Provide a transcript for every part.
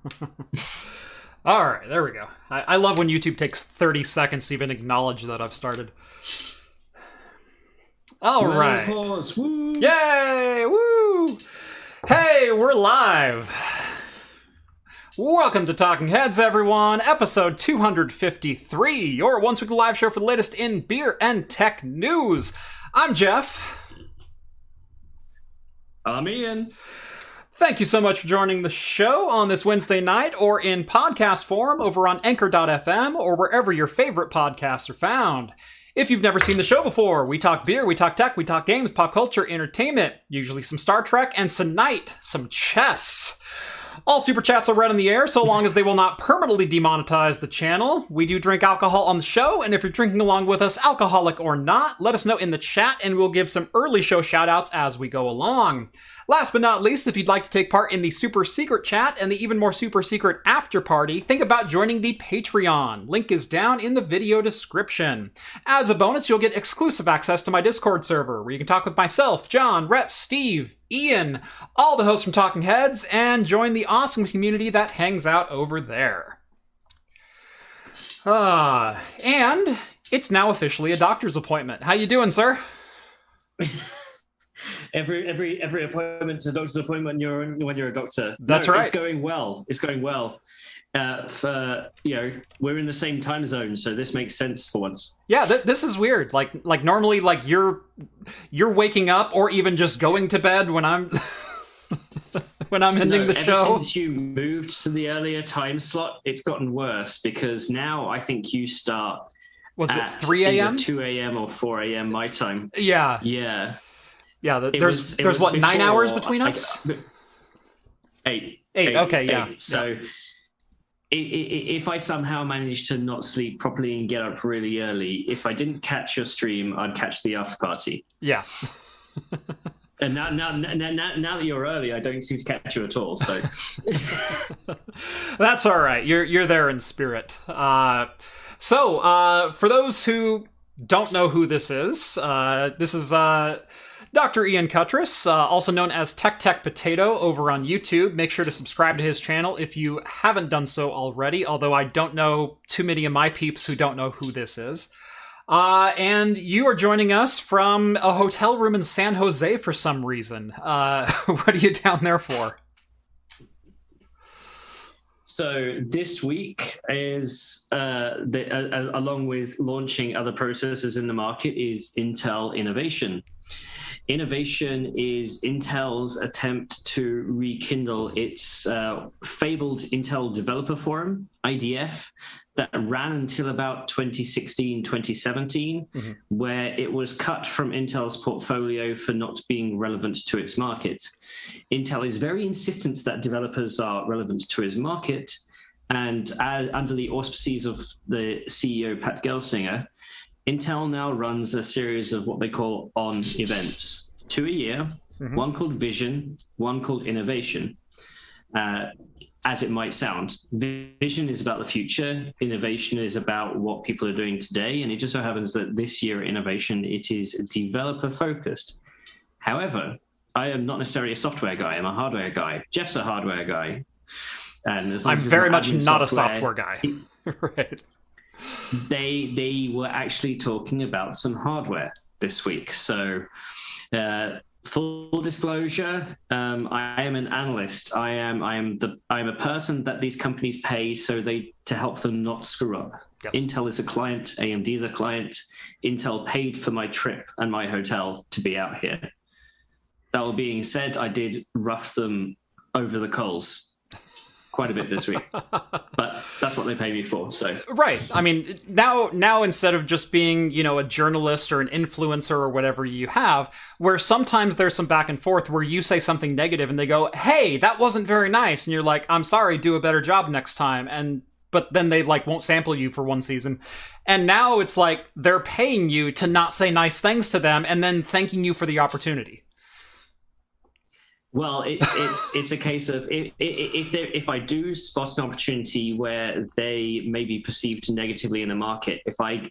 All right, there we go. I, I love when YouTube takes 30 seconds to even acknowledge that I've started. All right. Woo. Yay! Woo! Hey, we're live. Welcome to Talking Heads, everyone. Episode 253, your once weekly live show for the latest in beer and tech news. I'm Jeff. I'm Ian. Thank you so much for joining the show on this Wednesday night or in podcast form over on Anchor.fm or wherever your favorite podcasts are found. If you've never seen the show before, we talk beer, we talk tech, we talk games, pop culture, entertainment, usually some Star Trek, and tonight, some chess. All super chats are read in the air so long as they will not permanently demonetize the channel. We do drink alcohol on the show, and if you're drinking along with us, alcoholic or not, let us know in the chat and we'll give some early show shoutouts as we go along. Last but not least, if you'd like to take part in the super secret chat and the even more super secret after party, think about joining the Patreon. Link is down in the video description. As a bonus, you'll get exclusive access to my Discord server where you can talk with myself, John, Rhett, Steve, Ian, all the hosts from Talking Heads, and join the awesome community that hangs out over there. Ah, and it's now officially a doctor's appointment. How you doing, sir? every every every appointment's a doctor's appointment when you're when you're a doctor. That's No, right. It's going well. It's going well. Uh, for you know, we're in the same time zone, so this makes sense for once. Yeah, th- this is weird. Like, like normally, like you're you're waking up or even just going to bed when I'm when I'm ending No, the ever show. since you moved to the earlier time slot, it's gotten worse because now I think you start Was it 3 a.m.? 2 a.m. or 4 a.m. my time. Yeah, Yeah. Yeah. th- It there's was- there's what nine hours between us. Eight. Eight, okay, yeah. So if I somehow managed to not sleep properly and get up really early, if I didn't catch your stream, I'd catch the after party. Yeah, And now, now, now, now, now that you're early, I don't seem to catch you at all. So that's all right. You're you're there in spirit. Uh, so uh, for those who don't know who this is, uh, this is uh, Dr. Ian Cutress, uh, also known as Tech Tech Potato, over on YouTube. Make sure to subscribe to his channel if you haven't done so already. Although I don't know too many of my peeps who don't know who this is. Uh, and you are joining us from a hotel room in San Jose for some reason. Uh, what are you down there for? So this week is, uh, the, uh, along with launching other processors in the market, is Intel Innovation. Innovation is Intel's attempt to rekindle its uh, fabled Intel Developer Forum (IDF) that ran until about 2016, 2017, Mhm. where it was cut from Intel's portfolio for not being relevant to its market. Intel is very insistent that developers are relevant to his market. And uh, under the auspices of the CEO, Pat Gelsinger, Intel now runs a series of what they call on events, two a year, Mhm. one called Vision, one called Innovation. Uh, as it might sound, vision is about the future, innovation is about what people are doing today. And it just so happens that this year at Innovation, it is developer focused. However, I am not necessarily a software guy, I'm a hardware guy. Jeff's a hardware guy. And I'm very much not a software guy. right. They they were actually talking about some hardware this week. So, uh, full disclosure, um, I am an analyst. I am I am the I am a person that these companies pay so they to help them not screw up. Yes. Intel is a client. AMD is a client. Intel paid for my trip and my hotel to be out here. That all being said, I did rough them over the coals quite a bit this week, but that's what they pay me for. So. Right. I mean, now now instead of just being, you know, a journalist or an influencer or whatever you have, where sometimes there's some back and forth where you say something negative and they go, "Hey, that wasn't very nice." And you're like, "I'm sorry, do a better job next time." And but then they like won't sample you for one season. And now it's like they're paying you to not say nice things to them and then thanking you for the opportunity. Well, it's it's it's a case of if if if I do spot an opportunity where they may be perceived negatively in the market, if I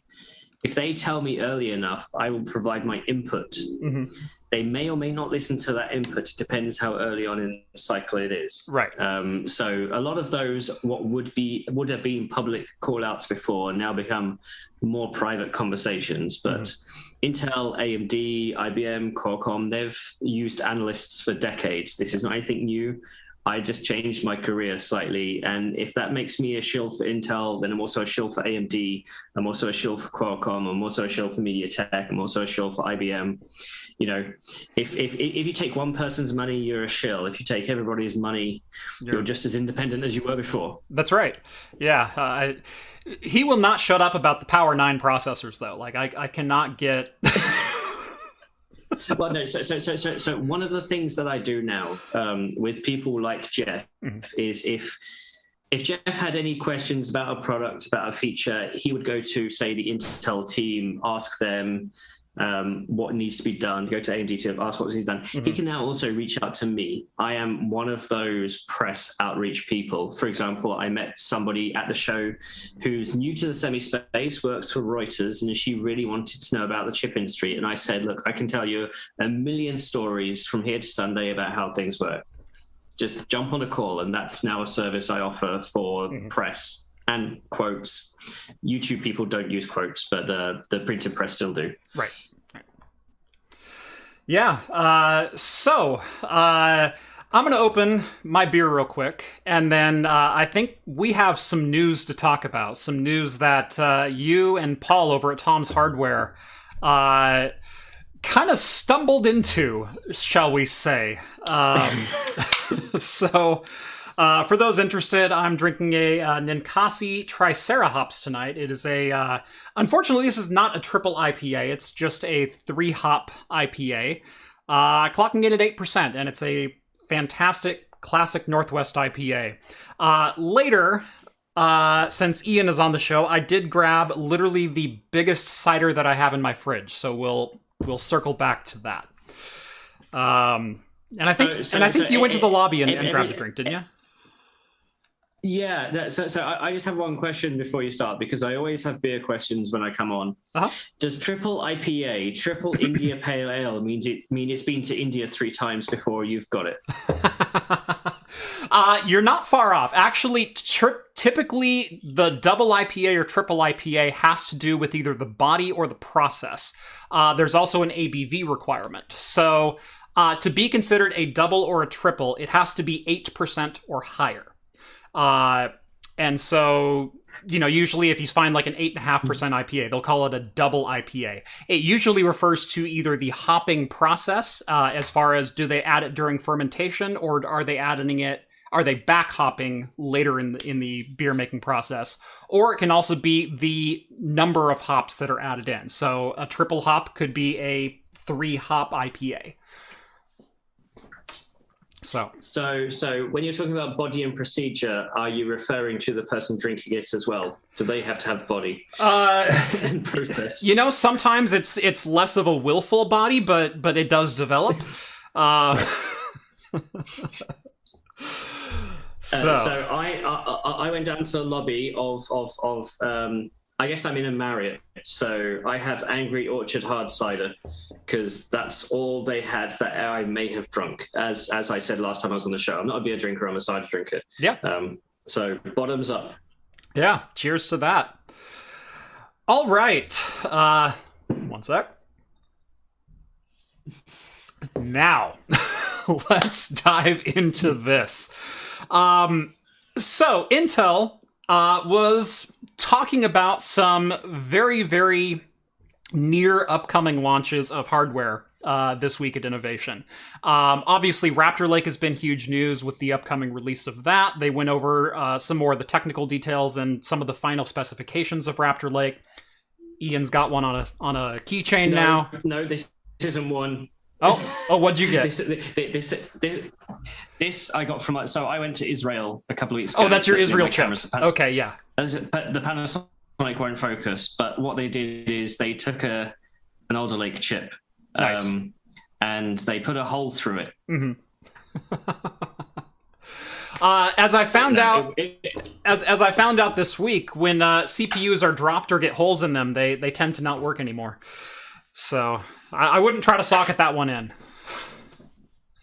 if they tell me early enough, I will provide my input. hmm They may or may not listen to that input. It depends how early on in the cycle it is. Right. Um, so a lot of those, what would be would have been public call outs before, now become more private conversations. But Intel, AMD, IBM, Qualcomm, they've used analysts for decades. This is not anything new. I just changed my career slightly, and if that makes me a shill for Intel, then I'm also a shill for AMD. I'm also a shill for Qualcomm. I'm also a shill for MediaTek. I'm also a shill for IBM you know, if if if you take one person's money, you're a shill. If you take everybody's money, you're, You're- just as independent as you were before. That's right. Yeah. Uh, I, he will not shut up about the Power 9 processors, though. Like, I, I cannot get. well, no. So, so, so, so, so, one of the things that I do now um, with people like Jeff Mhm. is if if Jeff had any questions about a product, about a feature, he would go to say the Intel team, ask them um, what needs to be done. Go to AMD to ask what needs to be done. He Mhm. can now also reach out to me. I am one of those press outreach people. For example, I met somebody at the show who's new to the semi space, works for Reuters, and she really wanted to know about the chip industry. And I said, look, I can tell you a million stories from here to Sunday about how things work. Just jump on a call, and that's now a service I offer for Mhm. press and quotes. YouTube people don't use quotes, but uh, the printed press still do. Right. Yeah. Uh, so, uh, I'm going to open my beer real quick, and then uh, I think we have some news to talk about. Some news that uh, you and Paul over at Tom's Hardware uh, kind of stumbled into, shall we say. Um, so, uh, for those interested, I'm drinking a uh, Ninkasi Tricerahops tonight. It is a, uh, unfortunately, this is not a triple IPA. It's just a three hop IPA, uh, clocking in at 8%, and it's a fantastic classic Northwest IPA. Uh, later, uh, since Ian is on the show, I did grab literally the biggest cider that I have in my fridge, so we'll we'll circle back to that. Um, and I think So- so- and I think so you went to the lobby and, and grabbed a drink, didn't you? Yeah, that, so so I, I just have one question before you start because I always have beer questions when I come on. Uh-huh. Does triple IPA, triple India Pale Ale means it mean it's been to India three times before you've got it? uh, you're not far off. Actually, tri- typically the double IPA or triple IPA has to do with either the body or the process. Uh, there's also an ABV requirement. So uh, to be considered a double or a triple, it has to be 8% or higher. Uh, and so, you know, usually if you find like an 8.5% IPA, they'll call it a double IPA. It usually refers to either the hopping process, uh, as far as do they add it during fermentation or are they adding it are they back hopping later in the, in the beer making process? Or it can also be the number of hops that are added in. So a triple hop could be a three hop ipa so. So so when you're talking about body and procedure, are you referring to the person drinking it as well? Do they have to have body? Uh and process? you know sometimes it's it's less of a willful body but but it does develop. Uh so, Uh, so. I, I I went down to the lobby of of of um, I guess I'm in a Marriott, so I have Angry Orchard hard cider because that's all they had that I may have drunk. As as I said last time I was on the show, I'm not a beer drinker, I'm a cider drinker. Yeah. Um, so bottoms up. Yeah, cheers to that. All right. Uh one sec. Now, let's dive into this. Um so Intel uh was talking about some very very near upcoming launches of hardware uh, this week at Innovation. Um, obviously, Raptor Lake has been huge news with the upcoming release of that. They went over uh, some more of the technical details and some of the final specifications of Raptor Lake. Ian's got one on a on a keychain no, now. no, this isn't one. Oh, oh, what'd you get? This, this, this, this, I got from. So I went to Israel a couple of weeks ago. Oh, that's your Israel trip. Okay, yeah. As it- but the Panasonic won't focus. But what they did is they took a an older Lake chip, Nice. um, and they put a hole through it. hmm Uh, as I found No, out, it- it- as as I found out this week, when uh, CPUs are dropped or get holes in them, they they tend to not work anymore. So I, I wouldn't try to socket that one in.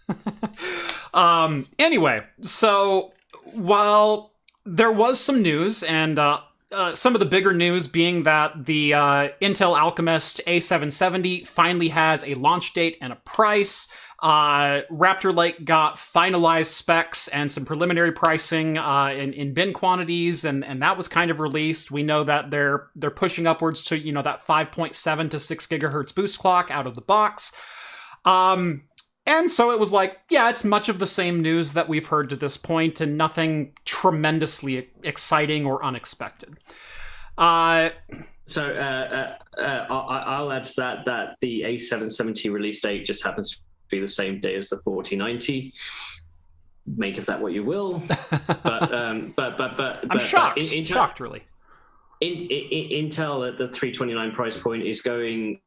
um. Anyway, so while there was some news and. Uh, uh, some of the bigger news being that the uh, Intel Alchemist A770 finally has a launch date and a price. Uh, Raptor Lake got finalized specs and some preliminary pricing uh, in, in bin quantities, and, and that was kind of released. We know that they're they're pushing upwards to you know that 5.7 to 6 gigahertz boost clock out of the box. Um, and so it was like, yeah, it's much of the same news that we've heard to this point, and nothing tremendously exciting or unexpected. Uh, So uh, uh, uh, I- I'll add to that that the A770 release date just happens to be the same day as the 4090. Make of that what you will, but um, but but but I'm but- shocked. but in- in- shocked, really. in, in, Intel at the 329 price point is going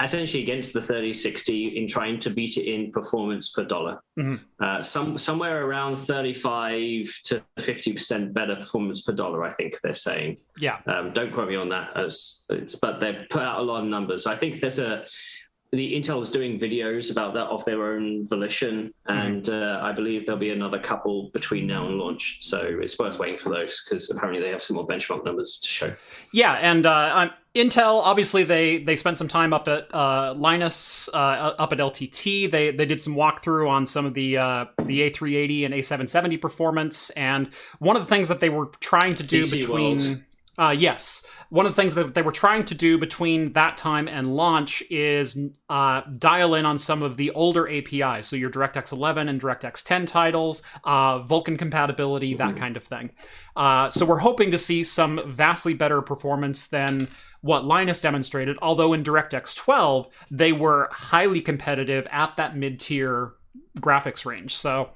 essentially against the 3060 in trying to beat it in performance per dollar. Mhm. Uh, some somewhere around 35 to 50 percent better performance per dollar. I think they're saying. Yeah. Um, don't quote me on that, as it's but they've put out a lot of numbers. I think there's a the Intel is doing videos about that of their own volition, and uh, I believe there'll be another couple between now and launch. So it's worth waiting for those because apparently they have some more benchmark numbers to show. Yeah, and uh, um, Intel obviously they they spent some time up at uh, Linus, uh, up at LTT. They they did some walkthrough on some of the uh, the A380 and A770 performance, and one of the things that they were trying to do PC between. Uh, yes. One of the things that they were trying to do between that time and launch is uh, dial in on some of the older APIs. So your DirectX 11 and DirectX 10 titles, uh, Vulkan compatibility, that Mhm. kind of thing. Uh, so we're hoping to see some vastly better performance than what Linus demonstrated. Although in DirectX 12, they were highly competitive at that mid tier graphics range. So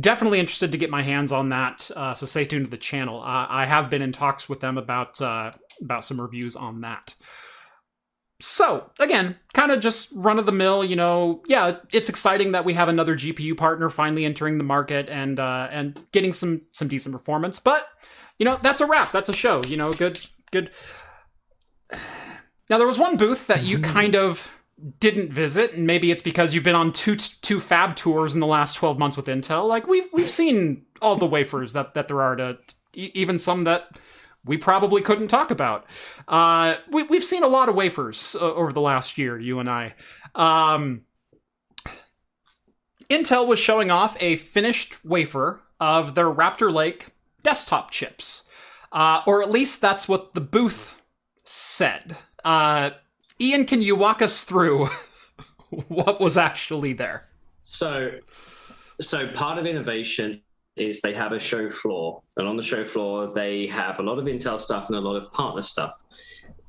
definitely interested to get my hands on that. Uh, so stay tuned to the channel. Uh, I have been in talks with them about uh, about some reviews on that. So again, kind of just run of the mill. You know, yeah, it's exciting that we have another GPU partner finally entering the market and uh, and getting some some decent performance. But you know, that's a wrap. That's a show. You know, good good. Now there was one booth that you kind of didn't visit, and maybe it's because you've been on two two fab tours in the last twelve months with Intel. Like we've we've seen all the wafers that that there are to even some that we probably couldn't talk about. Uh, we, we've seen a lot of wafers uh, over the last year, you and I. Um, Intel was showing off a finished wafer of their Raptor Lake desktop chips, uh, or at least that's what the booth said. Uh, Ian, can you walk us through what was actually there? So, so part of innovation is they have a show floor, and on the show floor they have a lot of Intel stuff and a lot of partner stuff.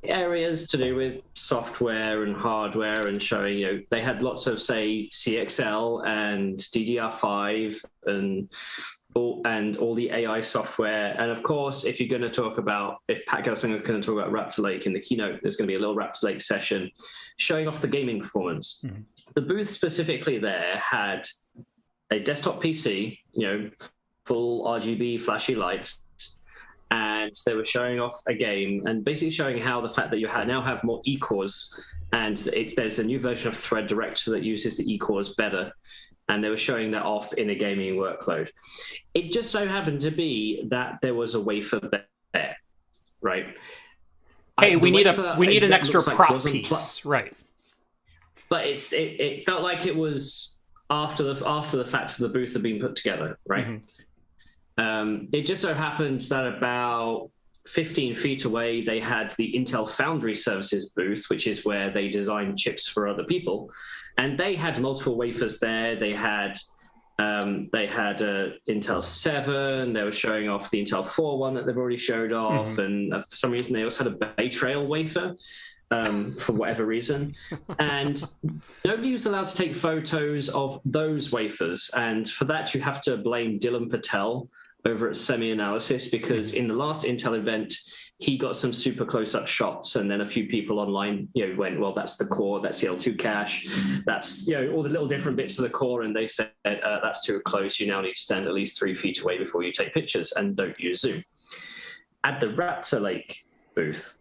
Areas to do with software and hardware, and showing you know they had lots of say CXL and DDR5 and all and all the AI software. And of course, if you're going to talk about if Pat Gelsinger is going to talk about Raptor Lake in the keynote, there's going to be a little Raptor Lake session showing off the gaming performance. Mhm. The booth specifically there had a desktop PC, you know, full RGB flashy lights, and they were showing off a game and basically showing how the fact that you ha- now have more e-cores and it, there's a new version of Thread Director that uses the e-cores better. And they were showing that off in a gaming workload. It just so happened to be that there was a wafer there, right? Hey, I- we need a we need an extra looks like prop pl- piece, right? but it's it, it felt like it was after the after the facts of the booth had been put together, right? Mhm. Um, it just so happens that about 15 feet away, they had the Intel Foundry Services booth, which is where they design chips for other people, and they had multiple wafers there. They had um, they had uh, Intel 7. They were showing off the Intel 4 one that they've already showed off, and uh, for some reason they also had a Bay Trail wafer. Um, for whatever reason, and nobody was allowed to take photos of those wafers. And for that, you have to blame Dylan Patel over at Semi Analysis because in the last Intel event, he got some super close-up shots, and then a few people online, you know, went, "Well, that's the core, that's the L2 cache, that's you know all the little different bits of the core," and they said uh, that's too close. You now need to stand at least three feet away before you take pictures, and don't use zoom. At the Raptor Lake booth,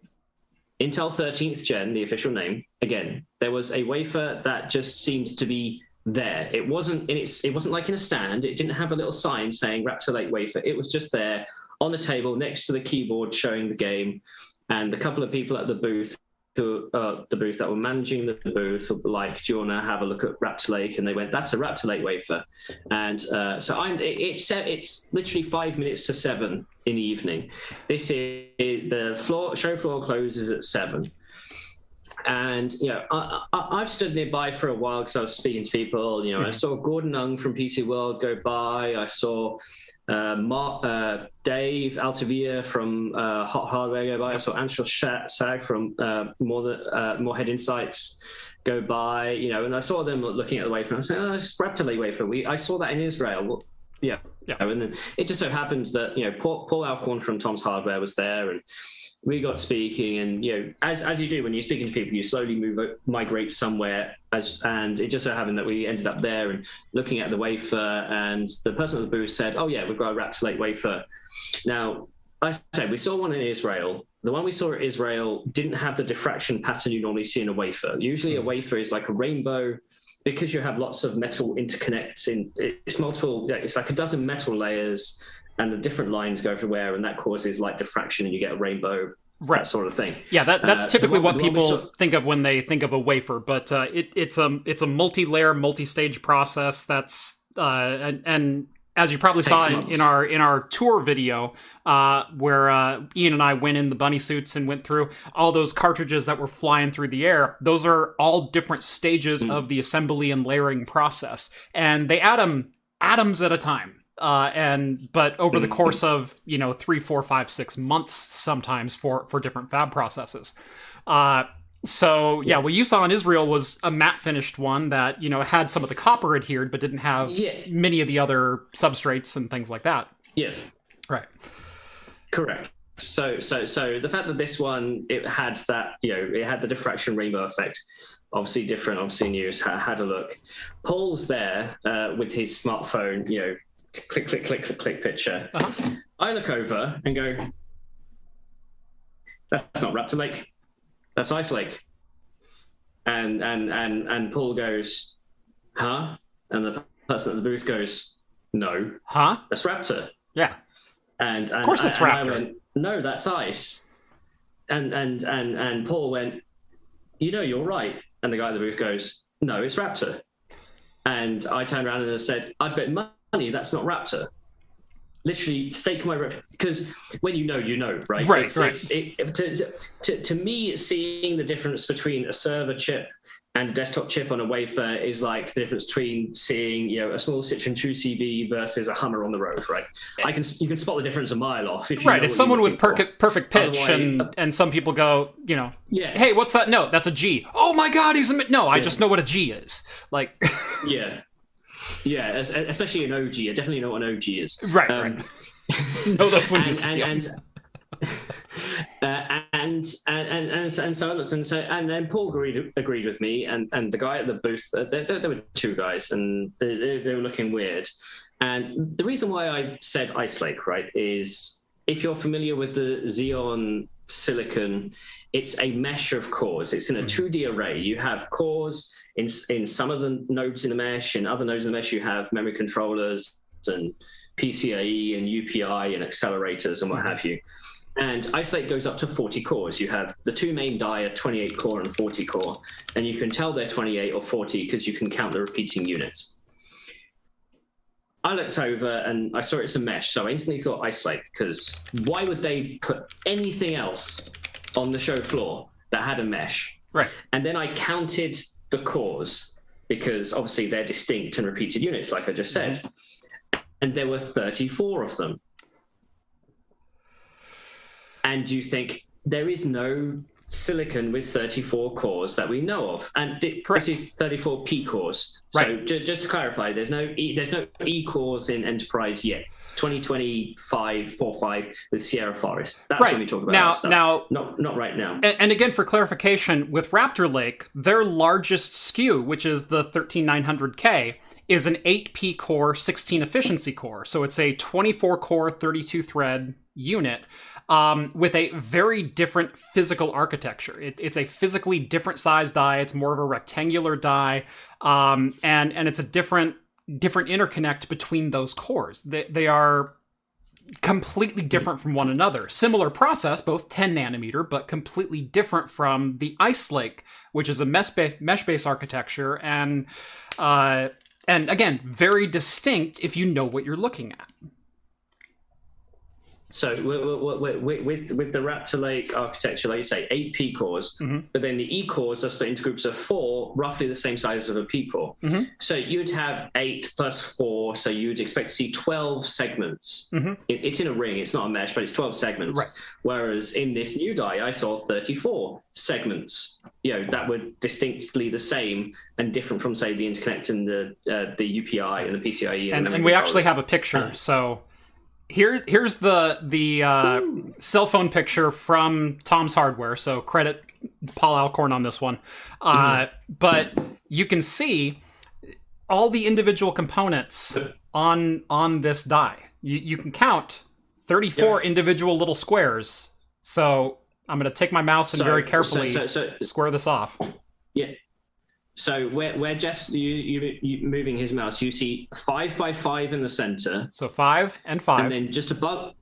Intel 13th Gen, the official name, again, there was a wafer that just seems to be there. It wasn't in its. It wasn't like in a stand. It didn't have a little sign saying Raptor Lake wafer. It was just there on the table next to the keyboard showing the game, and a couple of people at the booth uh, the booth that were managing the booth like, "Do you want to have a look at Raptor Lake?" And they went, "That's a Raptor wafer." And uh, so I'm. It, it's it's literally five minutes to seven in the evening. This is the floor show floor closes at seven. And you know, I, have stood nearby for a while because I was speaking to people. You know, mm-hmm. I saw Gordon Ung from PC World go by. I saw uh, Mark, uh, Dave Altavilla from uh, Hot Hardware go by. I saw Anshel Sag from uh, More uh, Moorhead Insights go by. You know, and I saw them looking at the wafer. And I said, "Oh, it's Reptile wafer." We I saw that in Israel. yeah, yeah. And then it just so happens that you know Paul, Paul Alcorn from Tom's Hardware was there, and we got speaking and you know as, as you do when you're speaking to people you slowly move migrate somewhere as and it just so happened that we ended up there and looking at the wafer and the person at the booth said oh yeah we've got a Raptor Lake wafer now i said we saw one in israel the one we saw in israel didn't have the diffraction pattern you normally see in a wafer usually a hmm. wafer is like a rainbow because you have lots of metal interconnects in it's multiple it's like a dozen metal layers and the different lines go everywhere, and that causes light diffraction, and you get a rainbow right. that sort of thing. Yeah, that, that's uh, typically what people saw... think of when they think of a wafer, but uh, it, it's a it's a multi-layer, multi-stage process. That's uh, and, and as you probably saw in, in, our in our tour video, uh, where uh, Ian and I went in the bunny suits and went through all those cartridges that were flying through the air. Those are all different stages mm. of the assembly and layering process, and they add them atoms at a time uh, and but over the course of you know three, four, five, six months sometimes for for different fab processes. So yeah, what you saw in Israel was a matte finished one that you know had some of the copper adhered, but didn't have yeah. many of the other substrates and things like that. Yeah, right. Correct. So so so the fact that this one it had that you know it had the diffraction rainbow effect obviously different obviously news had a look paul's there uh, with his smartphone you know click, click, click, click, click picture. Uh-huh. I look over and go, that's not Raptor Lake. That's Ice Lake. And and and and Paul goes, huh? And the person at the booth goes, no. Huh? That's Raptor. Yeah. And, and of course it's Raptor. Went, no, that's Ice. And and and and Paul went, you know, you're right. And the guy at the booth goes, no, it's Raptor. And I turned around and said, I bet money, that's not Raptor. Literally stake my rep because when you know, you know, right? Right, it's, right. It's, it, to, to, to me, seeing the difference between a server chip and a desktop chip on a wafer is like the difference between seeing you know a small Citroen 2CV versus a Hummer on the road, right? I can you can spot the difference a mile off. If right, it's someone with perfect perfect pitch, Otherwise, and uh, and some people go, you know, yeah, hey, what's that note? That's a G. Oh my God, he's a no. I just know what a G is. Like, yeah, yeah, especially an OG. I definitely know what an OG is. Right, um, right. no, that's when and, and, and, uh, and, and, and, and, and so and so and then Paul agreed agreed with me and, and the guy at the booth uh, there, there, were two guys and they, they, they, were looking weird and the reason why I said Ice Lake right is if you're familiar with the Xeon silicon it's a mesh of cores it's in a 2D hmm. array you have cores in in some of the nodes in the mesh, in other nodes in the mesh, you have memory controllers and PCIe and UPI and accelerators and what mm-hmm. have you. And Ice Lake goes up to 40 cores. You have the two main die are 28 core and 40 core, and you can tell they're 28 or 40 because you can count the repeating units. I looked over and I saw it's a mesh, so I instantly thought Ice Lake because why would they put anything else on the show floor that had a mesh? Right. And then I counted the cores because obviously they're distinct and repeated units, like I just said. Mm-hmm. And there were 34 of them. And you think there is no silicon with 34 cores that we know of, and th- this is 34 P cores. So Right. ju- just to clarify, there's no e- there's no E cores in enterprise yet. 2025 45 with Sierra Forest. That's Right. when we talk about now, stuff. now, not not right now. and, and again for clarification, with Raptor Lake, their largest SKU, which is the 13900K, is an 8P core, 16 efficiency core. So it's a 24 core, 32 thread unit. Um, with a very different physical architecture. It, it's a physically different size die. It's more of a rectangular die, um, and and it's a different different interconnect between those cores. They, they are completely different from one another. Similar process, both 10 nanometer, but completely different from the Ice Lake, which is a mesh ba- mesh-based architecture, and uh, and again, very distinct if you know what you're looking at. So with, with, with, with the Raptor Lake architecture, like you say, eight P cores, Mhm. but then the E cores are split into groups of four, roughly the same size as a P core. Mhm. So you'd have eight plus four, so you'd expect to see 12 segments. Mhm. It, it's in a ring, it's not a mesh, but it's 12 segments. Right. Whereas in this new die, I saw 34 segments, you know, that were distinctly the same and different from, say, the interconnect and the uh, the UPI and the PCIe. and, the and we actually have a picture. Uh. So here here's the the uh, cell phone picture from Tom's Hardware. So credit Paul Alcorn on this one. Uh, but you can see all the individual components on on this die. You, you can count 34 individual little squares. So I'm going to take my mouse and So- very carefully So, so, square this off. So where where Jess you, you you moving his mouse, you see five by five in the center, So five and five, and then just above,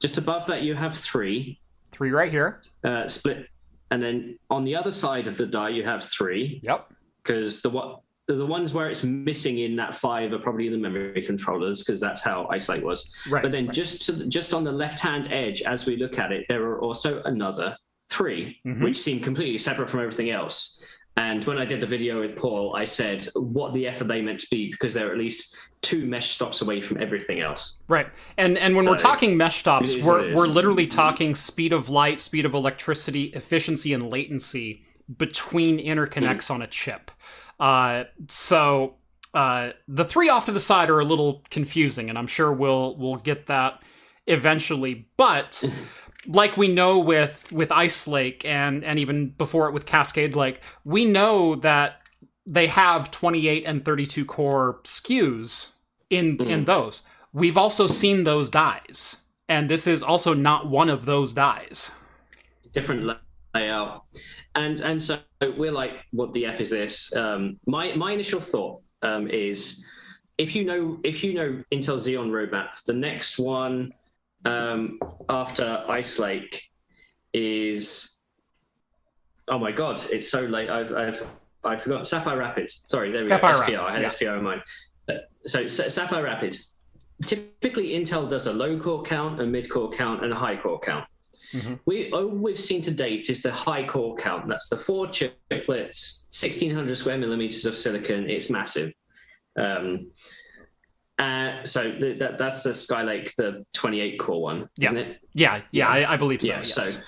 just above that you have three three right here. uh, split, and then on the other side of the die you have three Yep. because the what the ones where it's missing in that five are probably the memory controllers because that's how Ice Lake was. Right. But then right. just to the, just on the left hand edge, as we look at it, there are also another 3 Mhm. which seem completely separate from everything else. And when I did the video with Paul, I said, "What the f are they meant to be?" Because they're at least two mesh stops away from everything else. Right. And and when we're talking mesh stops, we're what it is. we're literally talking speed of light, speed of electricity, efficiency and latency between interconnects Hmm. on a chip. Uh, so uh, the three off to the side are a little confusing, and I'm sure we'll we'll get that eventually. But like we know with with Ice Lake and and even before it with Cascade Lake, we know that they have 28 and 32 core SKUs in in those. We've also seen those dies, and this is also not one of those dies. different layout and and so we're like what the f is this um my my initial thought um is if you know if you know intel xeon roadmap the next one um after ice lake is oh my god it's so late i've i've i forgot sapphire rapids sorry there we Sapphire go SPR. Rapids, i had yeah. SPR in mind so Sa- sapphire rapids typically intel does a low core count a mid core count and a high core count we all we've seen to date is the high core count. That's the four chiplets, sixteen hundred square millimeters of silicon. It's massive. Um, uh, so th- that that's the Skylake, the twenty-eight core one, Yeah. isn't it? Yeah, yeah, I, I believe so. yeah. yes. So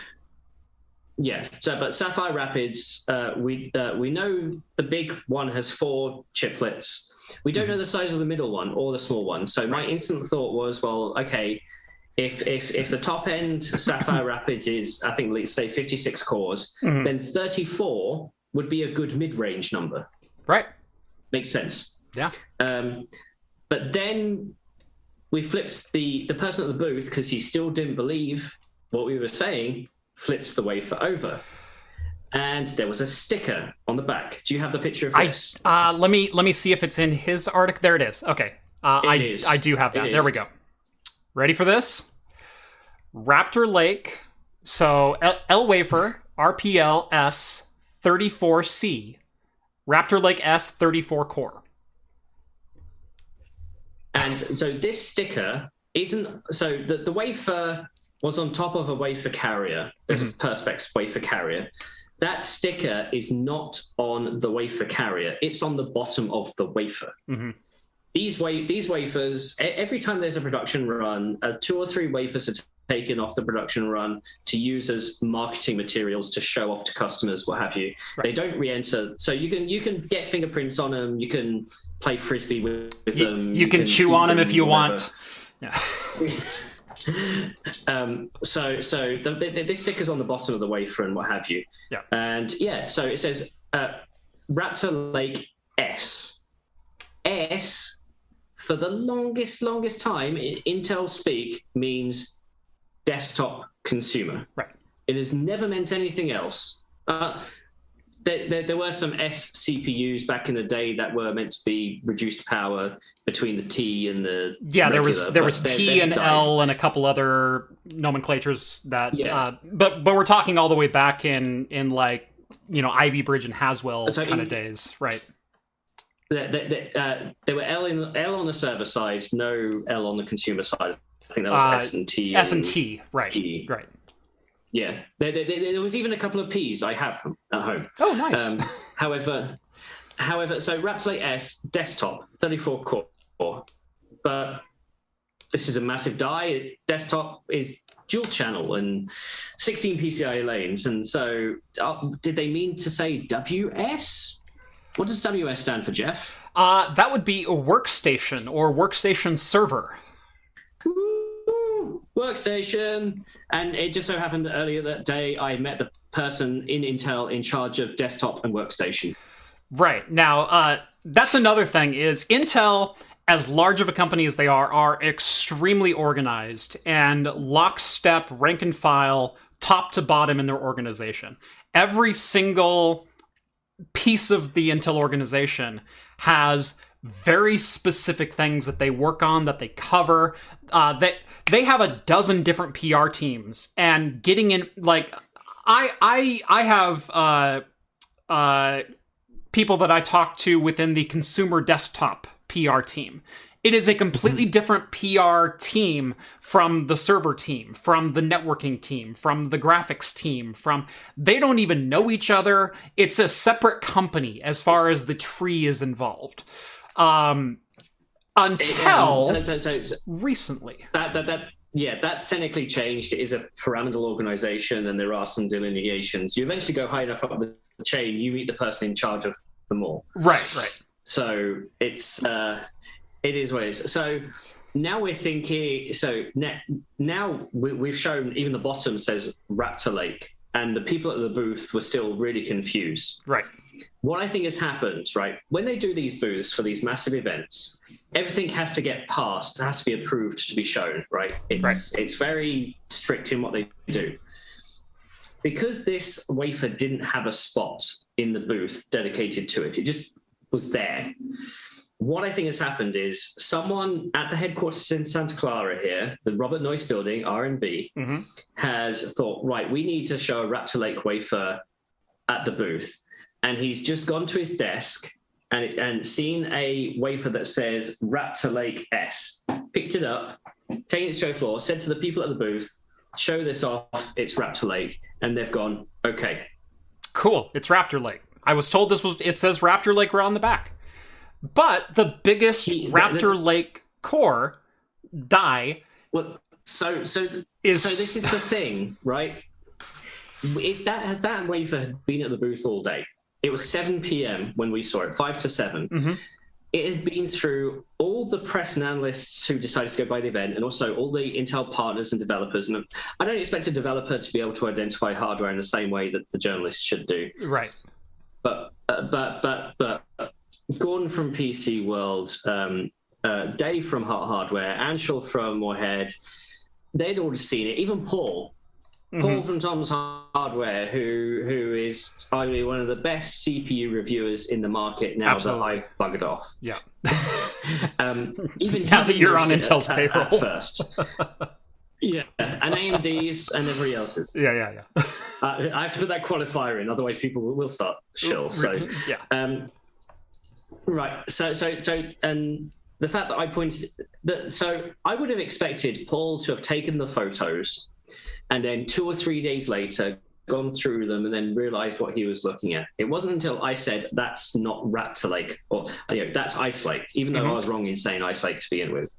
yeah. So but Sapphire Rapids, uh, we uh, we know the big one has four chiplets. We don't know the size of the middle one or the small one. So my instant thought was, well, okay, if if if the top end Sapphire Rapids is, I think, let's say 56 cores, Mhm. then 34 would be a good mid-range number. right. Makes sense. Yeah. Um, but then we flipped the the person at the booth because he still didn't believe what we were saying. Flips the wafer over, and there was a sticker on the back. Do you have the picture of I this? uh, let me let me see if it's in his article. There it is. Okay, uh, It I is. I do have that. There we go. Ready for this? Raptor Lake. So L, L wafer RPL S 34C. Raptor Lake S 34 core. And so this sticker isn't so the, the wafer was on top of a wafer carrier. There's a Perspex wafer carrier. That sticker is not on the wafer carrier. It's on the bottom of the wafer. Mhm. These wa- these wafers, every time there's a production run, uh, two or three wafers at taken off the production run to use as marketing materials to show off to customers, what have you. Right. They don't re-enter, so you can you can get fingerprints on them. You can play frisbee with, with You, them. you can chew on them if you want. Yeah. um, so so the, the, the stickers on the bottom of the wafer and what have you. Yeah. And yeah, so it says uh, Raptor Lake S. S for the longest longest time in Intel speak means desktop consumer. Right. It has never meant anything else. Uh, there, there, there were some S CPUs back in the day that were meant to be reduced power between the T and the Yeah, there was there was T they've and died. L and a couple other nomenclatures that Yeah. uh, but but we're talking all the way back in in like you know Ivy Bridge and Haswell So kind in- of days, right? There, there, uh, there were L in L on the server side, no L on the consumer side. I think that was Uh, S and T. S and T, right? T. Right. Yeah, there, there, there, was even a couple of P's. I have them at home. Oh, nice. Um, however, however, so Raptor Lake S desktop, 34 core, but this is a massive die. Desktop is dual channel and 16 PCIe lanes, and so uh, did they mean to say WS? What does WS stand for, Jeff? uh, that would be a workstation or workstation server. Workstation, and it just so happened earlier that day I met the person in Intel in charge of desktop and workstation. Right. Now, uh, that's another thing is Intel, as large of a company as they are, are extremely organized and lockstep, rank and file, top to bottom in their organization. Every single piece of the Intel organization has very specific things that they work on that they cover uh, that they have a dozen different pr teams and getting in like i i i have uh uh people that I talk to within the consumer desktop PR team. It is a completely different PR team from the server team, from the networking team, from the graphics team, from they don't even know each other. It's a separate company as far as the tree is involved. Um until Um, so, so, so, so recently. that, that, that, yeah, that's technically changed. It is a pyramidal organization, and there are some delineations. You eventually go high enough up the chain, you meet the person in charge of them all. Right, right. So it's uh, it is what it is. So now we're thinking. So now, now we, we've shown even the bottom says Raptor Lake, and the people at the booth were still really confused. Right. What I think has happened, right, when they do these booths for these massive events, everything has to get passed, has to be approved to be shown, right? It's Right. it's very strict in what they do. Because this wafer didn't have a spot in the booth dedicated to it, it just was there. What I think has happened is someone at the headquarters in Santa Clara here, the Robert Noyce Building, R&B, hmm has thought, right, we need to show a Raptor Lake wafer at the booth. And he's just gone to his desk and, and seen a wafer that says Raptor Lake S, picked it up, taken it to show floor, said to the people at the booth, show this off, it's Raptor Lake. And they've gone, okay. Cool. It's Raptor Lake. I was told this was it says Raptor Lake right on the back. But the biggest He- the- Raptor Lake core die Well, so, so, is so this is the thing, right? It, that, that wafer had been at the booth all day. It was 7 p.m. when we saw it, 5 to 7. Mhm. It had been through all the press and analysts who decided to go by the event and also all the Intel partners and developers. And I don't expect a developer to be able to identify hardware in the same way that the journalists should do. right. But, uh, but, but, but, Gordon from PC World, um, uh, Dave from Hot Hardware, Anshel from Moorhead, they'd already seen it. Even Paul, Mhm. Paul from Tom's Hardware, who who is arguably one of the best CPU reviewers in the market now Absolutely. that I've buggered off. Yeah. Um, even Now that you're on Intel's at- at payroll. first. yeah, and AMD's and everybody else's. Yeah, yeah, yeah. Uh, I have to put that qualifier in, otherwise people will, will start shill. So. yeah. Um, right. So, so, so, and the fact that I pointed that, so I would have expected Paul to have taken the photos and then two or three days later gone through them and then realized what he was looking at. It wasn't until I said that's not Raptor Lake or you know, that's Ice Lake, even though Mhm. I was wrong in saying Ice Lake to begin with.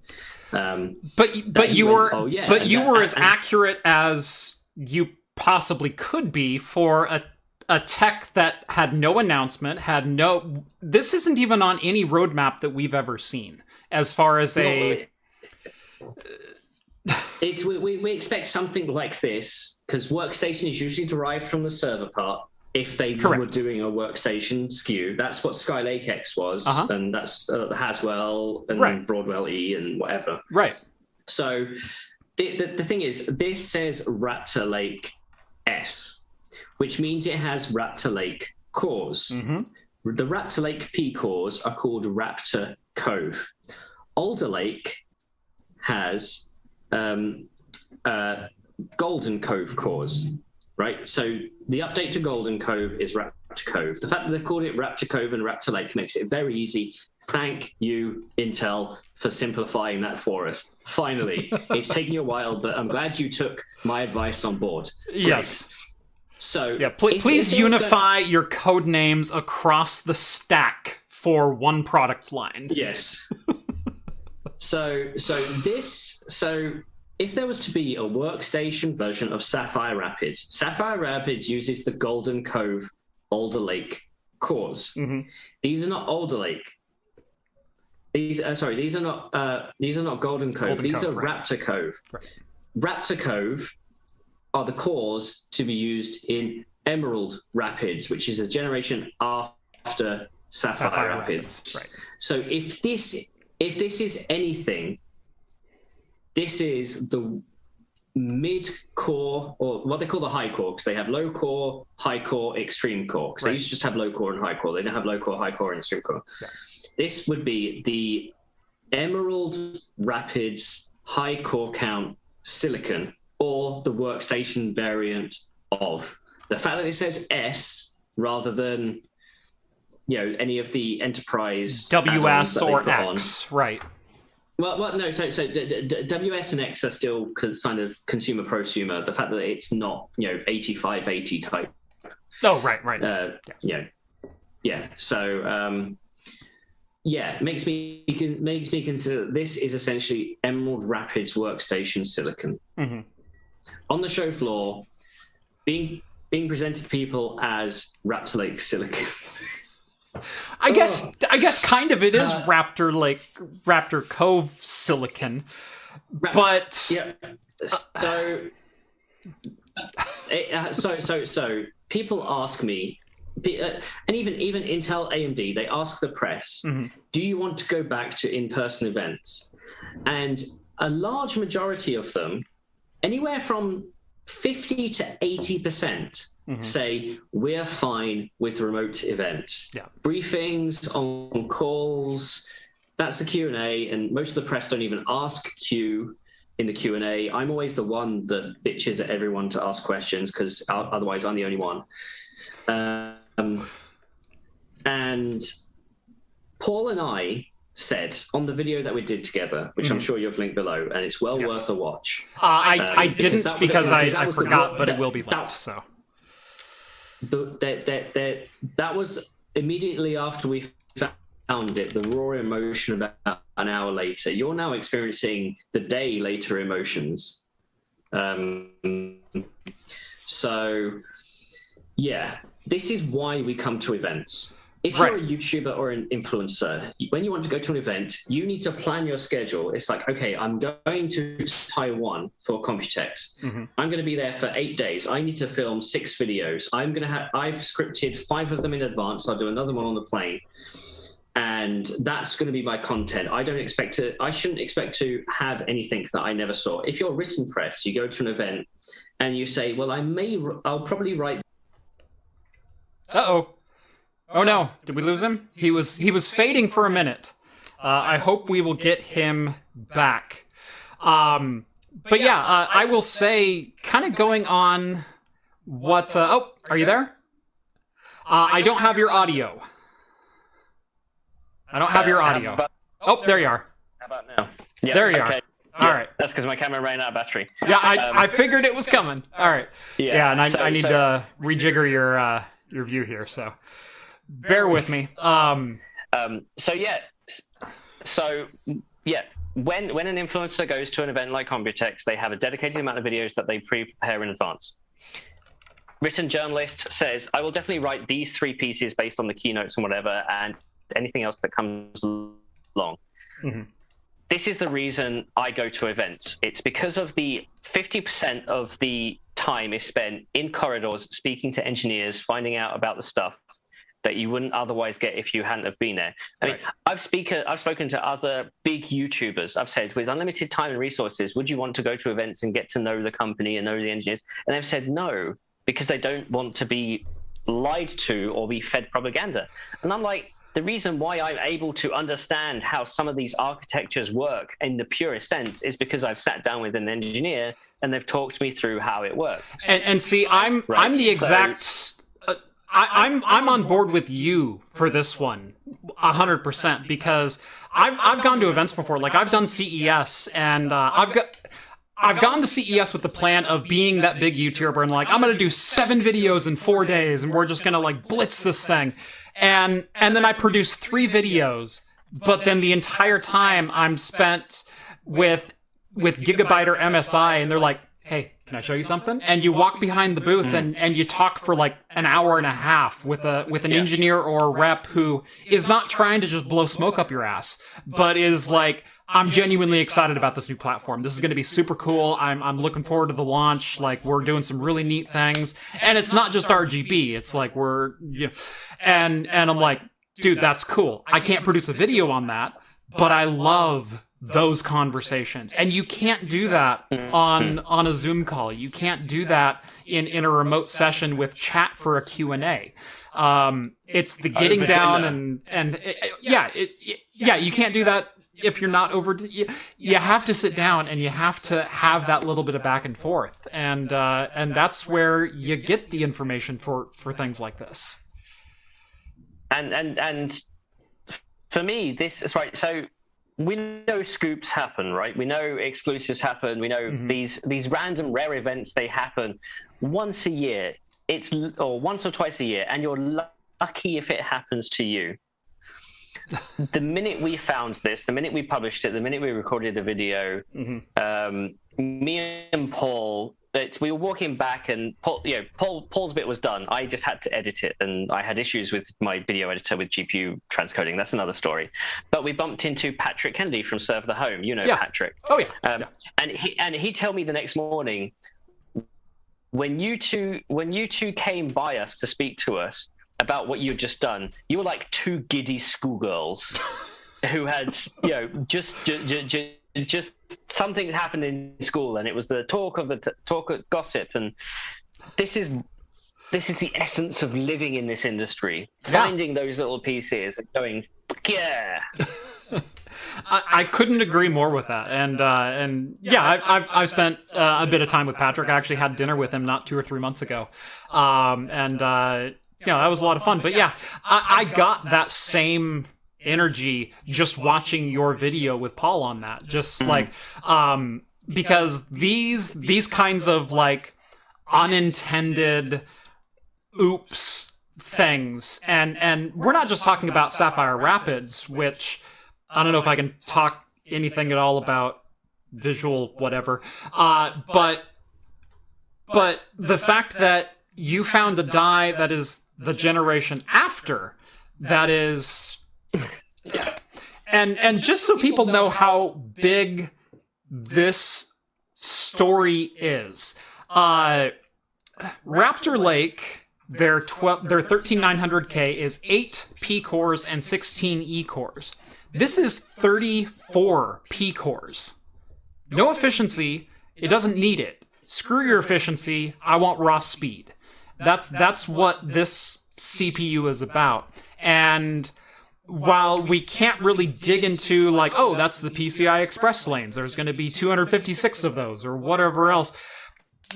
Um, but but you went, were "Oh, yeah," but you that- were as and- accurate as you possibly could be for a a tech that had no announcement, had no. This isn't even on any roadmap that we've ever seen, as far as a. it's we, we, expect something like this because workstation is usually derived from the server part if they Correct. were doing a workstation SKU that's what skylake x was Uh-huh. and that's uh, haswell and Right. broadwell e and whatever Right. so the, the, the thing is this says raptor lake s which means it has raptor lake cores hmm the Raptor Lake P cores are called Raptor Cove. Alder Lake has um, uh, Golden Cove cores, right? So the update to Golden Cove is Raptor Cove. The fact that they've called it Raptor Cove and Raptor Lake makes it very easy. Thank you, Intel, for simplifying that for us. Finally, it's taking you a while, but I'm glad you took my advice on board. Yes. So Yeah. Pl- if- please if it was going- unify your code names across the stack for one product line. Yes. so so this so if there was to be a workstation version of Sapphire Rapids, Sapphire Rapids uses the Golden Cove Alder Lake cores. hmm These are not Alder Lake. These uh, sorry, these are not uh, these are not Golden Cove. Golden these Cove, are right. Raptor Cove. Right. Raptor Cove are the cores to be used in Emerald Rapids, which is a generation after Sapphire, Sapphire Rapids. Rapids, right. So if this if this is anything, this is the mid core or what they call the high core because they have low core, high core, extreme core. Because Right. they used to just have low core and high core. They don't have low core, high core, and extreme core. Yeah. This would be the Emerald Rapids high core count silicon or the workstation variant of. The fact that it says S rather than you know any of the enterprise WS or put on. X. Right. Well, well, no. So, so d- d- WS and X are still con- kind of consumer prosumer. The fact that it's not, you know, 85, 80 type. Oh, right, right. Uh, yeah, yeah. So, um, yeah, makes me makes me consider that this is essentially Emerald Rapids workstation silicon hmm on the show floor, being being presented to people as Raptor Lake silicon. I guess I guess kind of it is Uh, Raptor Lake Raptor Cove silicon, Ra- but Yeah. So, it, uh, so, so, so, people ask me, uh, and even even Intel, AMD, they ask the press, Mhm. "Do you want to go back to in-person events?" And a large majority of them, anywhere from fifty to eighty percent, Mhm. say we're fine with remote events, Yeah. briefings on calls. That's the Q and A, and most of the press don't even ask Q in the Q and A. I'm always the one that bitches at everyone to ask questions because otherwise I'm the only one. Um, and Paul and I said on the video that we did together, which I'm Mhm. sure you've linked below, and it's well Yes. worth a watch. uh, I um, I didn't that was- because I, I was the forgot, wo- but it will be that- So the, that, that, that, that was immediately after we found it, the raw emotion about an hour later. You're now experiencing the day later emotions. Um, so, yeah, this is why we come to events. If you're a YouTuber or an influencer, when you want to go to an event, you need to plan your schedule. It's like, okay, I'm going to Taiwan for Computex. Mhm. I'm going to be there for eight days. I need to film six videos. I'm going to have, I've scripted five of them in advance. I'll do another one on the plane. And that's going to be my content. I don't expect to, I shouldn't expect to have anything that I never saw. If you're written press, you go to an event and you say, well, I may, I'll probably write Uh oh. Oh no! Did we lose him? He was he was fading for a minute. Uh, I hope we will get him back. Um, but yeah, uh, I will say, kind of going on what. Uh, oh, are you there? Uh, I don't have your audio. I don't have your audio. Oh, there you are. How about now? Yeah, There you are. All right. That's because my camera ran out of battery. Yeah, I, Um, I figured it was coming. All right. Yeah, and I, I need to rejigger your uh, your view here, so bear with me. Um, Um, so yeah, so yeah, when when an influencer goes to an event like Computex, they have a dedicated amount of videos that they pre-prepare in advance. Written journalist says, "I will definitely write these three pieces based on the keynotes and whatever, and anything else that comes along." Mhm. This is the reason I go to events. It's because of the 50% of the time is spent in corridors speaking to engineers, finding out about the stuff that you wouldn't otherwise get if you hadn't have been there. I mean, Right. I've speaker, I've spoken to other big YouTubers. I've said, with unlimited time and resources, would you want to go to events and get to know the company and know the engineers? And they've said no because they don't want to be lied to or be fed propaganda. And I'm like, the reason why I'm able to understand how some of these architectures work in the purest sense is because I've sat down with an engineer and they've talked me through how it works. And, and see, I'm Right. I'm the exact. Uh, I, I'm I'm on board with you for this one, hundred percent. Because I've I've gone to events before. Like I've done CES, and uh, I've got. I've gone to CES with the plan of being that big YouTuber and like I'm gonna do seven videos in four days and we're just gonna like blitz this thing, and and then I produce three videos, but then the entire time I'm spent with with Gigabyte or MSI, and they're like, "Hey, can I show you something?" And you walk behind the booth and, and you talk for like an hour and a half with a with an engineer or a rep who is not trying to just blow smoke up your ass, but is like, "I'm genuinely excited about this new platform. This is going to be super cool. I'm I'm looking forward to the launch. Like we're doing some really neat things, and it's not just RGB. It's like we're, you know, and and I'm like, dude, that's cool. I can't produce a video on that, but I love those conversations. And you can't do that on on a zoom call. You can't do that in in a remote session with chat for a q&a um it's the getting down and and uh, yeah it, it- yeah you can't do that if you're not over you, you have to sit down and you have to have that little bit of back and forth. And uh and that's where you get the information for for things like this. And and and for me this is right so we know scoops happen right we know exclusives happen we know Mhm. these these random rare events they happen once a year it's or once or twice a year and you're lucky if it happens to you the minute we found this the minute we published it the minute we recorded the video Mhm. um, me and Paul, it's, we were walking back, and Paul, you know, Paul, Paul's bit was done. I just had to edit it, and I had issues with my video editor with GPU transcoding. That's another story. But we bumped into Patrick Kennedy from ServeTheHome. You know Yeah. Patrick, oh yeah, um, yeah. and he and he told me the next morning when you two when you two came by us to speak to us about what you'd just done, you were like two giddy schoolgirls who had you know just just, just just something happened in school and it was the talk of the t- talk of gossip and this is this is the essence of living in this industry Yeah. finding those little pieces and going yeah I, I couldn't agree more with that, and uh, and yeah, I, I've I've spent uh, a bit of time with Patrick. I actually had dinner with him not two or three months ago, um, and uh, you know that was a lot of fun. But yeah, I, I got that same energy just watching your video with Paul on that. Just like um, because these these kinds of like unintended oops things and and we're not just talking about sapphire rapids which i don't know if i can talk anything at all about visual whatever uh but but the fact that you found a die that is the generation after that is and and just so people know how big this story is. uh raptor lake their 12 their 13900k is 8 p cores and 16 e cores this is 34 p cores no efficiency it doesn't need it. screw your efficiency i want raw speed. That's that's what this cpu is about. And while we can't really dig into like oh that's the pci express lanes there's going to be 256 of those or whatever else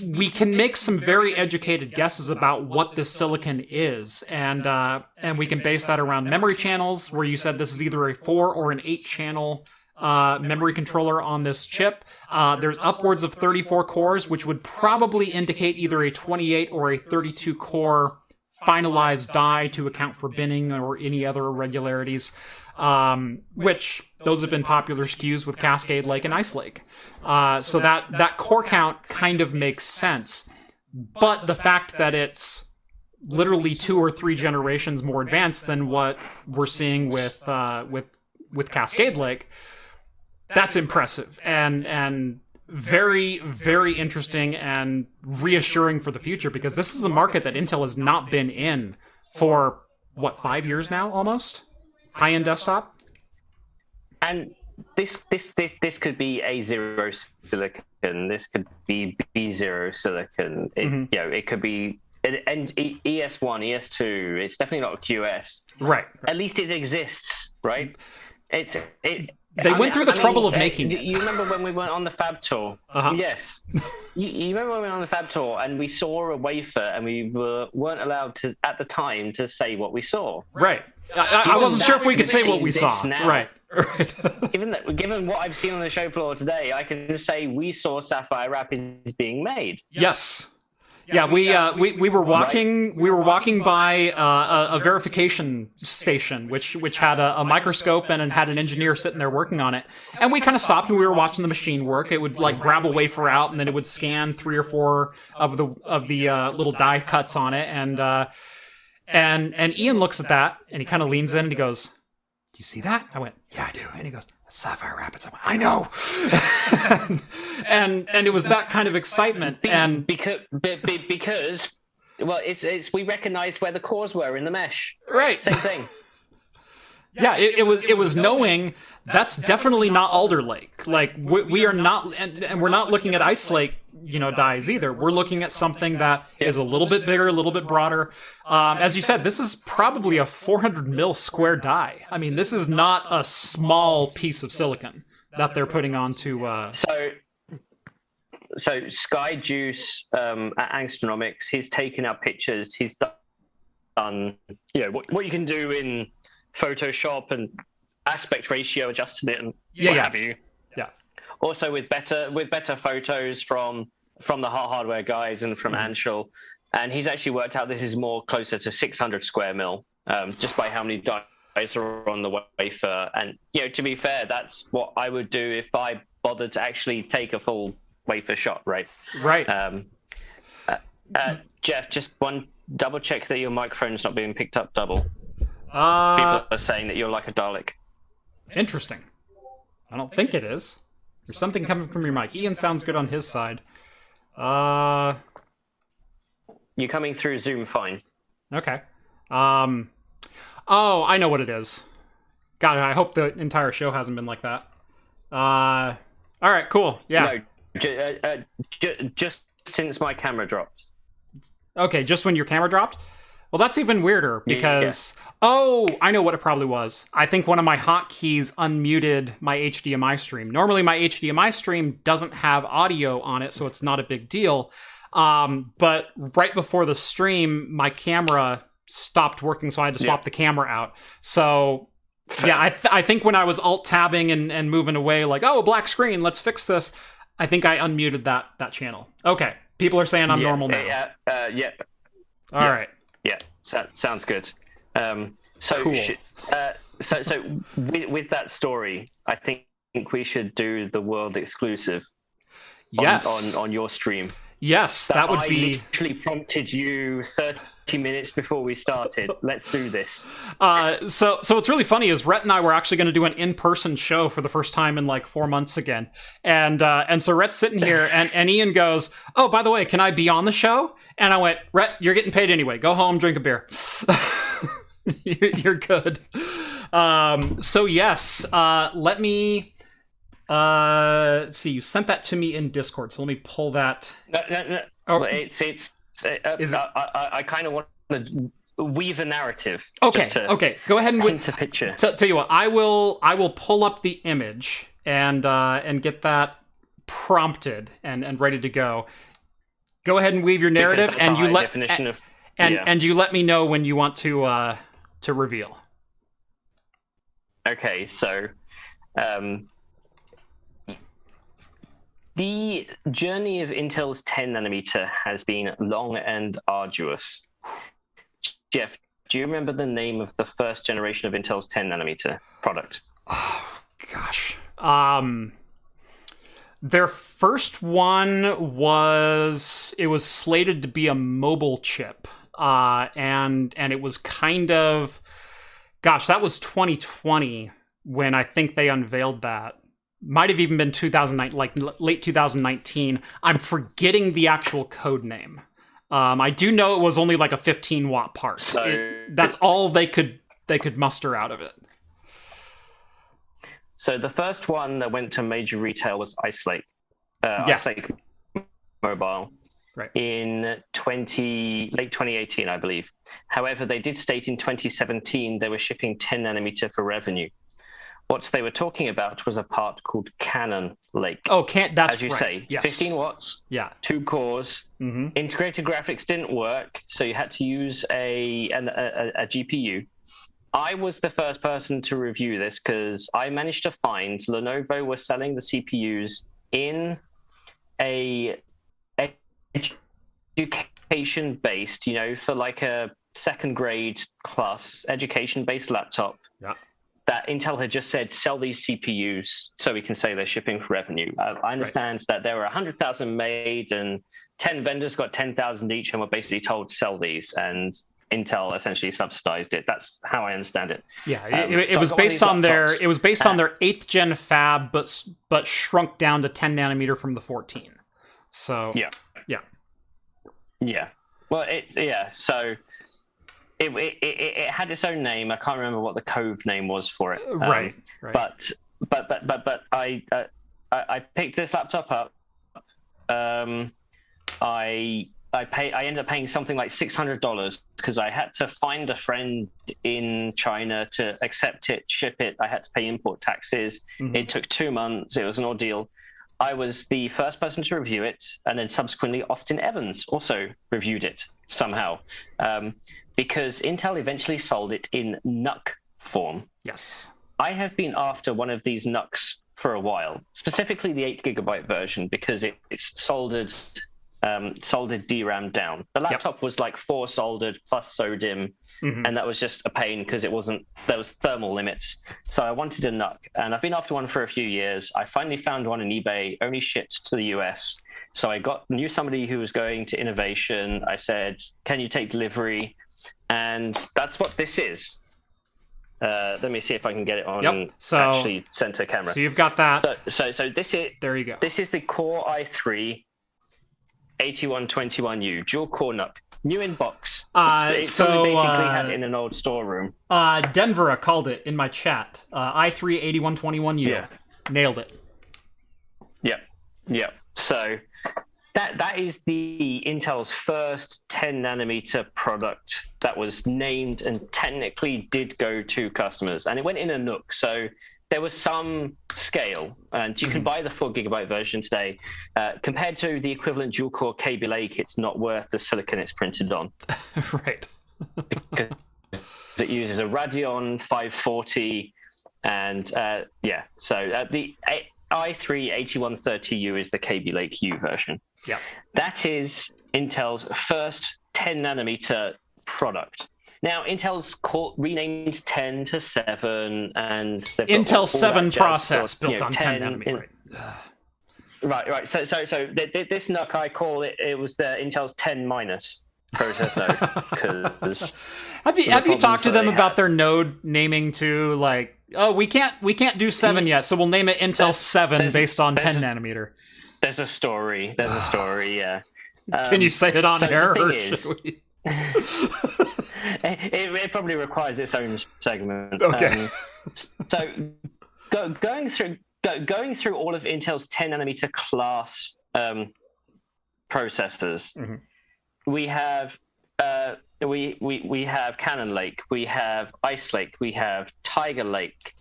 we can make some very educated guesses about what this silicon is, and uh, and we can base that around memory channels, where you said this is either a four or an eight channel uh, memory controller on this chip. Uh, there's upwards of 34 cores, which would probably indicate either a 28 or a 32 core finalized die to account for binning or any other irregularities. Um, which those have been popular SKUs with Cascade Lake and Ice Lake. Uh, so that that core count kind of makes sense, but the fact that it's literally two or three generations more advanced than what we're seeing with uh, with with Cascade Lake, that's impressive and and very very interesting and reassuring for the future because this is a market that Intel has not been in for what five years now almost high end desktop. And this this this this could be A zero silicon. This could be B zero silicon. It, Mhm. You know, it could be and ES one, ES two. It's definitely not QS. Right. At least it exists, right? It's it. They I went mean- through the I mean, trouble of uh, making you, it. You remember when we went on the Fab tour? Uh-huh. Yes. you, you remember when we went on the Fab tour and we saw a wafer and we were, weren't allowed to at the time to say what we saw. Right. I, I- wasn't sure if we could say what we saw. now. Right. Right. Given that, given what I've seen on the show floor today, I can say we saw Sapphire Rapids being made. Yes. Yeah, we uh, we we were walking we were walking by uh, a, a verification station, which which had a, a microscope and it had an engineer sitting there working on it, and we kind of stopped and we were watching the machine work. It would like grab a wafer out and then it would scan three or four of the of the uh, little die cuts on it, and uh, and and Ian looks at that and he kind of leans in and he goes, "Do you see that?" I went, "Yeah, I do," and he goes. Sapphire Rapids. I went, I know, and and it was that kind of excitement, Be- and because be, be, because well, it's it's we recognised where the cores were in the mesh. right, Same thing. Yeah it, it was it was knowing that's definitely not alder lake. Like we, we are not and, and we're not looking at ice lake you know dies either. We're looking at something that is a little bit bigger a little bit broader. Um, as you said this is probably a 400 mil square die i mean this is not a small piece of silicon that they're putting onto uh, So, so Sky Juice um, at Angstronomics, he's taken our pictures. He's done, you know, what, what you can do in Photoshop and aspect ratio, adjusted it, and Yeah, what yeah. have you. Yeah. Also with better with better photos from from the Hard Hardware guys and from Mhm. Anshel, and he's actually worked out this is more closer to 600 square mil, um, just by how many dice are on the wafer. And you know, to be fair, that's what I would do if I bothered to actually take a full wafer shot, right? right Um, uh, uh, Jeff, just one double check that your microphone's not being picked up double. Uh, People are saying that you're like a Dalek. Interesting. I don't think it is. There's something coming from your mic. Ian sounds good on his side. Uh, You're coming through Zoom fine. okay. Um, oh, I know what it is. God, I hope the entire show hasn't been like that. Uh, all right, cool. Yeah. No, uh, uh, ju- just since my camera dropped. Okay, just when your camera dropped? Well, that's even weirder Yeah, because oh, I know what it probably was. I think one of my hotkeys unmuted my HDMI stream. Normally, my HDMI stream doesn't have audio on it, so it's not a big deal. Um, but right before the stream, my camera stopped working, so I had to swap Yeah. the camera out. So yeah, I, th- I think when I was alt tabbing and, and moving away, like, oh, black screen, let's fix this. I think I unmuted that that channel. Okay, people are saying I'm yeah, normal now. Yeah, uh, yeah, All right. Yeah. So, sounds good. Um, so, Cool. sh- uh, so, so with, with that story, I think we should do the world exclusive on, Yes. on, on your stream. Yes, that would I be. literally prompted you 30 minutes before we started. Let's do this. Uh, so, so what's really funny is Rhett and I were actually going to do an in-person show for the first time in like four months again, and uh, and so Rhett's sitting here, and, and Ian goes, "Oh, by the way, can I be on the show?" And I went, "Rhett, you're getting paid anyway. Go home, drink a beer. you're, you're good." Um, so yes, uh, let me. Uh, let's see, you sent that to me in Discord, so let me pull that. No, no, no. Oh. It's, it's, uh, Is I, I, I kind of want to weave a narrative. Okay, okay, go ahead and. Paint a picture. T- tell you what, I will I will pull up the image and uh, and get that prompted and, and ready to go. Go ahead and weave your narrative, and you let definition of and yeah. and you let me know when you want to uh, to reveal. Okay, so um, the journey of Intel's 10 nanometer has been long and arduous. Jeff, do you remember the name of the first generation of Intel's 10 nanometer product? Oh gosh. Um their first one was it was slated to be a mobile chip. Uh and and it was kind of gosh, that was 2020 when I think they unveiled that. Might have even been 2009 like late 2019. I'm forgetting the actual code name. Um, I do know it was only like a 15 watt part. So- It- that's all they could they could muster out of it. So the first one that went to major retail was Ice Lake. Uh, Yeah. Ice Lake Mobile. Right. In 20 late 2018, I believe. However, they did state in 2017 they were shipping 10 nanometer for revenue. What they were talking about was a part called Cannon Lake. Oh, can't that's As you right. say, yes. 15 watts, Yeah. two cores. hmm Integrated graphics didn't work, so you had to use a, an, a, a, a GPU. I was the first person to review this because I managed to find Lenovo was selling the CPUs in a education based, you know, for like a second grade class education based laptop. Yeah. That Intel had just said sell these CPUs so we can say they're shipping for revenue. Uh, I understand that there were 100,000 made and 10 vendors got 10,000 each and were basically told to sell these and Intel essentially subsidized it. That's how I understand it. Yeah, it, Um, it, it so was got one of based on their it was based on Uh, their eighth gen fab, but but shrunk down to 10 nanometer from the 14. So yeah, Yeah. Yeah. Well, it yeah. So it it, it it had its own name. I can't remember what the code name was for it. Um, right, right. But but but but but I uh, I, I picked this laptop up. Um, I I pay I ended up paying something like six hundred dollars because I had to find a friend in China to accept it, ship it. I had to pay import taxes. Mhm. It took two months. It was an ordeal. I was the first person to review it, and then subsequently Austin Evans also reviewed it somehow, um, because Intel eventually sold it in NUC form. yes. I have been after one of these NUCs for a while, specifically the eight gigabyte version, because it, it's soldered um, soldered DRAM down. The laptop was like four soldered plus SODIMM, Mhm. and that was just a pain because it wasn't there was thermal limits. So I wanted a NUC, and I've been after one for a few years. I finally found one on eBay, only shipped to the US. So I got knew somebody who was going to innovation. I said, "Can you take delivery?" And that's what this is. Uh, let me see if I can get it on Yep, so- actually center camera. So you've got that. So, so, so this is there you go. this is the Core i3 8121U dual core NUC, new in box. Uh, It's- it's so, basically uh, had in an old storeroom. Uh, Denver called it in my chat. Uh, i3 8121U. Yeah. Nailed it. Yeah, yeah. So that that is the Intel's first 10 nanometer product that was named and technically did go to customers, and it went in a NUC. So there was some scale, and you can buy the four gigabyte version today. Uh, compared to the equivalent dual core Kaby Lake, it's not worth the silicon it's printed on. right. because it uses a Radeon 540, and uh, yeah, so uh, the i3 8130U is the Kaby Lake U version. Yeah. That is Intel's first 10 nanometer product. Now, Intel's called, renamed 10 to 7, and they've all- all Intel 7 jazz, process or, built know, on 10 nanometer. in- right. Right. So, so, so th- th- this NUC I call it. It was the Intel's 10 minus process node because Have you have you talked to them about had. their node naming too? Like, oh, we can't we can't do seven mm. yet, so we'll name it Intel There's- Seven there's- based on ten nanometer. There's a story. There's a story. Yeah. Can Um, you say it on so air? It, it probably requires its own segment. Okay. Um, so go, going through go, going through all of Intel's 10 nanometer class um, processors, Mhm. we have uh, we, we we have Cannon Lake, we have Ice Lake, we have Tiger Lake.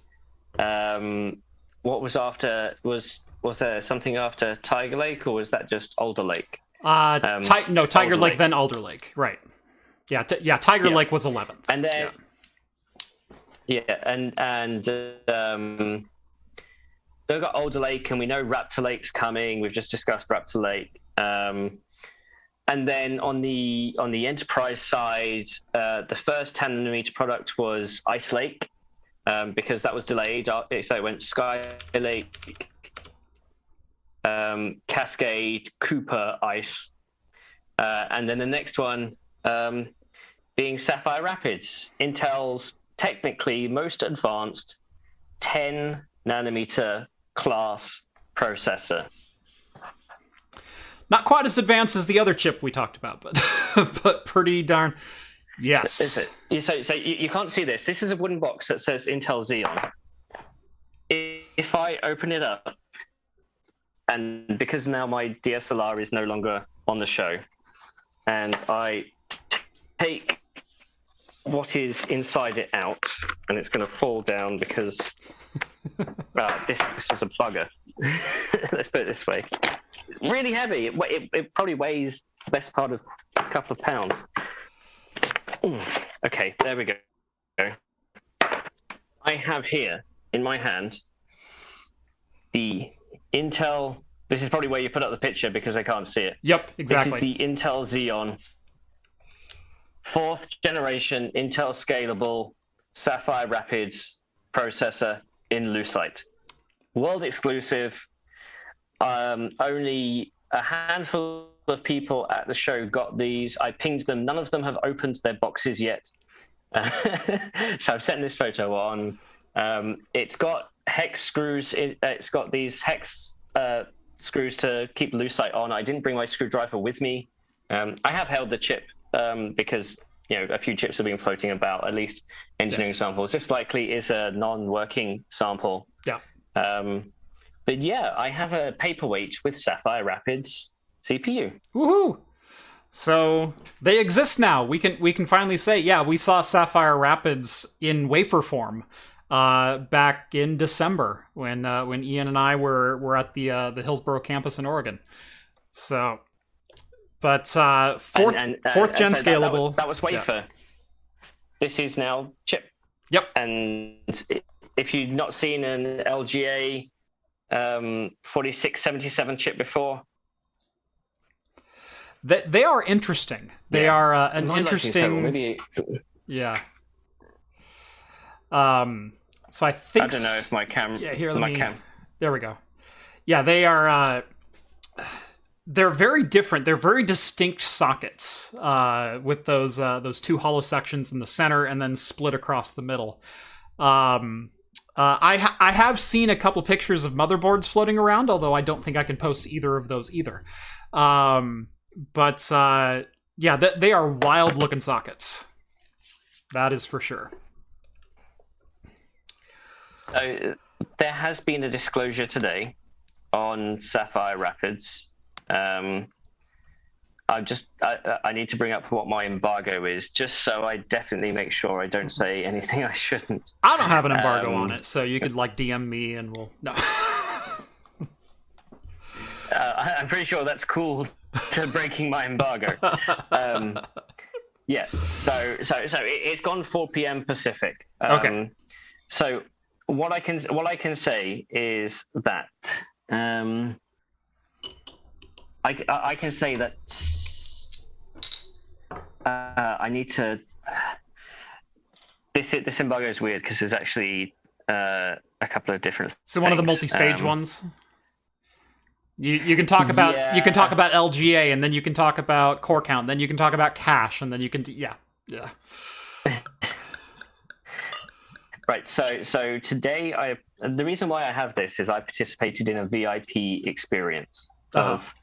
Um, what was after was was there something after Tiger Lake or was that just Alder Lake? Uh, Um, Ti- no, Tiger Lake, Lake. then Alder Lake. Right. Yeah, t- yeah. Tiger Yeah. Lake was eleventh. and then yeah, and and um, we've got Alder Lake, and we know Raptor Lake's coming. We've just discussed Raptor Lake, um, and then on the on the enterprise side, uh, the first 10 nanometer product was Ice Lake um, because that was delayed. Uh, So it went Sky Lake, um, Cascade, Cooper, Ice, uh, and then the next one um, being Sapphire Rapids, Intel's technically most advanced 10 nanometer class processor. Not quite as advanced as the other chip we talked about, but but pretty darn. Yes. Is it? So, so you, you can't see this. This is a wooden box that says Intel Xeon. If I open it up, and because now my DSLR is no longer on the show, and I take what is inside it out, and it's going to fall down because well, this, this is a plugger. Let's put it this way. Really heavy. It, it, it probably weighs the best part of a couple of pounds. Mm, Okay, there we go. I have here in my hand the Intel. This is probably where you put up the picture because I can't see it. Yep. Exactly. This is the Intel Xeon fourth generation Intel scalable Sapphire Rapids processor in Lucite. World exclusive. Um, only a handful of people at the show got these. I pinged them. None of them have opened their boxes yet. so I've sent this photo on. Um, it's got hex screws. In, it's got these hex uh, screws to keep Lucite on. I didn't bring my screwdriver with me. Um, I have held the chip um, because you know a few chips have been floating about, at least engineering samples. This likely is a non-working sample. Yeah. Um, but yeah, I have a paperweight with Sapphire Rapids CPU. Woohoo! So they exist now. We can we can finally say, yeah, we saw Sapphire Rapids in wafer form uh, back in December when uh, when Ian and I were were at the uh, the Hillsboro campus in Oregon. So, but uh, fourth And- and, uh, fourth gen so that- that was- scalable. That, was wafer. This is now chip. Yep. And if you've not seen an LGA um, 4677 chip before, They, they are interesting. They Yeah. are uh, an my lighting's terrible. interesting. Maybe Yeah. Um. So I think I don't know if my cam. Yeah, here, let my me- cam. There we go. Yeah, they are. Uh, they're very different. They're very distinct sockets uh, with those uh, those two hollow sections in the center and then split across the middle. Um, uh, I ha- I have seen a couple pictures of motherboards floating around, although I don't think I can post either of those either. Um, but uh, yeah, th- they are wild looking sockets. That is for sure. So there has been a disclosure today on Sapphire Rapids. Um, I just I, I need to bring up what my embargo is, just so I definitely make sure I don't say anything I shouldn't. I don't have an embargo Um, on it, so you could like DM me and we'll no. Uh, I'm pretty sure that's cool to breaking my embargo. Um, yeah. So so so it, it's gone 4 p.m. Pacific. Um, Okay. So what I can what I can say is that um, I, I can say that uh, I need to. This this embargo is weird because there's actually uh, a couple of different. So one of the multi-stage Um, ones. You you can talk about you can talk about LGA and then you can talk about core count, then you can talk about cache, and then you can yeah yeah. Right. So so today I the reason why I have this is I participated in a VIP experience Uh-huh. of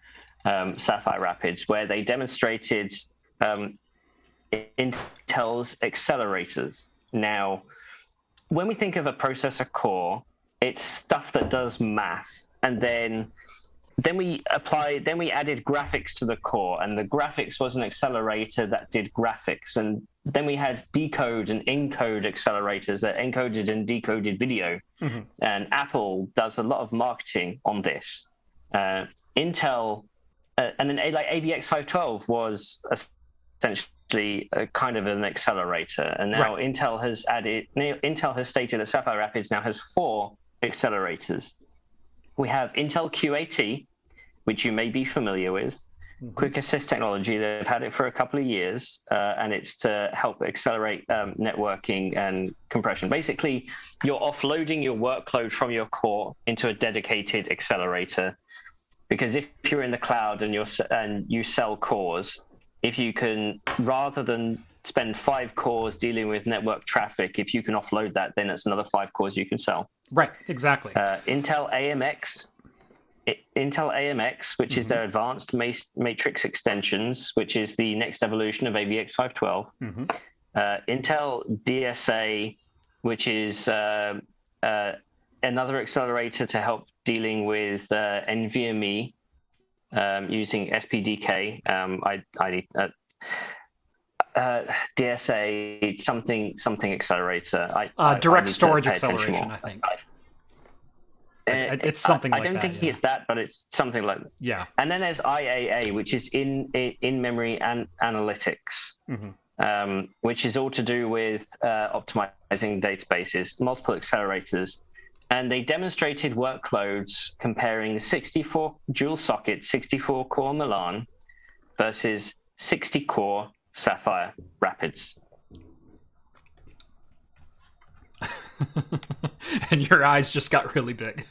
um, Sapphire Rapids where they demonstrated um, Intel's accelerators. Now, when we think of a processor core, it's stuff that does math, and then then we applied then we added graphics to the core and the graphics was an accelerator that did graphics. And then we had decode and encode accelerators that encoded and decoded video. Mhm. and apple does a lot of marketing on this. Uh, intel uh, and then like avx 512 was essentially a kind of an accelerator. And now intel has added intel has stated that sapphire rapids now has four accelerators we have Intel QAT, which you may be familiar with. Mm-hmm. Quick Assist technology, they've had it for a couple of years, uh, and it's to help accelerate um, networking and compression. Basically, you're offloading your workload from your core into a dedicated accelerator. Because if you're in the cloud and you're and you sell cores, if you can rather than spend five cores dealing with network traffic, if you can offload that, then it's another five cores you can sell. Right, exactly. Uh, Intel AMX Intel AMX, which mm-hmm. is their advanced matrix extensions, which is the next evolution of AVX 512. Mm-hmm. Uh, Intel DSA, which is uh, uh, another accelerator to help dealing with uh, NVMe um, using SPDK. Um, I, I uh, uh, DSA something something accelerator. I, direct I storage acceleration, I think. Uh, it's something. I, like I don't that, think yeah. it's that, but it's something like that. Yeah. And then there's IAA, which is in in memory and analytics, mm-hmm. um, which is all to do with uh, optimizing databases, multiple accelerators, and they demonstrated workloads comparing 64 dual socket, 64 core Milan versus 60 core Sapphire Rapids. and your eyes just got really big.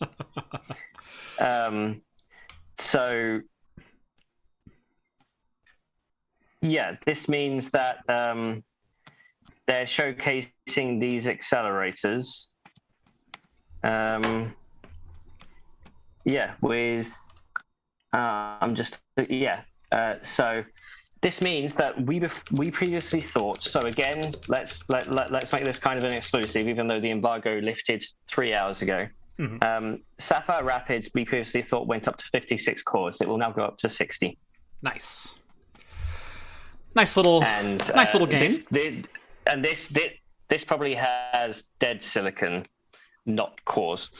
um, so yeah, this means that um, they're showcasing these accelerators. Um, yeah, with uh, I'm just yeah. Uh, so this means that we bef- we previously thought. So again, let's let, let let's make this kind of an exclusive, even though the embargo lifted three hours ago. Mm-hmm. Um, Sapphire Rapids, we previously thought went up to 56 cores. It will now go up to 60. Nice. Nice little, and, nice uh, little game. This, this, and this, this, this probably has dead silicon, not cores.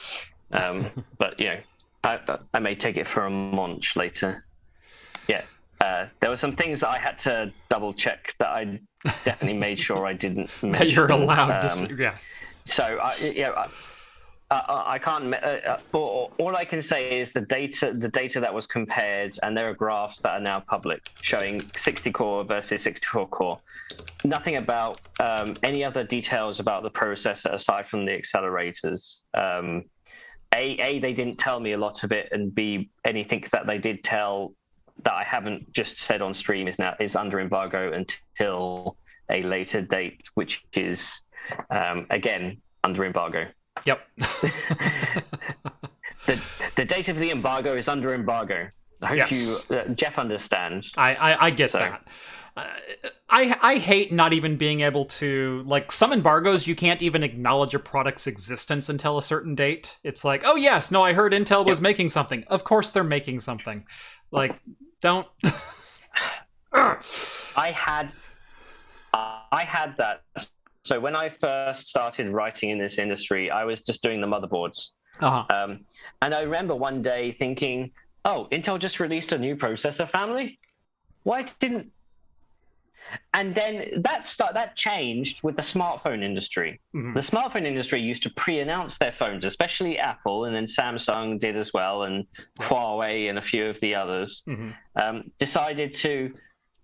Um, but you know, I, I may take it for a munch later. Yeah, uh, there were some things that I had to double check that I definitely made sure I didn't. that you're allowed um, to, yeah. So I, uh, uh, I can't. Uh, uh all I can say is the data, the data that was compared, and there are graphs that are now public showing 60 core versus 64 core. Nothing about um, any other details about the processor aside from the accelerators. Um, a, a, they didn't tell me a lot of it, and B, anything that they did tell that I haven't just said on stream is now is under embargo until a later date, which is um, again under embargo. Yep. the the date of the embargo is under embargo. I hope yes. you uh, Jeff understands. I I, I get so. that. Uh, I I hate not even being able to like some embargoes you can't even acknowledge a product's existence until a certain date. It's like, "Oh yes, no, I heard Intel was yep. making something." Of course they're making something. Like don't I had I had that so when I first started writing in this industry, I was just doing the motherboards. Uh-huh. Um, and I remember one day thinking, "Oh, Intel just released a new processor family. Why didn't?" And then that start that changed with the smartphone industry. Mm-hmm. The smartphone industry used to pre-announce their phones, especially Apple, and then Samsung did as well, and Huawei and a few of the others mm-hmm. um, decided to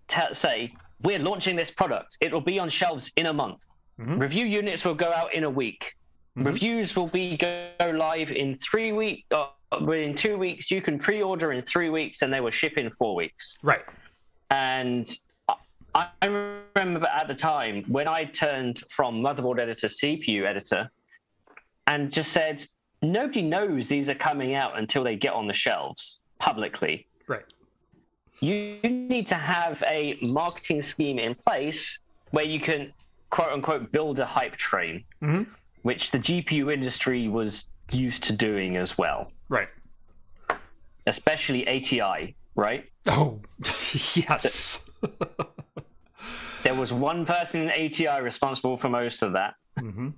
t- say, "We're launching this product. It will be on shelves in a month." Mm-hmm. Review units will go out in a week. Mm-hmm. Reviews will be go live in three weeks. Uh, within two weeks, you can pre-order in three weeks, and they will ship in four weeks. Right. And I remember at the time when I turned from motherboard editor to CPU editor, and just said, nobody knows these are coming out until they get on the shelves publicly. Right. You need to have a marketing scheme in place where you can quote unquote build a hype train, mm-hmm. which the GPU industry was used to doing as well. Right. Especially ATI, right? Oh, yes. There was one person in ATI responsible for most of that. Mm-hmm.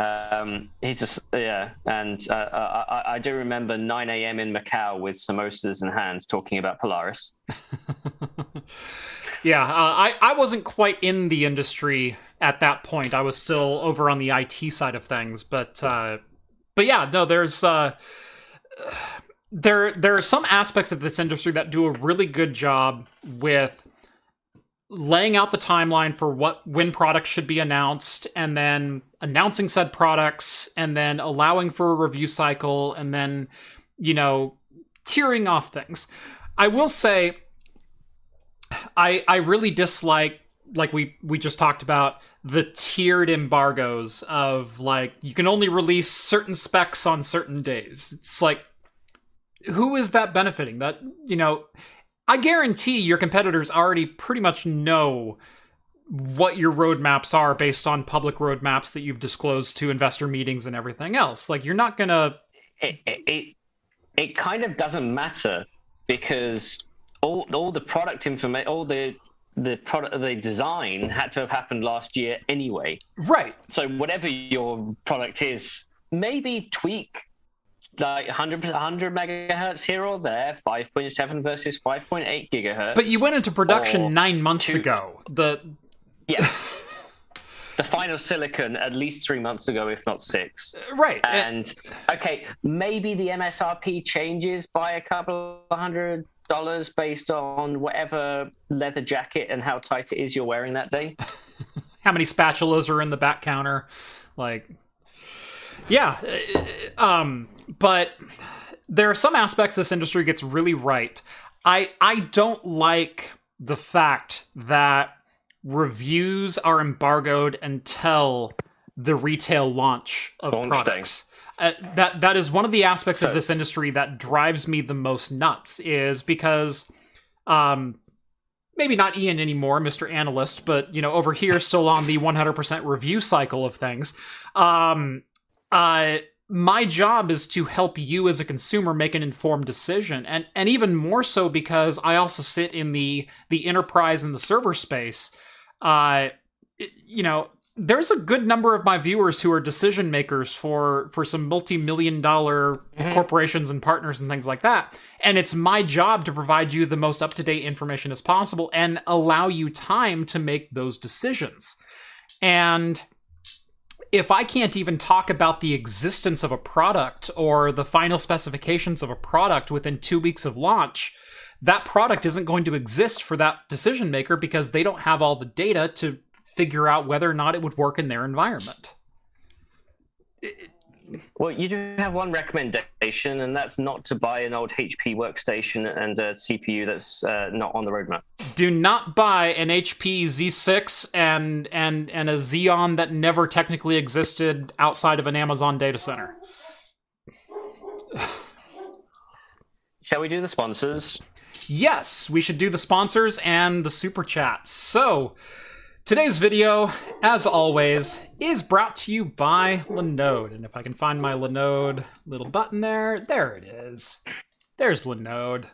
Um, he's just yeah, and uh, I, I, do remember 9 a.m. in Macau with samosas and hands talking about Polaris. yeah, uh, I I wasn't quite in the industry at that point. I was still over on the IT side of things, but uh, but yeah, no, there's uh, there there are some aspects of this industry that do a really good job with laying out the timeline for what when products should be announced and then announcing said products and then allowing for a review cycle and then you know tearing off things. I will say i i really dislike like we we just talked about the tiered embargoes of like you can only release certain specs on certain days. It's like who is that benefiting? That you know I guarantee your competitors already pretty much know what your roadmaps are based on public roadmaps that you've disclosed to investor meetings and everything else. Like you're not gonna. It it, it kind of doesn't matter because all all the product information, all the the product the design had to have happened last year anyway. Right. So whatever your product is, maybe tweak like 100 100 megahertz here or there 5.7 versus 5.8 gigahertz. But you went into production nine months two- ago. The yeah. The final silicon at least three months ago if not six. Uh, right and okay maybe the msrp changes by a couple of hundred dollars based on whatever leather jacket and how tight it is you're wearing that day. How many spatulas are in the back counter? Like yeah uh, um but there are some aspects this industry gets really right i i don't like the fact that reviews are embargoed until the retail launch of products uh, that that is one of the aspects of this industry that drives me the most nuts is because um maybe not Ian anymore, Mr. Analyst, but you know, over here still on the 100% review cycle of things. Um uh my job is to help you as a consumer make an informed decision and and even more so because I also sit in the the enterprise and the server space. Uh you know, there's a good number of my viewers who are decision makers for for some multi-million dollar Mhm. corporations and partners and things like that and it's my job to provide you the most up-to-date information as possible and allow you time to make those decisions and if I can't even talk about the existence of a product or the final specifications of a product within two weeks of launch, that product isn't going to exist for that decision maker because they don't have all the data to figure out whether or not it would work in their environment. Well, you do have one recommendation, and that's not to buy an old HP workstation and a CPU that's uh, not on the roadmap. Do not buy an HP Z6 and and and a Xeon that never technically existed outside of an Amazon data center. Shall we do the sponsors? Yes, we should do the sponsors and the super chats. So, today's video, as always, is brought to you by Linode. And if I can find my Linode little button there, there it is. There's Linode.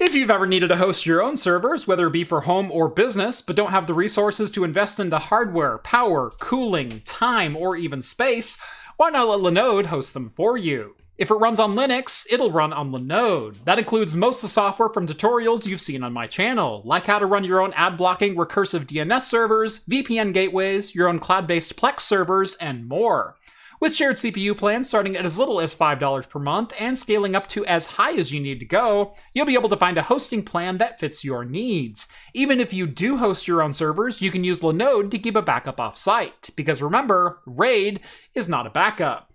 If you've ever needed to host your own servers, whether it be for home or business, but don't have the resources to invest into hardware, power, cooling, time, or even space, why not let Linode host them for you? If it runs on Linux, it'll run on Linode. That includes most of the software from tutorials you've seen on my channel, like how to run your own ad blocking recursive DNS servers, VPN gateways, your own cloud based Plex servers, and more. With shared CPU plans starting at as little as $5 per month and scaling up to as high as you need to go, you'll be able to find a hosting plan that fits your needs. Even if you do host your own servers, you can use Linode to keep a backup off-site. Because remember, RAID is not a backup.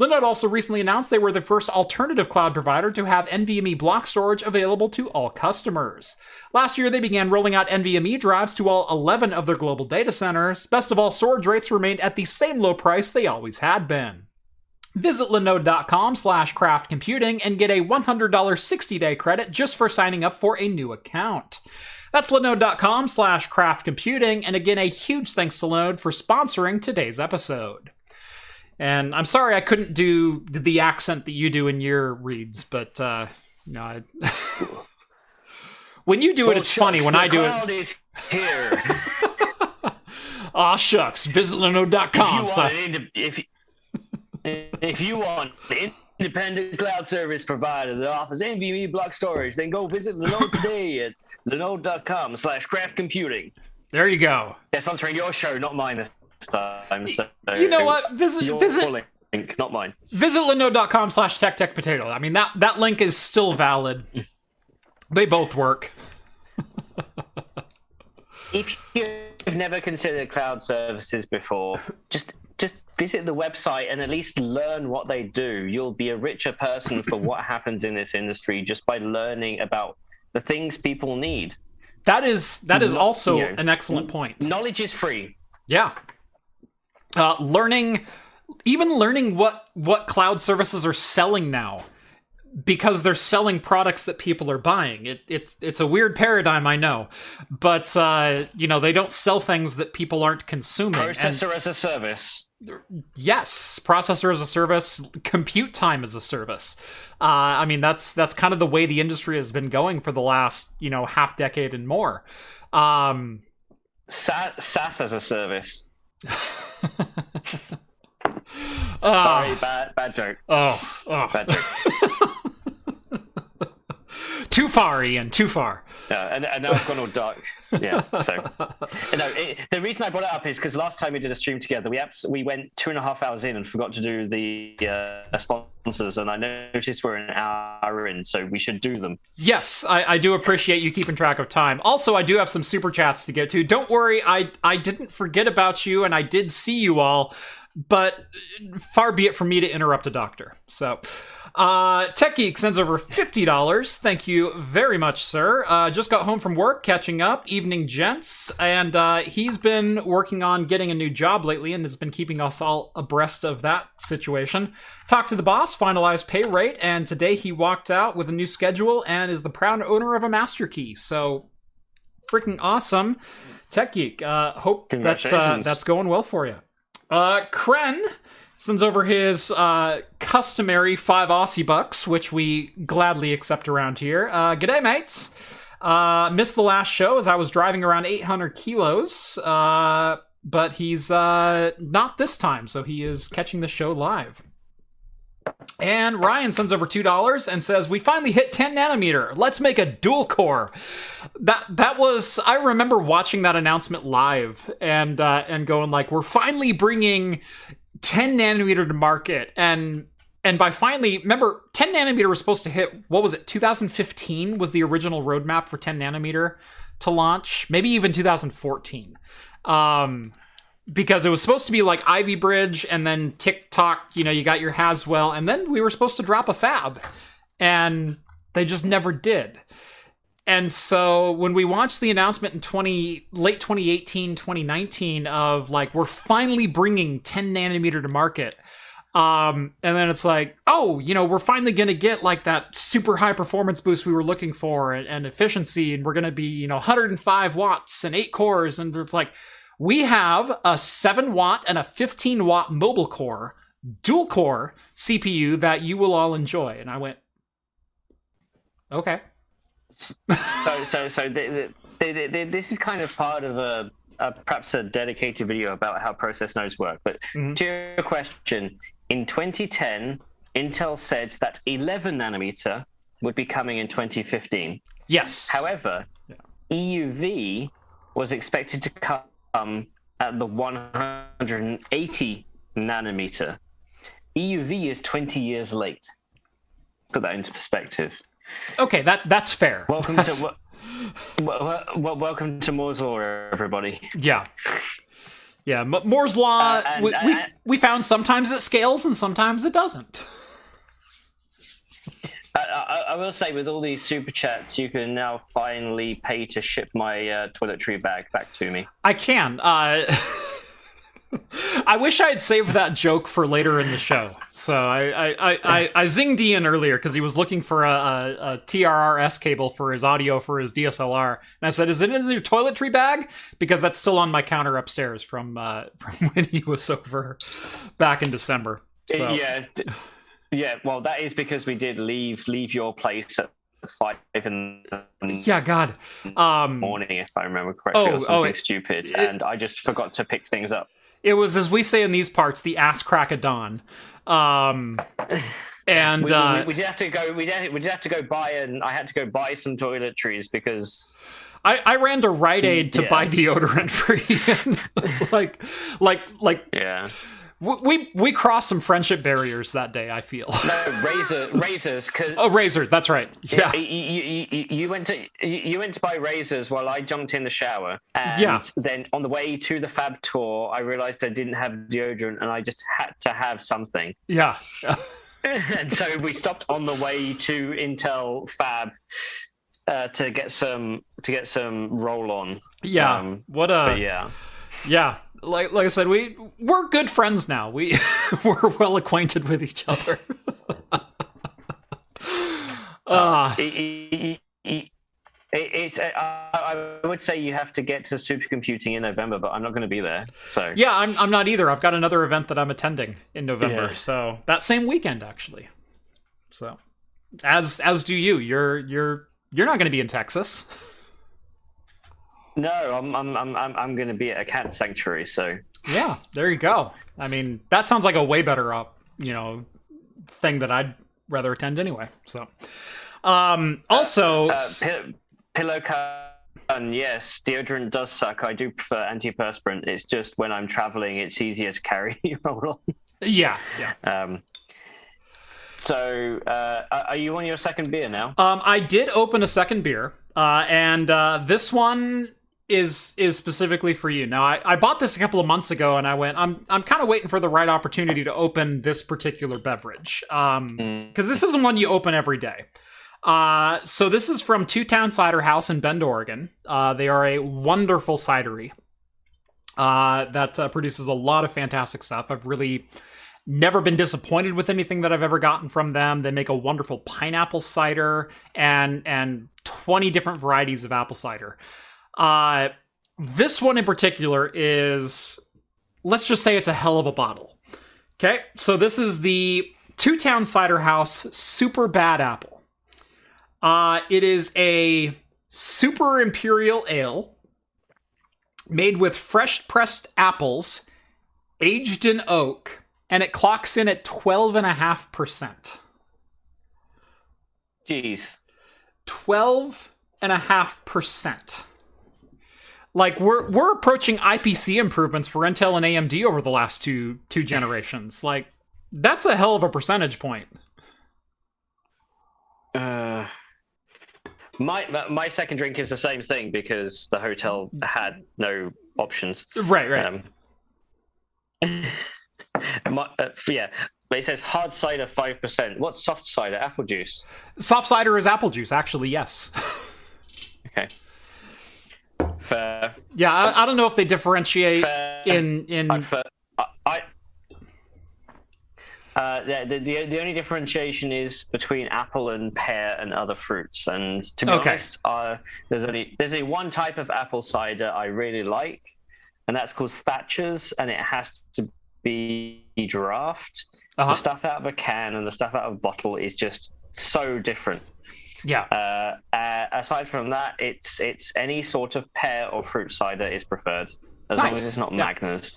Linode also recently announced they were the first alternative cloud provider to have NVMe block storage available to all customers. Last year, they began rolling out NVMe drives to all 11 of their global data centers. Best of all, storage rates remained at the same low price they always had been. Visit linode.com slash craftcomputing and get a $100 60-day credit just for signing up for a new account. That's linode.com slash craftcomputing, and again, a huge thanks to Linode for sponsoring today's episode. And I'm sorry I couldn't do the accent that you do in your reads, but uh, you know, I... when you do it, it's funny. When I do it. Here. aw shucks. Visit if, you want So, an if, you- if you want an independent cloud service provider that offers NVMe block storage, then go visit Linode today at linode.com slash craft computing. there you go. They're sponsoring your show, not mine time. So You know what? Visit visit link, not mine. Visit linode.com slash tech tech potato. I mean that that link is still valid. They both work. If you've never considered cloud services before, just just visit the website and at least learn what they do. You'll be a richer person for what happens in this industry just by learning about the things people need. That is that is also you know, an excellent point. Knowledge is free. Yeah. Uh, learning, even learning what what cloud services are selling now, because they're selling products that people are buying. It, it's it's a weird paradigm, I know, but uh, you know they don't sell things that people aren't consuming. And Processor as a service. yes, processor as a service, compute time as a service. Uh, I mean that's that's kind of the way the industry has been going for the last you know half decade and more. Um, Sa- SaaS as a service. ah, Sorry, bad bad joke. oh, oh. Bad joke. too far, Ian. Too far. Yeah, and, and now I've gone all dark. Yeah. So, no, it, the reason I brought it up is because last time we did a stream together, we abs- we went two and a half hours in and forgot to do the uh, sponsors, and I noticed we're an hour in, so we should do them. Yes, I, I do appreciate you keeping track of time. Also, I do have some super chats to get to. Don't worry, I I didn't forget about you, and I did see you all. But far be it from me to interrupt a doctor. So, uh, Tech Geek sends over fifty dollars. Thank you very much, sir. Uh, just got home from work, catching up. Evening, gents, and uh, he's been working on getting a new job lately, and has been keeping us all abreast of that situation. Talked to the boss, finalized pay rate, and today he walked out with a new schedule and is the proud owner of a master key. So, freaking awesome, Tech Geek. Uh, hope that's uh, that's going well for you. Uh, Kren sends over his uh, customary five Aussie bucks, which we gladly accept around here. Uh, g'day, mates. Uh, missed the last show as I was driving around 800 kilos, uh, but he's uh, not this time, so he is catching the show live. And Ryan sends over two dollars and says, "We finally hit 10 nanometer. Let's make a dual core." That that was I remember watching that announcement live and uh, and going like, "We're finally bringing 10 nanometer to market." And and by finally, remember, 10 nanometer was supposed to hit. What was it? 2015 was the original roadmap for 10 nanometer to launch. Maybe even 2014. Um, because it was supposed to be like Ivy Bridge and then tick-tock, you know, you got your Haswell, and then we were supposed to drop a fab. And they just never did. And so when we watched the announcement in 20 late 2018, 2019 of like we're finally bringing 10 nanometer to market. Um, and then it's like, oh, you know, we're finally to get like that super high performance boost we were looking for and, and efficiency, and we're to be, you know, 105 watts and eight cores. And it's like, we have a 7 watt and a 15 watt mobile core, dual core CPU that you will all enjoy. And I went, okay. So, so, so this is kind of part of a, a perhaps a dedicated video about how process nodes work. But Mhm. to your question, in 2010, Intel said that 11 nanometer would be coming in 2015. Yes. However, EUV was expected to come at the 180 nanometer. EUV is 20 years late. Put that into perspective. Okay, that that's fair. Welcome That's- to well, well, welcome to Moore's law, everybody. Yeah. Yeah, M- Moore's law. Uh, and- we, we and- we found sometimes it scales and sometimes it doesn't. I, I, I will say, with all these super chats, you can now finally pay to ship my uh, toiletry bag back to me. I can. I wish I had saved that joke for later in the show. So I I, I, I, I zinged Ian earlier because he was looking for a, a, a TRRS cable for his audio for his DSLR, and I said, "Is it in your toiletry bag?" Because that's still on my counter upstairs from uh, from when he was over back in December. So. Yeah, yeah. Well, that is because we did leave leave your place at five in the Yeah, God. Um, morning, if I remember correctly, Oh, or something oh, it- stupid, it- and I just forgot to pick things up. It was, as we say in these parts, the ass crack of dawn. Um, and We, uh, we, we did have to go. We did, we did have to go buy, and I had to go buy some toiletries because I, I ran to Rite Aid to Yeah. buy deodorant for Ian. like, like, like yeah, We we crossed some friendship barriers that day. I feel. No, razor, razors, because oh, razor. That's right. Yeah. you, you, you, you went to you you went to buy razors while I jumped in the shower, and Yeah. then on the way to the Fab tour, I realized I didn't have deodorant, and I just had to have something. Yeah. and so we stopped on the way to Intel Fab uh, to get some to get some roll on. Yeah. Um, what a yeah, Yeah, like like I said, we we're good friends now. We we're well acquainted with each other. uh, It- it- it- I I would say you have to get to supercomputing in November, but I'm not going to be there. So yeah, I'm I'm not either. I've got another event that I'm attending in November, Yeah. so that same weekend actually. So, as as do you. You're you're you're not going to be in Texas. no, I'm I'm I'm I'm, I'm going to be at a cat sanctuary. So Yeah, there you go. I mean, that sounds like a way better up, you know, thing that I'd rather attend anyway. So, um, also, uh, pi- pillow gun, yes, deodorant does suck. I do prefer antiperspirant. It's just when I'm traveling, it's easier to carry roll on. yeah, yeah. Um, so, uh, are are you on your second beer now? Um, I did open a second beer, uh, and uh, this one is is specifically for you. Now, I, I bought this a couple of months ago, and I went, I'm I'm kind of waiting for the right opportunity to open this particular beverage, um, Mm. because this isn't one you open every day. Uh, so this is from Two Town Cider House in Bend, Oregon. Uh, they are a wonderful cidery uh, that uh, produces a lot of fantastic stuff. I've really never been disappointed with anything that I've ever gotten from them. They make a wonderful pineapple cider and and 20 different varieties of apple cider. Uh, this one in particular is, let's just say it's a hell of a bottle. Okay, so this is the Two Town Cider House Super Bad Apple. Uh, it is a super imperial ale made with fresh pressed apples, aged in oak, and it clocks in at 12.5%. Jeez. 12.5%. Like we're we're approaching IPC improvements for Intel and AMD over the last two two generations. Like that's a hell of a percentage point. Uh, my my- second drink is the same thing because the hotel had no options. Right, right. Um, my, uh, yeah, but it says hard cider five percent. What's soft cider? Apple juice. Soft cider is apple juice, actually, yes. Okay. Fair. yeah, I, I don't know if they differentiate Fair. in in I. Uh, the, the the the only differentiation is between apple and pear and other fruits. And to be Okay. honest, uh, there's only there's a one type of apple cider I really like, and that's called Thatcher's, and it has to be draft. uh-huh. The stuff out of a can and the stuff out of a bottle is just so different. Yeah. Uh, uh, aside from that, it's it's any sort of pear or fruit cider is preferred, as long as it's not Yeah. Magners.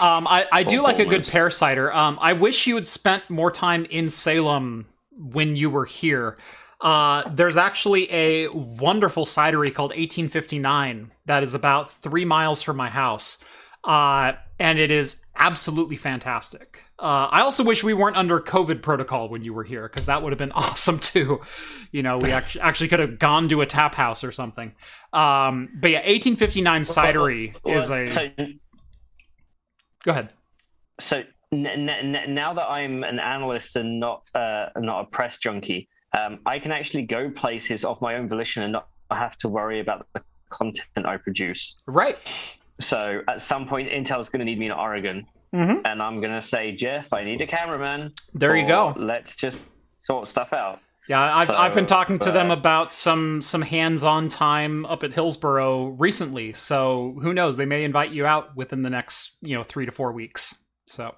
Um, I, I do like a good pear cider. Um, I wish you had spent more time in Salem when you were here. Uh, there's actually a wonderful cidery called 1859 that is about three miles from my house. Uh, and it is absolutely fantastic. Uh, I also wish we weren't under COVID protocol when you were here because that would have been awesome too. You know, we actually actually could have gone to a tap house or something. Um, but yeah, 1859 cidery is Well, a. so Go ahead. so n- n- now that I'm an analyst and not uh, not a press junkie, um, I can actually go places of my own volition and not have to worry about the content I produce. Right. So at some point, Intel's going to need me in Oregon, Mm-hmm. and I'm going to say, Jeff, I need a cameraman. There you go. Let's just sort stuff out. Yeah, I've, So, I've been talking to them about some some hands-on time up at Hillsboro recently. So who knows? They may invite you out within the next you know three to four weeks. So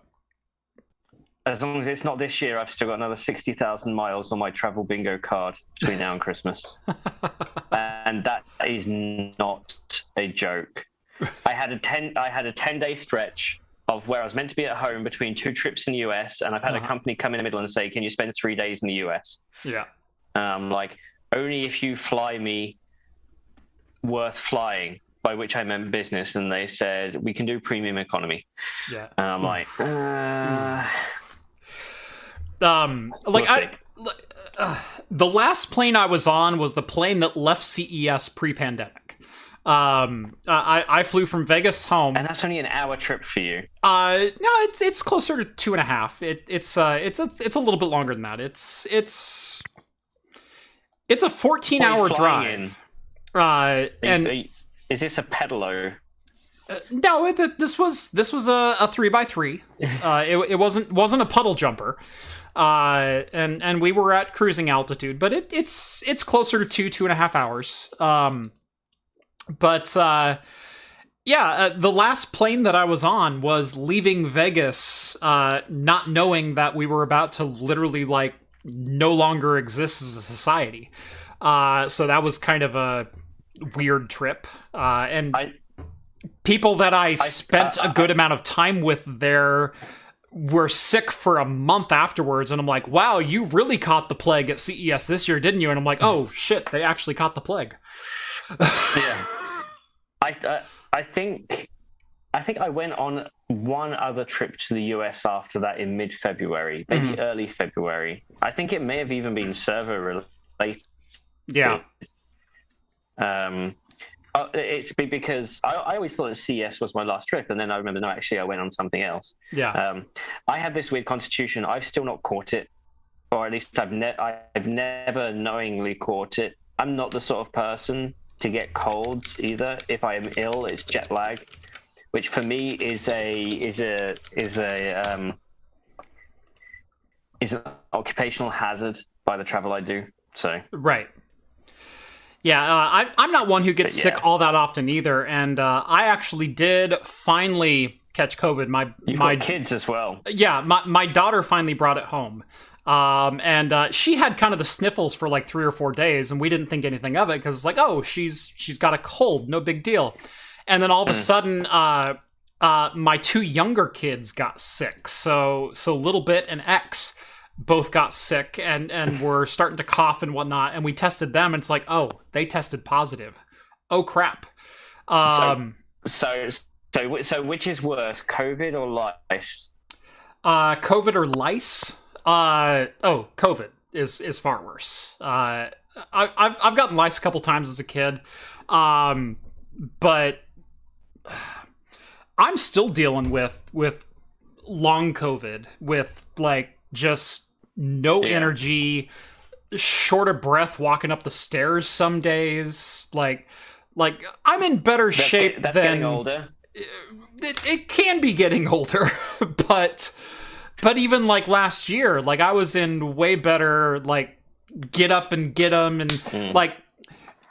As long as it's not this year, I've still got another 60,000 miles on my travel bingo card between now and Christmas. and that is not a joke. I had a 10 I had a 10 day stretch of where I was meant to be at home between two trips in the US and I've had Uh-huh. a company come in the middle and say, "Can you spend 3 days in the US?" yeah, Um like only if you fly me worth flying. by which I meant business, and they said we can do premium economy. Yeah. And I'm like, uh, Um, like I, uh, the last plane I was on was the plane that left CES pre-pandemic. Um, I I flew from Vegas home. and that's only an hour trip for you. Uh, no, it's it's closer to two and a half. It it's uh it's a, it's a little bit longer than that. It's it's it's a fourteen What are you hour drive. Uh, and you- is this a pedalo? Uh, no, it, this was this was a, a three by three. Uh, it, it wasn't wasn't a puddle jumper. Uh, and and we were at cruising altitude, but it, it's it's closer to two two and a half hours. Um, but uh, yeah, uh, the last plane that I was on was leaving Vegas, uh, not knowing that we were about to literally like no longer exist as a society. Uh, so that was kind of a weird trip. Uh, and I- people that I spent uh, a good amount of time with there were sick for a month afterwards and I'm like, "Wow, you really caught the plague at CES this year, didn't you?" And I'm like, "Oh shit, they actually caught the plague." Yeah. I uh, I think I think I went on one other trip to the US after that in mid February, maybe Mhm. early February. I think it may have even been server related. Yeah. Um, uh, it's because I, I always thought that CES was my last trip, and then I remember no, actually I went on something else. Yeah. Um, I have this weird constitution. I've still not caught it, or at least I've ne- I've never knowingly caught it. I'm not the sort of person to get colds either. If I am ill, it's jet lag, which for me is a is a is a um, is an occupational hazard by the travel I do. So Right. Yeah, uh, I, I'm not one who gets But sick all that often either, and uh, I actually did finally catch COVID. My you've my kids as well. yeah, my my daughter finally brought it home, um, and uh, she had kind of the sniffles for like three or four days, and we didn't think anything of it because it's like, oh, she's she's got a cold, no big deal. And then all of a Mm. sudden, uh, uh, my two younger kids got sick. So so little bit and X both got sick and and were starting to cough and whatnot. And we tested them, and it's like, oh, they tested positive. Oh crap. Um, So so so which is worse, COVID or lice? Uh, COVID or lice? Uh, oh, COVID is is far worse. Uh, I, I've I've gotten lice a couple times as a kid, um, but I'm still dealing with with long COVID with like just no Yeah. energy, short of breath walking up the stairs some days. Like like I'm in better That's, shape get- that's than older. it, it can be getting older but but even like last year like i was in way better like get up and get them and Mm. like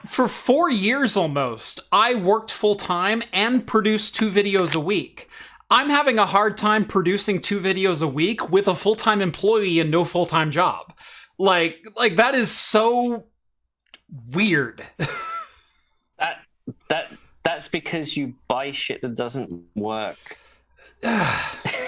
for four years almost i worked full-time and produced two videos a week i'm having a hard time producing two videos a week with a full-time employee and no full-time job like like that is so weird That that that's because you buy shit that doesn't work.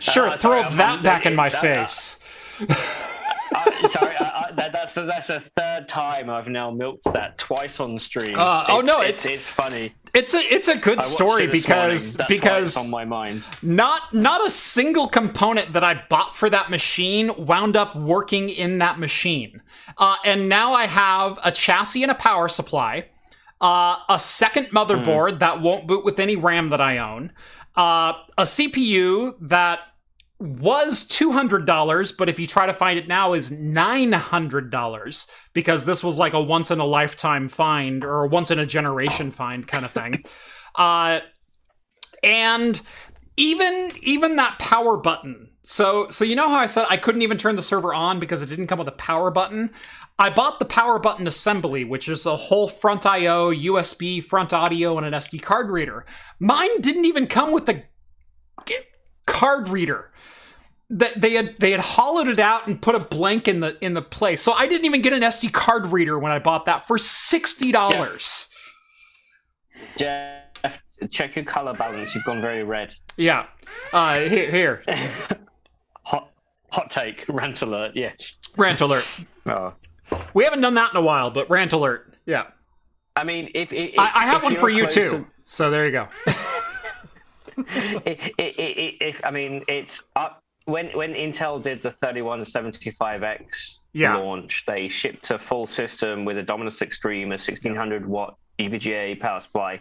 sure Uh, throw sorry, I'm- that back in my uh, face Uh, sorry, I, I, that, that's the, that's the third time I've now milked that twice on stream. Uh, oh, no, it's, it's- it's funny. It's a it's a good story because. Because on my mind. not not a single component that I bought for that machine wound up working in that machine. Uh, and now I have a chassis and a power supply, uh, a second motherboard that won't boot with any RAM that I own, uh, a CPU that was $200 but if you try to find it now is $900 because this was like a once in a lifetime find or a once in a generation find kind of thing. Uh and even even that power button. So so you know how i said i couldn't even turn the server on because it didn't come with a power button i bought the power button assembly which is a whole front io usb front audio and an sd card reader mine didn't even come with the card reader that they had they had hollowed it out and put a blank in the in the place so i didn't even get an sd card reader when i bought that for $60 Jeff, check your color balance. You've gone very red. yeah, uh here here Hot hot take. Rant alert. Yes. rant alert Oh. We haven't done that in a while, but rant alert. Yeah. I mean, if, if I, I have if one for you too. So there you go. it, I mean, it's up when when Intel did the 3175X Yeah. launch. They shipped a full system with a Dominus Extreme, a 1600 watt EVGA power supply,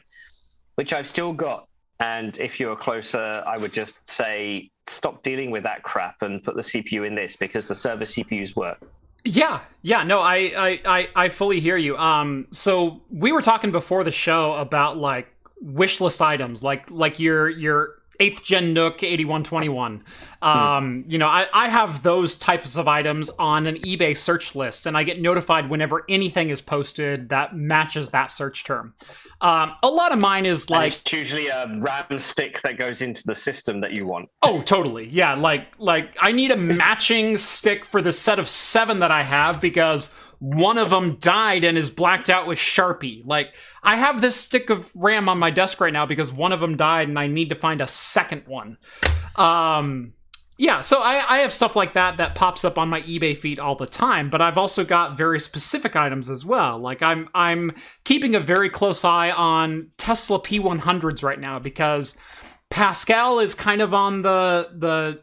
which I've still got. And if you're closer, I would just say stop dealing with that crap and put the CPU in this because the server CPUs work. Yeah, yeah, no, I, I, I, I fully hear you. Um, so we were talking before the show about like wish list items, like like your your eighth gen NUC eighty one twenty one. Um, you know, I, I have those types of items on an eBay search list, and I get notified whenever anything is posted that matches that search term. Um, a lot of mine is Like usually a RAM stick that goes into the system that you want. Oh, totally. Yeah, like like I need a matching stick for the set of 7 that I have because one of them died and is blacked out with Sharpie. Like I have this stick of RAM on my desk right now because one of them died and I need to find a second one. Um yeah, so I, I have stuff like that that pops up on my eBay feed all the time, but I've also got very specific items as well. Like I'm I'm keeping a very close eye on Tesla P100s right now because Pascal is kind of on the the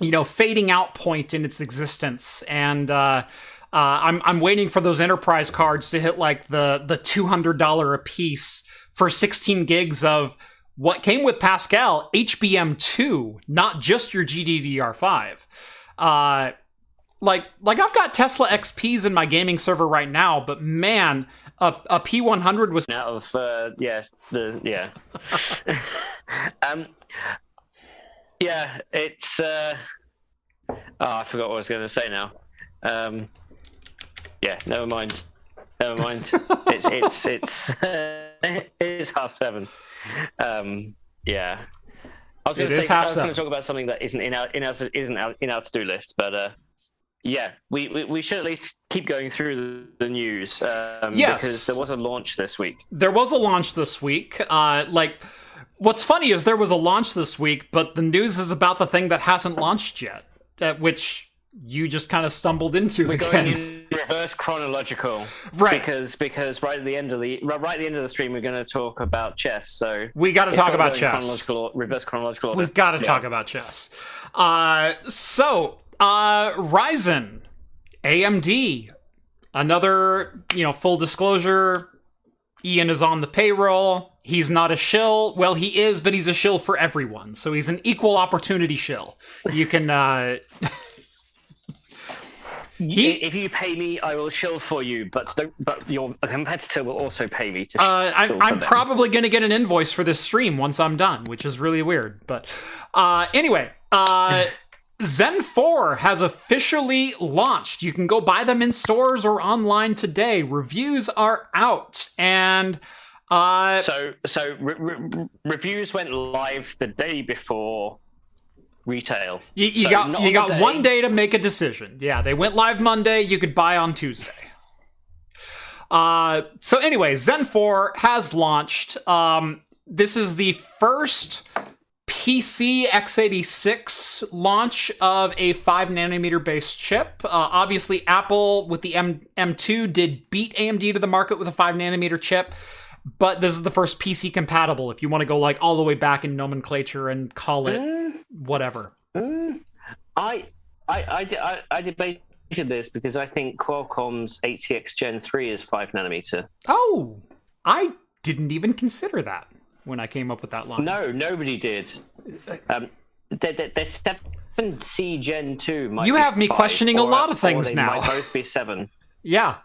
you know fading out point in its existence, and uh, uh, I'm I'm waiting for those enterprise cards to hit like the the two hundred dollar a piece for sixteen gigs of what came with Pascal HBM2, not just your GDDR5. Uh, like like I've got Tesla XPs in my gaming server right now, but man, a, a P100 was out of uh, yeah the yeah um yeah it's uh oh i forgot what i was going to say now um yeah never mind never mind it's it's it's it's half seven um yeah I was going to say I was going to talk about something that isn't in our in our isn't our, in our to do list, but uh, yeah, we, we we should at least keep going through the, the news um, Yes. because there was a launch this week. there was a launch this week. Uh, like, what's funny is there was a launch this week, but the news is about the thing that hasn't launched yet, uh, which you just kind of stumbled into We're again. Reverse chronological, Right. Because because right at the end of the right right at the end of the stream, we're going to talk about chess. So we got to talk about chess. Chronological, reverse chronological. order. We've got to Yeah. talk about chess. Uh, so, uh, Ryzen, AMD, another, you know, full disclosure. Ian is on the payroll. He's not a shill. Well, he is, but he's a shill for everyone. So he's an equal opportunity shill. You can, uh, He- if you pay me, I will shill for you. But don't, but your competitor will also pay me to. Uh, I'm, I'm probably going to get an invoice for this stream once I'm done, which is really weird. But uh, anyway, uh, Zen 4 has officially launched. You can go buy them in stores or online today. Reviews are out. And uh, So so re- re- reviews went live the day before retail. you, you so got you got the one day. day to make a decision. Yeah, they went live Monday. You could buy on Tuesday. Uh, so anyway, Zen 4 has launched. Um, this is the first PC x86 launch of a 5 nanometer based chip. Uh, obviously, Apple with the M- M2 did beat AMD to the market with a 5 nanometer chip. But this is the first PC compatible if you want to go like all the way back in nomenclature and call it Mm, whatever. mm. I, I, I, I, debated this because I think Qualcomm's 8cx Gen 3 is 5 nanometer. Oh, I didn't even consider that when I came up with that line. No, nobody did. Um, the, the, the 7C Gen 2 might You have me five, questioning a lot of things they now. might both be 7. Yeah.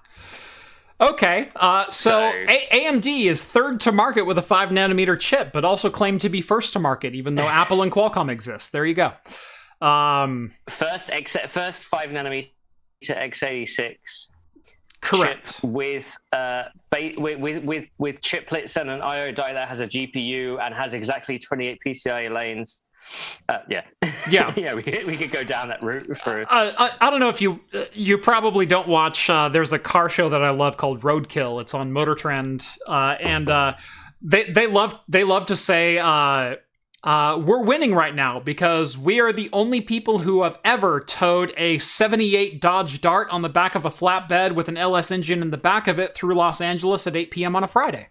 Okay, uh, so, A- AMD is third to market with a five nanometer chip, but also claimed to be first to market, even though Apple and Qualcomm exist. There you go. Um, First, X, first 5 nanometer x86 correct. with uh ba- with, with with with chiplets and an IO die that has a GPU and has exactly 28 PCIe lanes. Uh, yeah, Yeah. yeah. We, we could go down that route for. Uh, I, I don't know if you you probably don't watch. Uh, there's a car show that I love called Roadkill. It's on Motor Trend, uh, and uh, they they love they love to say uh, uh, we're winning right now because we are the only people who have ever towed a 78 Dodge Dart on the back of a flatbed with an LS engine in the back of it through Los Angeles at 8 p.m. on a Friday.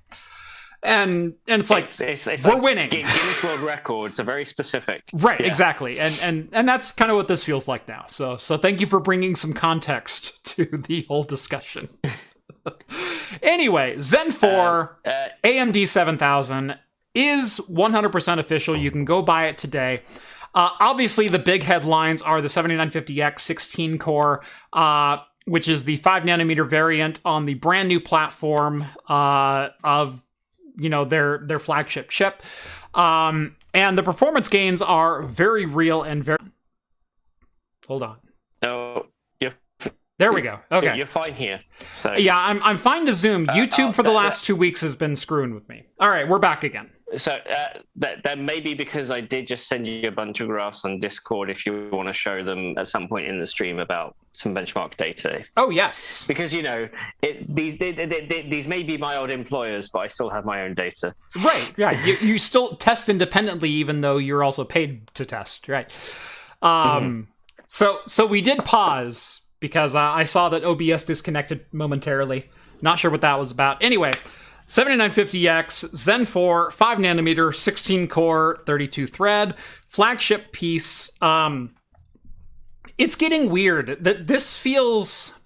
And and it's like It's, it's, it's we're like winning. Gu- Guinness World Records are very specific. Right, Yeah. exactly. And and and that's kind of what this feels like now. So so thank you for bringing some context to the whole discussion. anyway, Zen 4 Uh, AMD 7000 is 100% official. You can go buy it today. Uh, obviously, the big headlines are the 7950X 16 core, uh, which is the 5 nanometer variant on the brand new platform uh, of you know their their flagship ship. Um, and the performance gains are very real and very. Hold on. Oh, you're, There we go. Okay. you're fine here. So Yeah, I'm I'm fine to zoom. YouTube uh, for the last two weeks has been screwing with me. All right, we're back again. So uh, that that may be because I did just send you a bunch of graphs on Discord if you want to show them at some point in the stream about some benchmark data. Oh yes. Because you know, it, these they, they, they, these may be my old employers, but I still have my own data. Right, right. You, you still test independently, even though you're also paid to test, right? Um, so so we did pause because uh, I saw that OBS disconnected momentarily. Not sure what that was about. Anyway, 7950X, Zen 4, 5 nanometer, 16 core, 32 thread, flagship piece. Um, it's getting weird. That this feels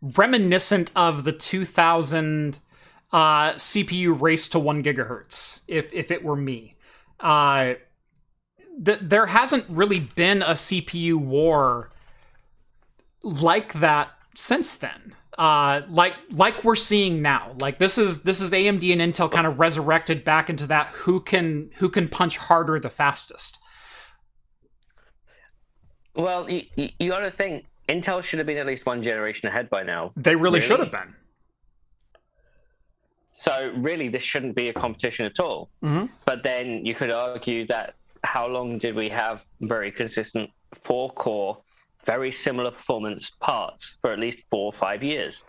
reminiscent of the 2000 uh, CPU race to one gigahertz. If if it were me, uh, th- there hasn't really been a CPU war like that since then. Uh, like like we're seeing now. Like this is this is AMD and Intel kind of resurrected back into that who can who can punch harder the fastest. Well, you, you, got to think Intel should have been at least one generation ahead by now. They really, Really? should have been. So really, this shouldn't be a competition at all. Mhm. But then you could argue that how long did we have very consistent four core, very similar performance parts for at least four or five years?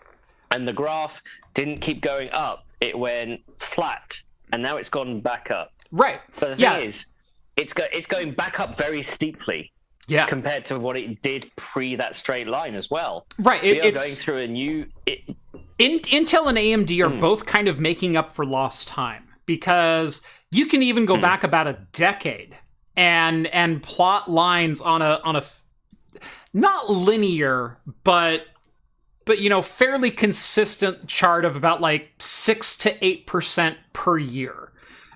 And the graph didn't keep going up; it went flat, and now it's gone back up. Right. But the Yeah. thing is, it's go- it's going back up very steeply Yeah. compared to what it did pre that straight line as well. Right. We It, are going through a new. It, Intel and AMD are hmm. both kind of making up for lost time because you can even go hmm. back about a decade and and plot lines on a on a not linear but but you know fairly consistent chart of about like 6 to 8% per year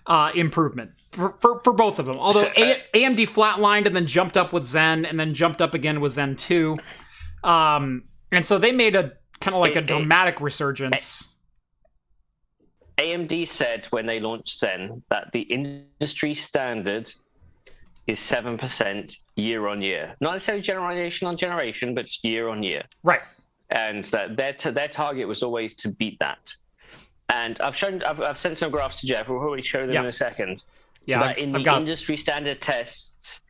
uh improvement for, for, for both of them. Although A- AMD flatlined and then jumped up with Zen and then jumped up again with Zen 2 um and so they made a kind of like a dramatic resurgence. AMD said when they launched Zen that the industry standard is 7% year on year. Not necessarily generation on generation, but just year on year. right And that their, t- their target was always to beat that. And I've shown, I've, I've sent some graphs to Jeff. We'll probably show them Yeah. in a second. yeah that I've, in I've the got industry standard tests,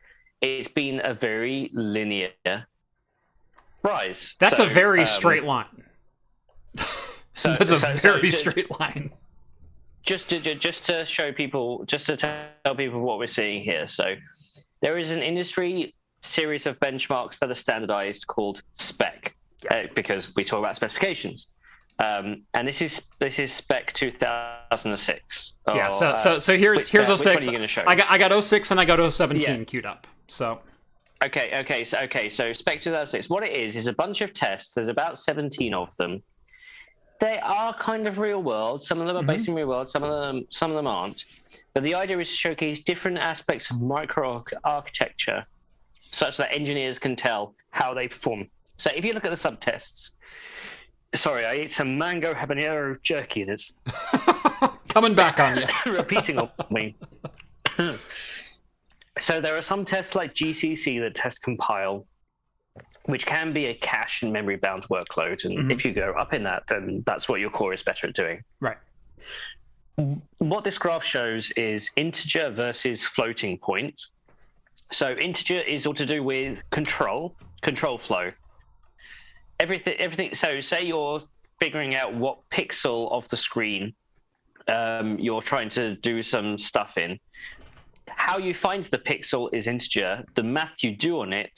it's been a very linear rise. that's So, a very um, straight line so- that's a so- so very ju- straight line just to just to show people, just to tell people what we're seeing here. So, there is an industry series of benchmarks that are standardized called spec, uh, because we talk about specifications. Um, and this is this is spec 2006. yeah so uh, so so here's which, here's uh, which 06 are you gonna show? I got I got 06 and I got 017 Yeah. queued up so Okay, okay, so okay, so Spec 2006. What it is is a bunch of tests. There's about 17 of them. They are kind of real world. Some of them are based Mm-hmm. in real world. Some of them, some of them aren't. But the idea is to showcase different aspects of micro architecture, such that engineers can tell how they perform. So if you look at the subtests, sorry, I ate some mango habanero jerky. That's coming back on you repeating on me. so there are some tests like GCC that test compile, which can be a cache and memory bound workload. And Mhm. if you go up in that, then that's what your core is better at doing. right What this graph shows is integer versus floating point. So integer is all to do with control, control flow. Everything, everything. So say you're figuring out what pixel of the screen um, you're trying to do some stuff in. how you find the pixel is integer. The math you do on it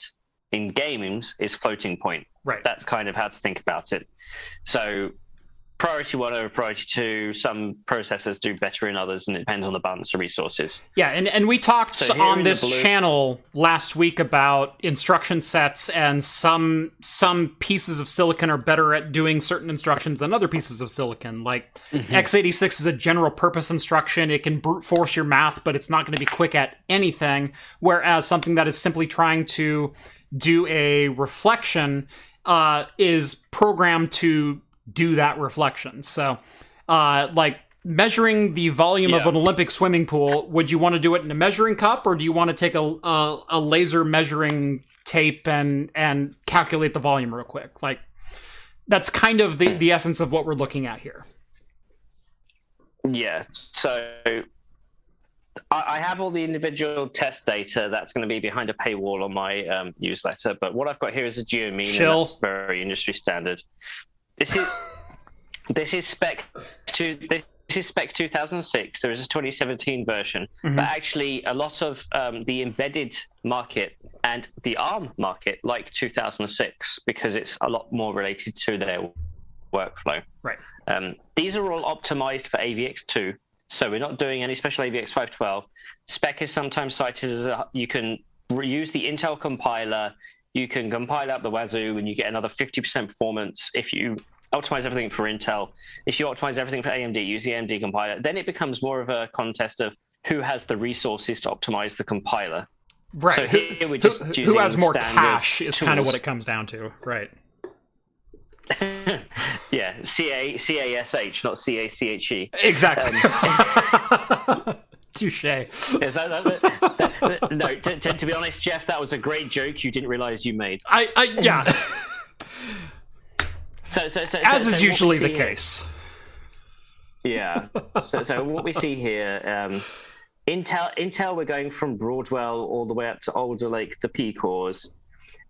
in games is floating point. Right. That's kind of how to think about it. So priority one over priority two. Some processors do better in others, and it depends on the balance of resources. Yeah, and, and we talked So on this blue- channel last week about instruction sets and some some pieces of silicon are better at doing certain instructions than other pieces of silicon. Like Mm-hmm. x86 is a general purpose instruction. It can brute force your math, but it's not going to be quick at anything. Whereas something that is simply trying to do a reflection uh, is programmed to do that reflection. So, uh, like measuring the volume of an Olympic swimming pool, would you want to do it in a measuring cup, or do you want to take a a, a laser measuring tape and and calculate the volume real quick? Like that's kind of the the essence of what we're looking at here. Yeah. So I, have all the individual test data that's going to be behind a paywall on my um, newsletter. But what I've got here is a geomean, Shill. and that's very industry standard. This is this is spec two. This is spec 2006. There is a 2017 version, Mhm. but actually a lot of um, the embedded market and the ARM market like 2006 because it's a lot more related to their workflow. Right. Um, these are all optimized for AVX2, so we're not doing any special AVX 512. Spec is sometimes cited as a, you can reuse the Intel compiler, you can compile out the Wazoo, and you get another 50% performance if you optimize everything for Intel. If you optimize everything for AMD, use the AMD compiler. Then it becomes more of a contest of who has the resources to optimize the compiler. Right. So who, here we're who- just who using has more cash is kind of what it comes down to. Right. yeah, C A C A S H, not C A C H E. Exactly. Um, Touche. Is that, that, that- that- no, to, to, to be honest, Jeff, that was a great joke you didn't realize you made. I, I yeah. So, so, so As so- is so usually the here- case. Yeah. So, so what we see here, um, Intel, Intel, we're going from Broadwell all the way up to Alder Lake, the P cores,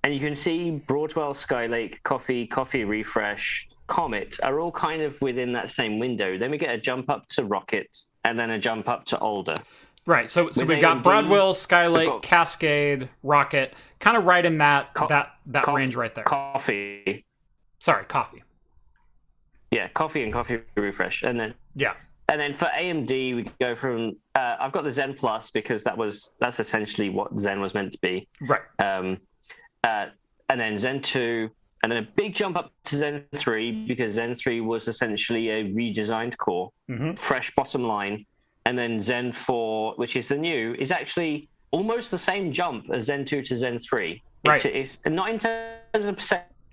and you can see Broadwell, Skylake, Coffee, Coffee Refresh, Comet are all kind of within that same window. Then we get a jump up to Rocket, and then a jump up to Alder. Right. So so we've got Broadwell, Skylake, Cascade, Rocket, kind of right in that Co- that that co- range right there. Coffee, Sorry, coffee. yeah, Coffee and Coffee Refresh, and then Yeah. And then for AMD, we go from uh, I've got the Zen Plus because that was that's essentially what Zen was meant to be. Right. Um, uh, and then Zen 2, and then a big jump up to Zen 3 because Zen 3 was essentially a redesigned core, hmm fresh bottom line. And then Zen 4, which is the new, is actually almost the same jump as Zen 2 to Zen 3. Right. It's, it's not in terms of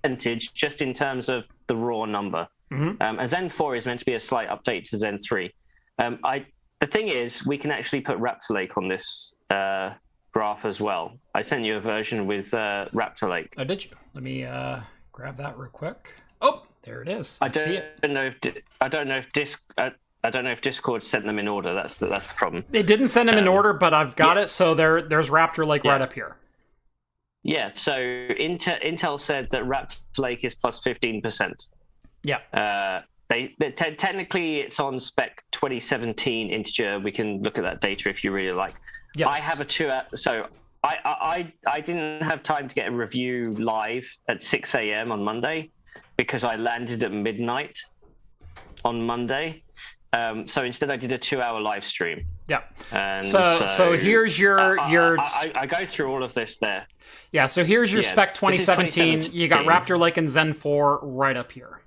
percentage, just in terms of the raw number. hmm Um, and Zen 4 is meant to be a slight update to Zen 3. Um, I, the thing is, we can actually put Raptor Lake on this uh, graph as well. I sent you a version with uh, Raptor Lake. Oh, did you? Let me uh, grab that real quick. Oh, there it is. I, I don't it. know if Di- I don't know if Disc I, I don't know if Discord sent them in order. That's the, that's the problem. They didn't send them in Um, order, but I've got yeah. it. So there, there's Raptor Lake Yeah. right up here. Yeah. So Intel, Intel said that Raptor Lake is plus fifteen percent. Yeah. Uh, they, they te- technically it's on spec 2017 integer. We can look at that data if you really like. Yes. I have a two. hour so I, I I I didn't have time to get a review live at 6 a.m. on Monday because I landed at midnight on Monday. Um, so instead, I did a two-hour live stream. Yeah. And So, so here's your I- I- your I, I, I go through all of this there. yeah. So here's your yeah, spec this is 2017. You got Raptor Lake and Zen 4 right up here.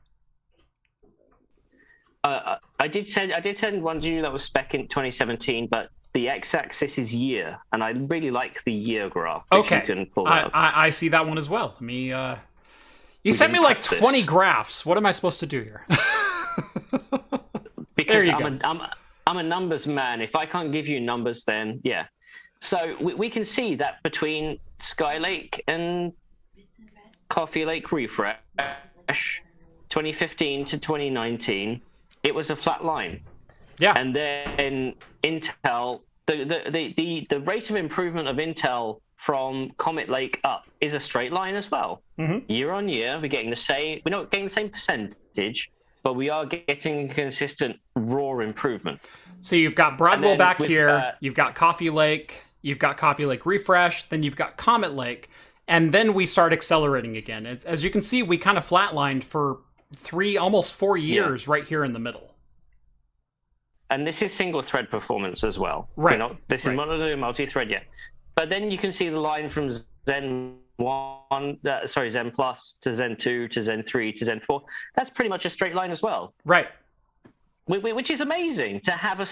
Uh, I did send I did send one to you that was spec in 2017, but the x-axis is year, and I really like the year graph. Okay. you can pull I. I I see that one as well. Let me. Uh... You We sent me like test this. 20 graphs. What am I supposed to do here? because I'm a, I'm, I'm a numbers man. If I can't give you numbers, then yeah. So we, we can see that between Skylake and Coffee Lake Refresh, 2015 to 2019, it was a flat line. yeah. And then Intel, the, the, the, the, the rate of improvement of Intel from Comet Lake up is a straight line as well. Mhm. Year on year, we're getting the same. We're not getting the same percentage, but we are getting consistent raw improvement. So you've got Broadwell back with, here, uh, you've got Coffee Lake, you've got Coffee Lake Refresh, then you've got Comet Lake, and then we start accelerating again. As, as you can see, we kind of flatlined for three, almost four years right here in the middle. And this is single thread performance as well. Right, not, this right. is not a multi-thread yet. But then you can see the line from Zen one, uh, sorry, Zen Plus to Zen two to Zen three to Zen four. That's pretty much a straight line as well. Right. Wh- wh- which is amazing to have a,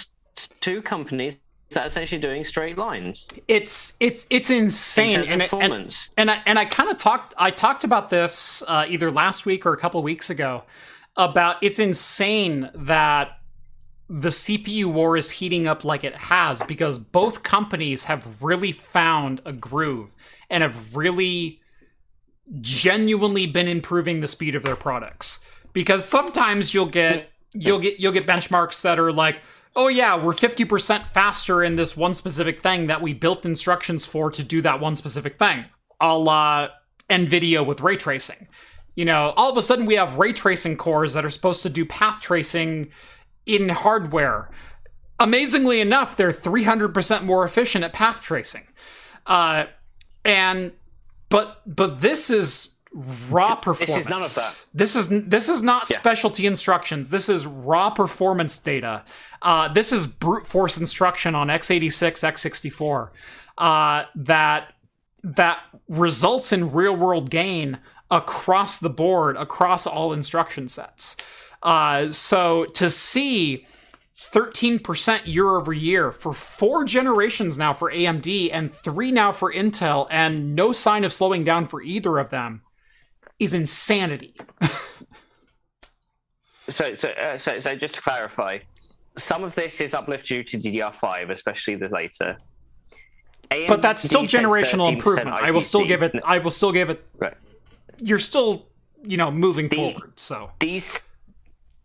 two companies that are essentially doing straight lines. It's it's it's insane, in and, it- and performance. and I and I kind of talked I talked about this uh, either last week or a couple weeks ago about it's insane that the CPU war is heating up like it has because both companies have really found a groove and have really genuinely been improving the speed of their products. Because sometimes you'll get you'll get you'll get benchmarks that are like oh yeah we're 50% faster in this one specific thing that we built instructions for to do that one specific thing a la nvidia with ray tracing. You know all of a sudden we have ray tracing cores that are supposed to do path tracing in hardware amazingly enough they're 300% more efficient at path tracing uh, and but but this is raw performance. none of that. This is this is not specialty instructions. This is raw performance data. Uh, this is brute force instruction on x86, x64 uh, that that results in real world gain across the board, across all instruction sets. Uh, so to see 13% year over year for four generations now for AMD and three now for Intel, and no sign of slowing down for either of them is insanity. So, so, uh, so, so just to clarify, some of this is uplift due to DDR5, especially the later. But that's still generational 13% improvement. I will still give it. I will still give it. Right. You're still, you know, moving The- forward. So These,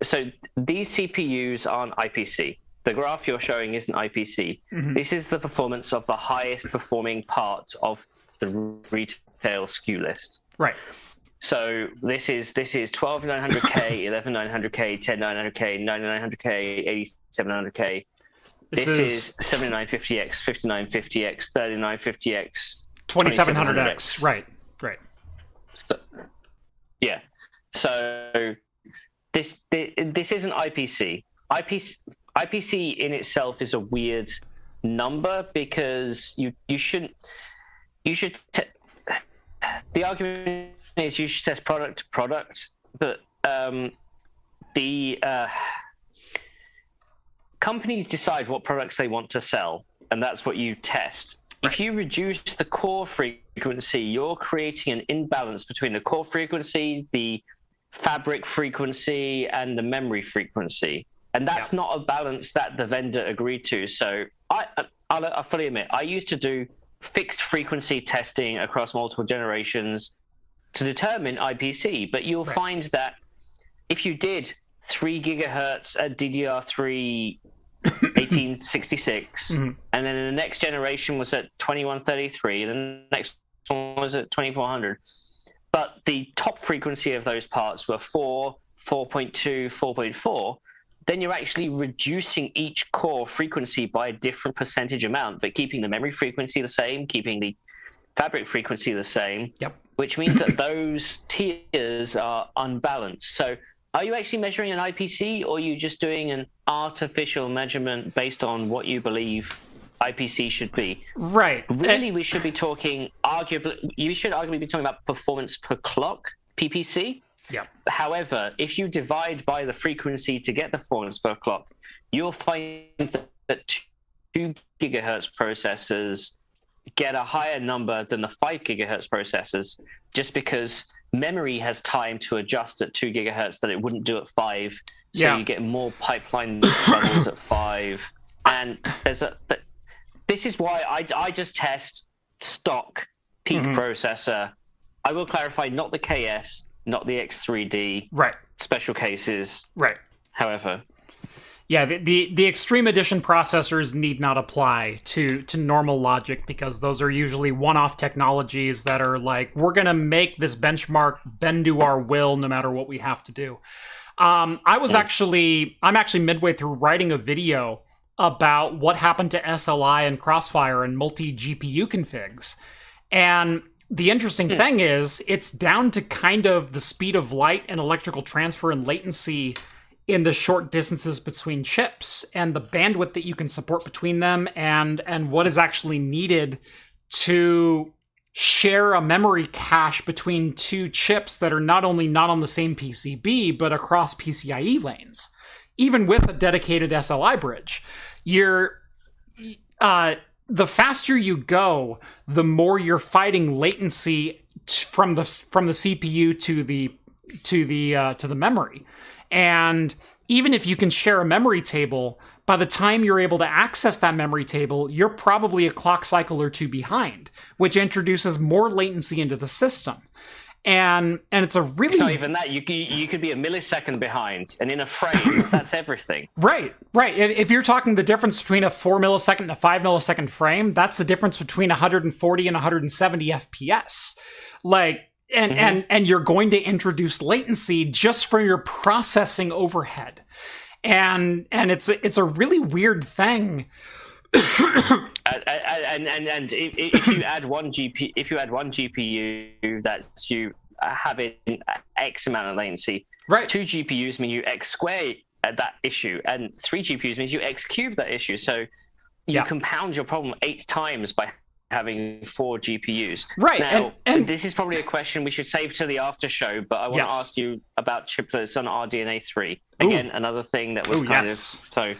so these CPUs aren't IPC. The graph you're showing isn't IPC. Mhm. This is the performance of the highest performing part of the retail SKU list. right. So this is this is 12900K, 11900K, 10900K, 9900K, 8700K. This, This, is, is 7950X, 5950X, 3950X. 2700X. Right. Right. Yeah. So this thi- this isn't IPC. IPC IPC in itself is a weird number because you you shouldn't you should te- the argument is you should test product to product, but um, the uh, companies decide what products they want to sell, and that's what you test. If you reduce the core frequency, you're creating an imbalance between the core frequency, the fabric frequency, and the memory frequency. And that's Yeah. not a balance that the vendor agreed to. So I, I'll, I'll fully admit, I used to do fixed frequency testing across multiple generations to determine IPC, but you'll Right. find that if you did three gigahertz at DDR3 1866, Mhm. and then the next generation was at 2133, and the next one was at 2400. But the top frequency of those parts were 4, 4.2, 4.4. Then you're actually reducing each core frequency by a different percentage amount, but keeping the memory frequency the same, keeping the fabric frequency the same Yep. which means that those tiers are unbalanced. So, are you actually measuring an IPC, or are you just doing an artificial measurement based on what you believe IPC should be? Right. Really, we should be talking arguably. You should arguably be talking about performance per clock. Yeah. However, if you divide by the frequency to get the performance per clock, you'll find that, two gigahertz processors get a higher number than the five gigahertz processors, just because memory has time to adjust at two gigahertz that it wouldn't do at five. So Yeah. you get more pipeline levels at five, and there's a. th- This is why I, I just test stock peak Mhm. processor. I will clarify, not the KS, not the X3D, Right. special cases. Right. However, Yeah, the, the the extreme edition processors need not apply to to normal logic because those are usually one-off technologies that are like we're going to make this benchmark bend to our will no matter what we have to do. Um, I was Hmm. actually, I'm actually midway through writing a video about what happened to SLI and Crossfire and multi GPU configs. And the interesting Hmm. thing is, it's down to kind of the speed of light and electrical transfer and latency in the short distances between chips and the bandwidth that you can support between them and and what is actually needed to share a memory cache between two chips that are not only not on the same PCB but across PCIe lanes even with a dedicated SLI bridge you're uh the faster you go the more you're fighting latency t- from the from the CPU to the to the uh, to the memory and even if you can share a memory table, by the time you're able to access that memory table, you're probably a clock cycle or two behind, which introduces more latency into the system. And and it's a really It's not even that. You, you could be a millisecond behind, and in a frame, that's everything. Right, right. If, you're talking the difference between a four millisecond and a five millisecond frame, that's the difference between 140 and 170 FPS. Like, and mm-hmm. and and you're going to introduce latency just for your processing overhead, and and it's a, it's a really weird thing. and and and, and if, if you add one GP, if you add one GPU, that's you having X amount of latency. Right. Two GPUs mean you X square that issue, and three GPUs means you X cube that issue. So you Yeah. compound your problem eight times by having four GPUs. Right, Now, and- and- this is probably a question we should save to the after show, but I want Yes. to ask you about chiplets on RDNA three. Again, another thing that was Ooh, kind yes. of so.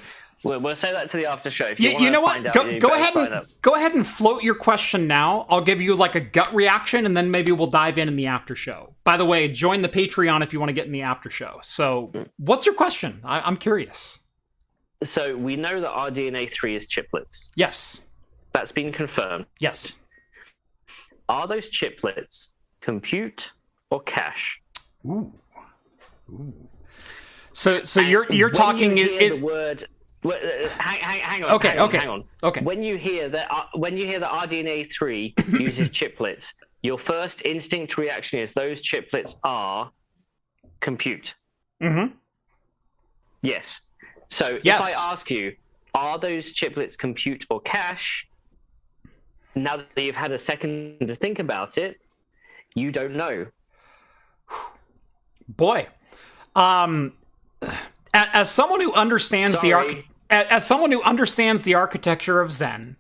We'll, we'll say that to the after show. If You, you, you know what? Go, you go ahead and go ahead and float your question now. I'll give you like a gut reaction, and then maybe we'll dive in in the after show. By the way, join the Patreon if you want to get in the after show. So, what's your question? I, I'm curious. So we know that RDNA three is chiplets. Yes, That's been confirmed. yes. Are those chiplets compute or cache? Ooh. Ooh. So, so you're you're talking you is, is the word. Well, uh, hang, hang, hang on. Okay, hang on, okay, Hang on. okay. When you hear that, uh, when you hear that RDNA three uses chiplets, your first instinct reaction is those chiplets are compute. Mhm. Yes. So Yes. if I ask you, are those chiplets compute or cache? Now that you've had a second to think about it, you don't know. boy. Um, as someone who understands the arch- Sorry. a- as someone who understands the architecture of Zen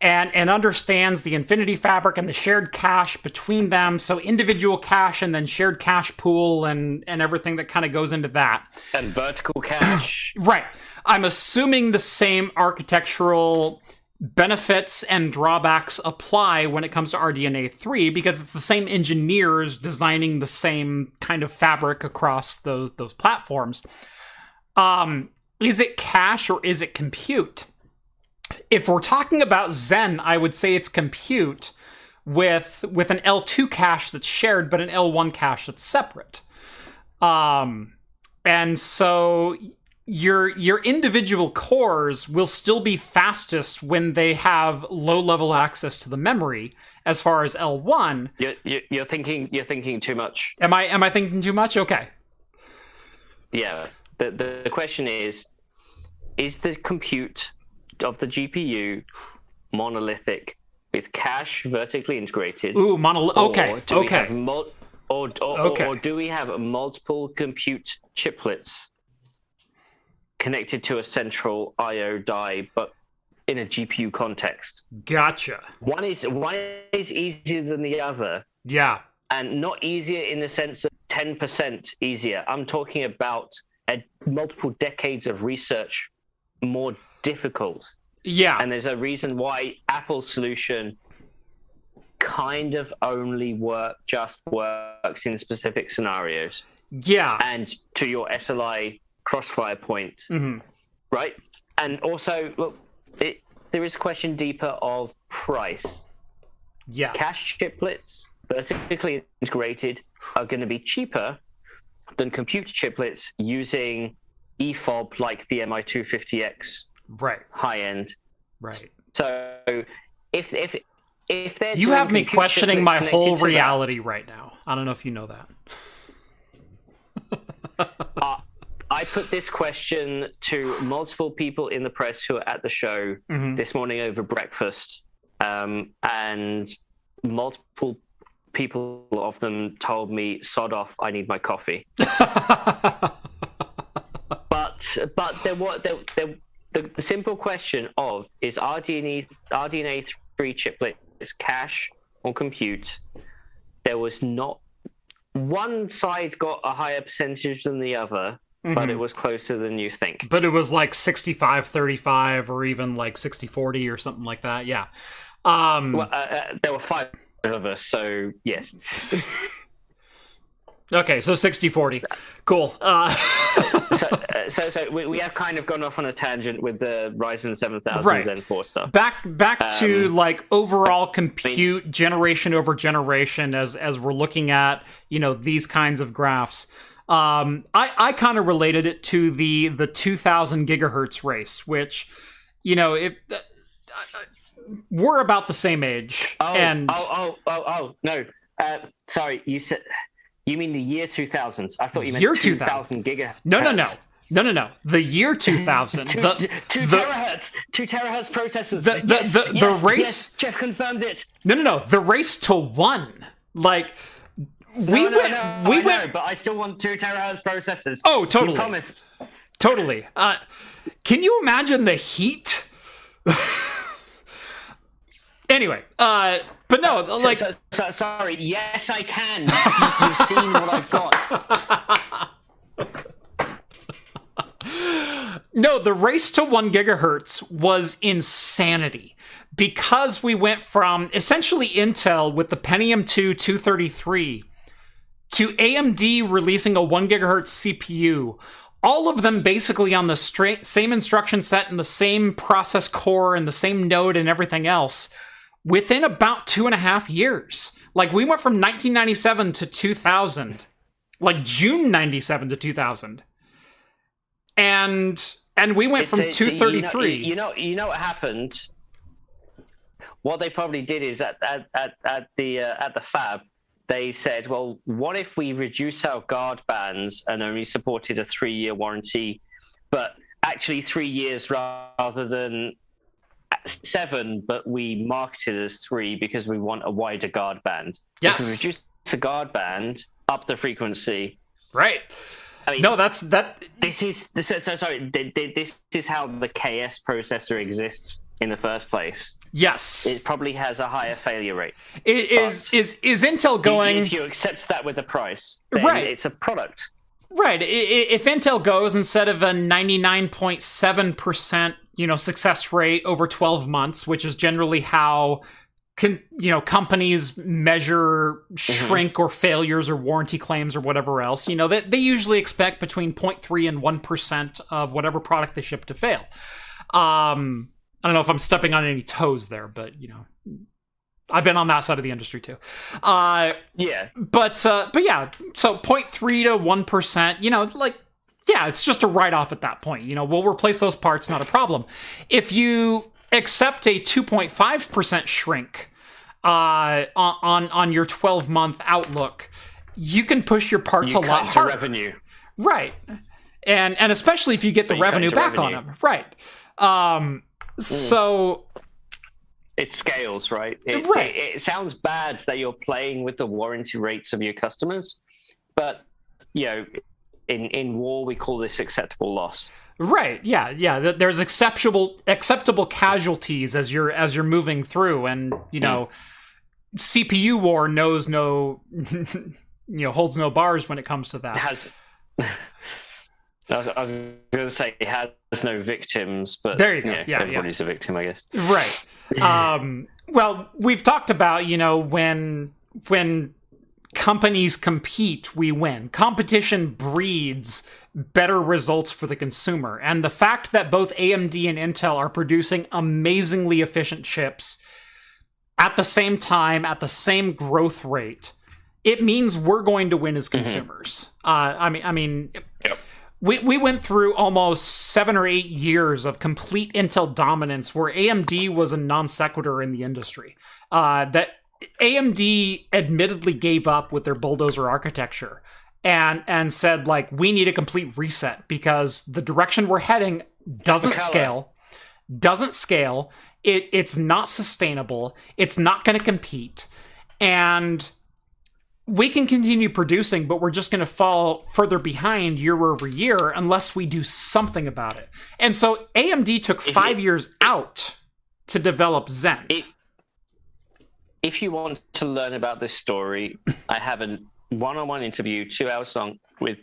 and and understands the infinity fabric and the shared cache between them, so individual cache and then shared cache pool and and everything that kind of goes into that. And vertical cache. Right. I'm assuming the same architectural benefits and drawbacks apply when it comes to RDNA 3 because it's the same engineers designing the same kind of fabric across those those platforms. Um is it cache or is it compute? If we're talking about Zen, I would say it's compute with with an L2 cache that's shared but an L1 cache that's separate. Um and so your your individual cores will still be fastest when they have low level access to the memory as far as L1 You're, you're, you're thinking. You're thinking too much. am I am I thinking too much okay Yeah. The, the the question is, is the compute of the GPU monolithic with cache vertically integrated? ooh mono or okay okay mul- or, or, Okay. or, or do we have multiple compute chiplets connected to a central I/O die, but in a GPU context? gotcha One is one is easier than the other, yeah and not easier in the sense of 10% easier. I'm talking about a, multiple decades of research more difficult. yeah And there's a reason why Apple's solution kind of only work just works in specific scenarios. yeah And to your SLI crossfire point, hmm right? And also, look, it, there is a question deeper of price. yeah cache chiplets vertically integrated are going to be cheaper than compute chiplets using EFOB like the MI250X right high end. right So if if if they're you have me questioning my whole to that, reality right now i don't know if you know that uh, I put this question to multiple people in the press who are at the show Mhm. this morning over breakfast, um, and multiple people of them told me, "Sod off, I need my coffee." But but there was there, there, the, the simple question of is RDNA RDNA three chiplets cache or compute? There was not one side got a higher percentage than the other, but Mhm. it was closer than you think. but it was like 65 35 or even like 60 40 or something like that. Yeah. Um, Well, uh, uh, there were five of us, so yes. okay, so 60 40. Cool. Uh, so, uh, so, so we, we have kind of gone off on a tangent with the Ryzen 7000 Right. Zen 4 stuff. back back to Um, like overall compute generation over generation as as we're looking at you know these kinds of graphs um i i kind of related it to the the 2000 gigahertz race which you know if uh, we're about the same age Oh, and oh, oh, oh, oh, no. Uh, sorry, you said you mean the year 2000. I thought you meant Year 2000 gigahertz. no no no no no no the year 2000 Two, the, two the- terahertz, two terahertz processors. The- the- Yes, the- the yes, race- yes, Jeff confirmed it. no no no the race to one like we no, no, went no, we I went know, but I still want two terahertz processors. Oh, You totally. promised. Totally. Uh, can you imagine the heat? anyway, uh, but no, like so, so, sorry. Yes, I can. You- You've seen what I've got. no, the race to one gigahertz was insanity because we went from essentially Intel with the Pentium 2 233 to AMD releasing a one gigahertz CPU. All of them basically on the straight, same instruction set and the same process core and the same node and everything else within about two and a half years. Like we went from 1997 to 2000, like June 97 to 2000. And and we went from It's a- you know- 233. You know, you know what happened. What they probably did is at at, at, at the uh, at the fab, they said, "Well, what if we reduce our guard bands and only supported a three-year warranty, but actually three years rather than seven, but we marketed as three because we want a wider guard band. Yes. If we reduce the guard band, up the frequency. Right. I mean, no, that's that. This is this, so sorry. This is how the KS processor exists in the first place. Yes, it probably has a higher failure rate. It is is is Intel going? If you accept that with a price, right? It's a product. Right. If Intel goes instead of a 99.7% you know, success rate over twelve months, which is generally how, con, you know, companies measure shrink or failures or warranty claims or whatever else. You know, they they usually expect between 0.3 and one percent of whatever product they ship to fail. Um, I don't know if I'm stepping on any toes there, but you know. I've been on that side of the industry too. Uh, Yeah. but uh, but yeah, so 0.3 to one percent. You know, like yeah, it's just a write off at that point. You know, we'll replace those parts, not a problem. If you accept a 2.5 percent shrink uh, on on on your 12 month outlook, you can push your parts You a lot harder. revenue. Right. And and especially if you get the you revenue back on them. Right. Um so It scales, right? It, Right. It, it sounds bad that you're playing with the warranty rates of your customers, but you know, in in war we call this acceptable loss. right. Yeah, yeah, there's acceptable acceptable casualties as you're as you're moving through and, you know, CPU war knows no you know, holds no bars when it comes to that. has. I was, I was going to say it has no victims, but There you go. know, Yeah, yeah. everybody's a victim, I guess. Right. Um, well, we've talked about, you know, when when companies compete, we win. Competition breeds better results for the consumer. And the fact that both AMD and Intel are producing amazingly efficient chips at the same time, at the same growth rate, it means we're going to win as consumers. Uh, I mean, I mean, Yep. we, we went through almost seven or eight years of complete Intel dominance where AMD was a non sequitur in the industry. Uh, that AMD admittedly gave up with their bulldozer architecture. and and said like we need a complete reset because the direction we're heading doesn't scale, doesn't scale. It it's not sustainable. It's not going to compete, and we can continue producing, but we're just going to fall further behind year over year unless we do something about it. And so AMD took five years out to develop Zen. It, if you want to learn about this story, I have a one-on-one interview, two hours long, with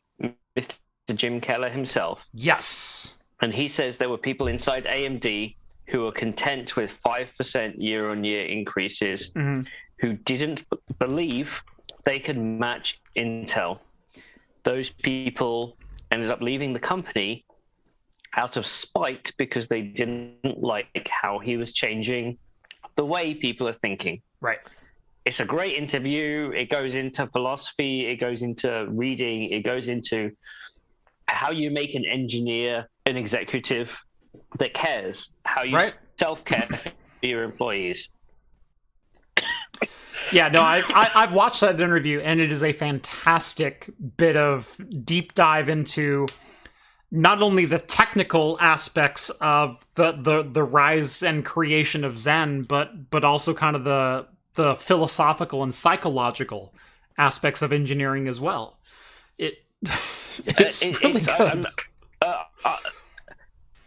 Mr. Jim Keller himself, yes. and he says there were people inside AMD who were content with five percent year-on-year increases, Mhm. who didn't b- believe they could match Intel. Those people ended up leaving the company out of spite because they didn't like how he was changing the way people are thinking. Right. It's a great interview. It goes into philosophy, it goes into reading, it goes into how you make an engineer an executive that cares, how you Right. self care for your employees. Yeah, no, I, I I've watched that interview and it is a fantastic bit of deep dive into not only the technical aspects of the the the rise and creation of Zen, but but also kind of the the philosophical and psychological aspects of engineering as well. It it's Uh, it- really it's- good. Uh, uh,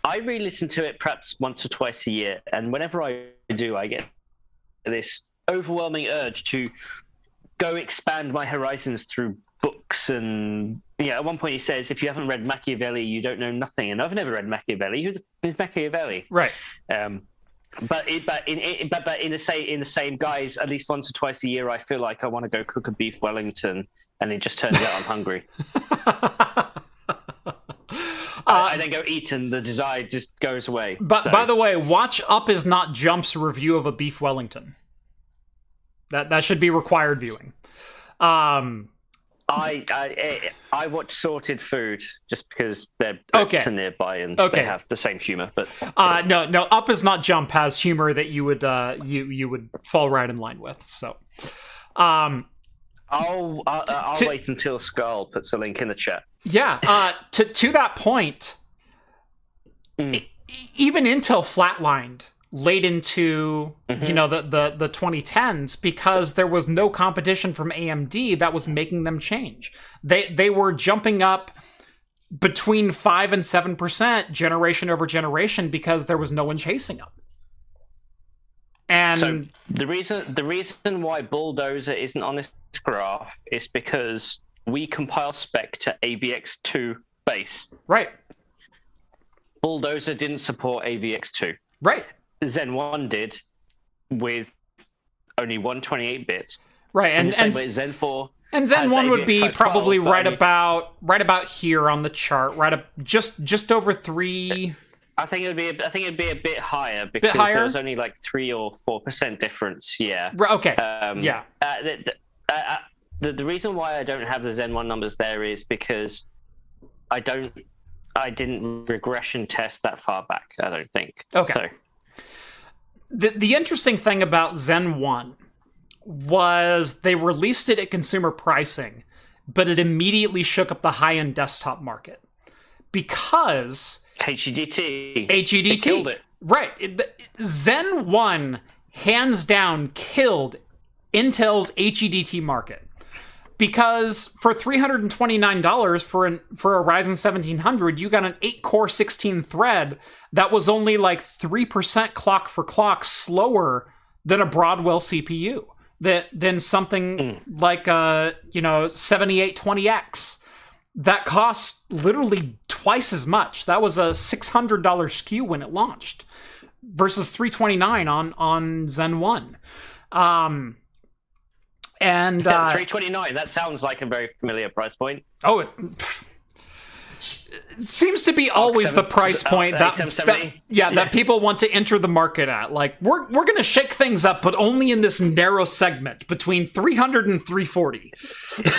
I re-listen to it perhaps once or twice a year, and whenever I do, I get this overwhelming urge to go expand my horizons through books and yeah. At one point, he says, "If you haven't read Machiavelli, you don't know nothing." And I've never read Machiavelli. Who is Machiavelli? right. Um, but it, but in it, but, but in the same in the same guise, at least once or twice a year, I feel like I want to go cook a beef Wellington, and it just turns out I'm hungry. I, I then go eat, and the desire just goes away. But So, by the way, watch Up is not Jump's review of a beef Wellington. That that should be required viewing. Um, I, I I watch Sorted Food just because they're Okay. nearby and Okay. they have the same humor. But uh, no, no, Up is not Jump has humor that you would uh, you you would fall right in line with. So, um, I'll I'll, I'll to- wait until Skull puts a link in the chat. yeah. Uh, to to that point, Mm. e- even Intel flatlined late into you Mhm. know the, the the 2010s because there was no competition from AMD that was making them change. They they were jumping up between 5 and 7% generation over generation because there was no one chasing them. And So the reason the reason why Bulldozer isn't on this graph is because we compile spec to AVX2 base. right, Bulldozer didn't support AVX2. right, Zen 1 did with only 128 bit. right. And, And and Zen 4 And Zen one would be probably but right about right about here on the chart, right up just just over three. I think it'd be. I think it'd be a bit higher because higher? there was only like three or four percent difference. Yeah. Right, Okay, Um, yeah, Uh, the, the, uh, uh, the the reason why I don't have the Zen one numbers there is because I don't. I didn't regression test that far back. I don't think. Okay. So the the interesting thing about Zen one was they released it at consumer pricing, but it immediately shook up the high end desktop market because HEDT. HEDT killed it. Right. Zen 1 hands down killed Intel's HEDT market. Because for $329 for an for a Ryzen 1700, you got an 8-core 16 thread that was only like 3% clock for clock slower than a Broadwell CPU. That than something like a, you know, 7820X that costs literally twice as much. That was a six hundred dollar SKU when it launched, versus three twenty nine on on Zen One. Um, and uh, 329. That sounds like a very familiar price point. oh, it, it seems to be always the price point that, that- yeah, Yeah. that people want to enter the market at. Like we're we're gonna shake things up, but only in this narrow segment between 300 and 340.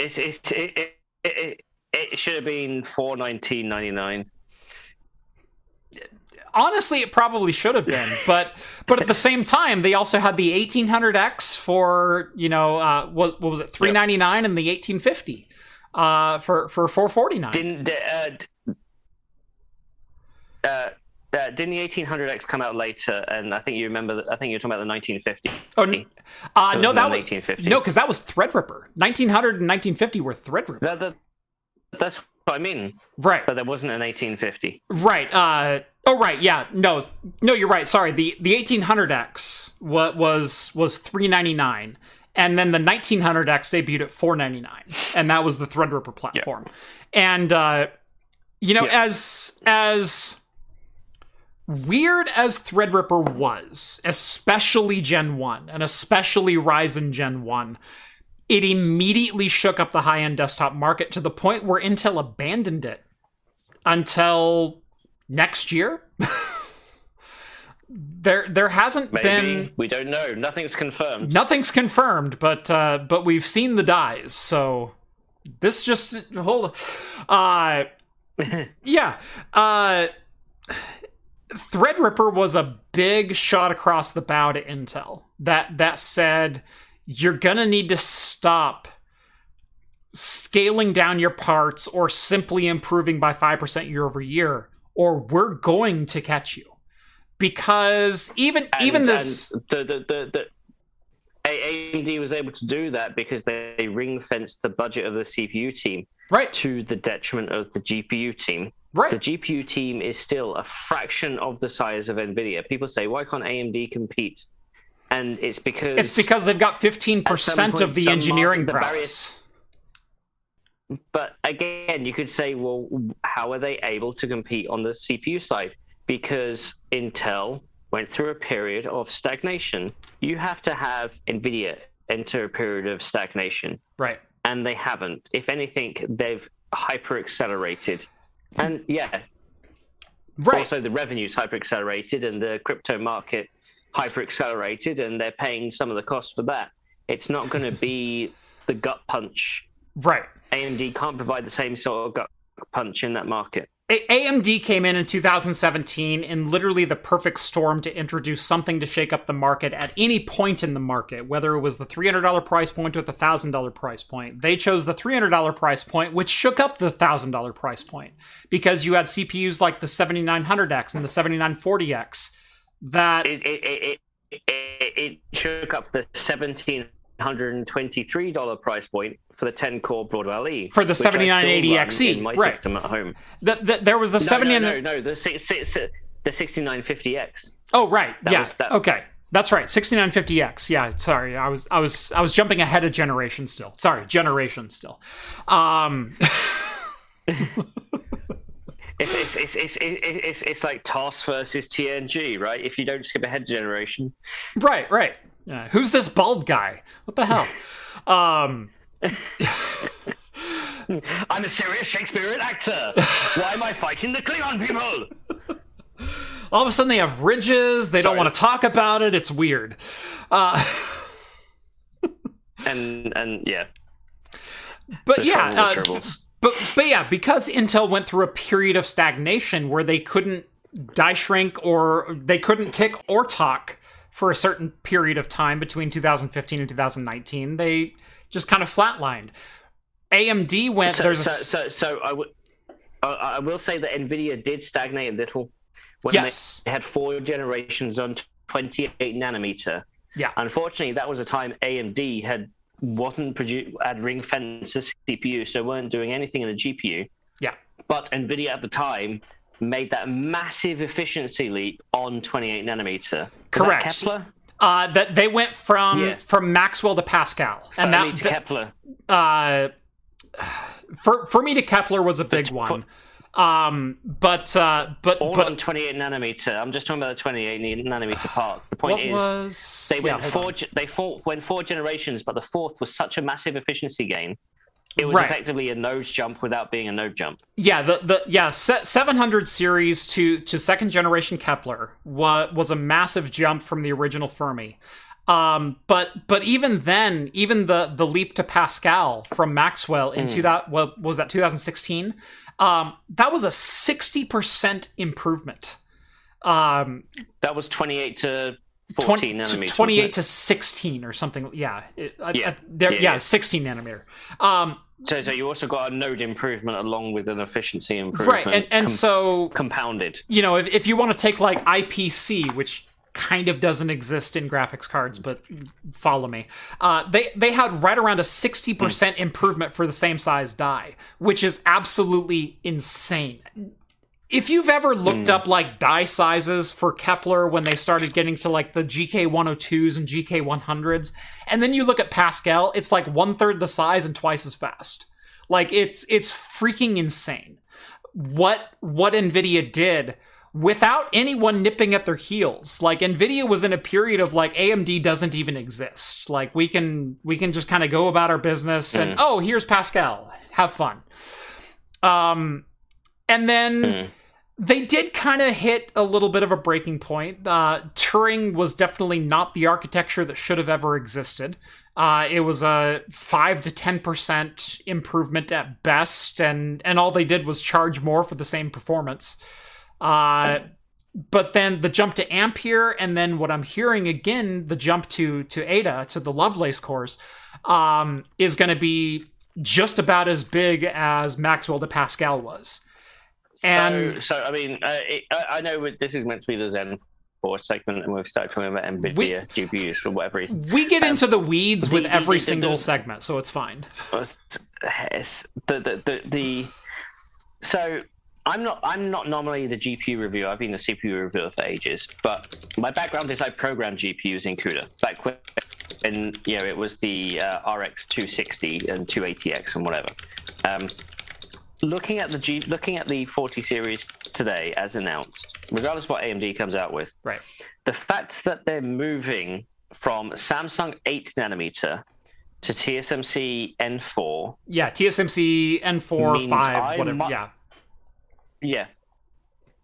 It's, it's, it, it, it, it should have been 419.99. honestly, it probably should have been, but but at the same time, they also had the 1800X for you know uh, what, what was it 399 and the 1850 uh, for for 449. Didn't uh, uh, uh, didn't the 1800X come out later? And I think you remember. I think you're talking about the 1950. Oh uh, no, that was 1850. no, because that was Threadripper. 1900 and 1950 were Threadripper. That, that, that's what I mean. Right. But there wasn't an 1850. Right. Uh, oh, right. Yeah. No. No. You're right. Sorry. The the 1800X wa- was was 399, and then the 1900X debuted at 499, and that was the Threadripper platform. And uh, you know, Yeah. as as weird as Threadripper was, especially Gen One, and especially Ryzen Gen One. It immediately shook up the high end desktop market to the point where Intel abandoned it until next year. there there hasn't Maybe been we don't know. Nothing's confirmed. nothing's confirmed, but uh, but we've seen the dies, so this just hold uh yeah. Uh Threadripper was a big shot across the bow to Intel. That that said, you're gonna need to stop scaling down your parts or simply improving by 5% year over year, or we're going to catch you. Because even And- even this the, the, the, the AMD was able to do that because they ring fenced the budget of the CPU team right, to the detriment of the GPU team. right. The GPU team is still a fraction of the size of NVIDIA. People say, why can't AMD compete? And it's because It's because they've got 15% At of the engineering market- prowess. But again, you could say, well, how are they able to compete on the CPU side? Because Intel went through a period of stagnation. You have to have NVIDIA enter a period of stagnation, Right. and they haven't. If anything, they've hyper accelerated. And yeah, Right. also the revenues hyper accelerated and the crypto market hyper accelerated, and they're paying some of the costs for that. It's not going to be the gut punch right. AMD can't provide the same sort of gut punch in that market. A- AMD came in in 2017 in literally the perfect storm to introduce something to shake up the market at any point in the market, whether it was the $300 price point or the $1,000 price point. They chose the $300 price point, which shook up the $1,000 price point because you had CPUs like the 7900X and the 7940X that It it it it, it, it shook up the seventeen hundred and twenty three dollar price point for the ten core Broadwell E For the which I still 7980 run XE, in my right. system at home. that that- there was the No, 70 no, no, no, the six, six, the sixty nine fifty X. Oh right, That yeah. was- that- Okay, that's right. 6950X. Yeah, sorry, I was I was I was jumping ahead of generation still. Sorry, generation still. Um, It's it's, it's, it's, it's, like TOS versus TNG, right? If you don't skip ahead generation, right, right. Who's this bald guy? What the hell? Um, I'm a serious Shakespearean actor. Why am I fighting the Klingon people? all of a sudden they have ridges. They don't want to tock about it. It's weird. Uh, And and yeah, but the yeah, uh. But but yeah, because Intel went through a period of stagnation where they couldn't die shrink or they couldn't tick or talk for a certain period of time between 2015 and 2019, they just kind of flatlined. AMD went So, there's a so, s- so, so I would, I will say that Nvidia did stagnate a little when yes. they had four generations on 28 nanometer. Yeah. Unfortunately, that was a time AMD had wasn't produ- had ring fenced CPU, so weren't doing anything in the GPU. Yeah. But Nvidia at the time made that massive efficiency leap on 28 nanometer. Was Correct. Kepler. Uh, that they went from Yeah. from Maxwell to Pascal, and Only that, to Kepler. uh, for Fermi to Kepler was a big one. Um, but uh, but All but on 28 nanometer. I'm just talking about the 28 nanometer parts. The point is, was They went hold four. on. They fought, went four generations, but the fourth was such a massive efficiency gain. It was Right. effectively a node jump without being a node jump. Yeah, the the yeah se- 700 series to to second generation Kepler was was a massive jump from the original Fermi. Um, but but even then, even the the leap to Pascal from Maxwell in Mm. 2000 what was that 2016? Um, that was a 60% improvement. Um, That was 28 to 20 14 nanometers. 28 to 16 or something. Yeah. It, Yeah. I- there- Yeah, yeah, yeah. 16 nanometer. Um? So, so you also got a node improvement along with an efficiency improvement. right. And, and com- so, compounded. you know, if, if you want to take like IPC, which kind of doesn't exist in graphics cards, but follow me. Uh, they they had right around a 60% improvement for the same size die, which is absolutely insane. If you've ever looked up like die sizes for Kepler when they started getting to like the GK 102s and GK 100s, and then you look at Pascal, it's like one third the size and twice as fast. Like it's it's freaking insane. What what Nvidia did without anyone nipping at their heels. Like Nvidia was in a period of like AMD doesn't even exist. Like we can we can just kind of go about our business and oh, here's Pascal. Have fun. Um and then Mm. They did kind of hit a little bit of a breaking point. Uh, Turing was definitely not the architecture that should have ever existed. Uh, it was a five to ten percent improvement at best, and and all they did was charge more for the same performance. Uh, but then the jump to Ampere, and then what I'm hearing again, the jump to to Ada to the Lovelace cores, um, is going to be just about as big as Maxwell to Pascal was. And so, so I mean, uh, it, I, I know this is meant to be the Zen 4 segment, and we've started talking about NVIDIA GPUs for whatever reason. We get into the weeds with the- every the- single the- segment, so it's fine. But, yes, the, the, the, the, so I'm not I'm not normally the GPU reviewer. I've been the CPU reviewer for ages, but my background is I programmed GPUs in CUDA back when, and you know it was the uh, RX 260 and 280X and whatever. Um, looking at the G, looking at the 40 series today as announced, regardless of what AMD comes out with, Right. the fact that they're moving from Samsung 8 nanometer to TSMC N4 Yeah, TSMC N4, Means 5, I whatever. mu- yeah. Yeah.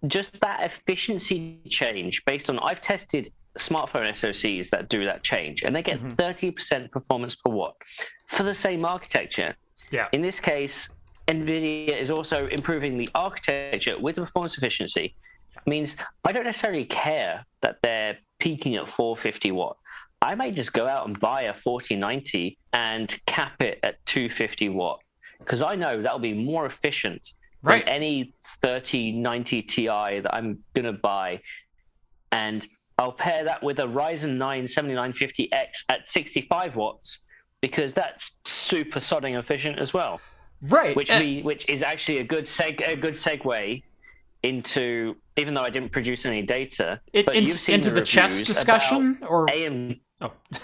Just that efficiency change based on I've tested smartphone SoCs that do that change and they get Mhm. 30% performance per watt for the same architecture. Yeah. In this case, Nvidia is also improving the architecture with the performance efficiency. Means I don't necessarily care that they're peaking at 450 watt. I may just go out and buy a 4090 and cap it at 250 watt because I know that'll be more efficient Right. than any 3090 Ti that I'm going to buy. And I'll pair that with a Ryzen 9 7950X at 65 watts because that's super sodding efficient as well. Right. Which uh, we, which is actually a good seg a good segue into even though I didn't produce any data, it, but in- you've seen into the, chess discussion? Or. AM. Oh.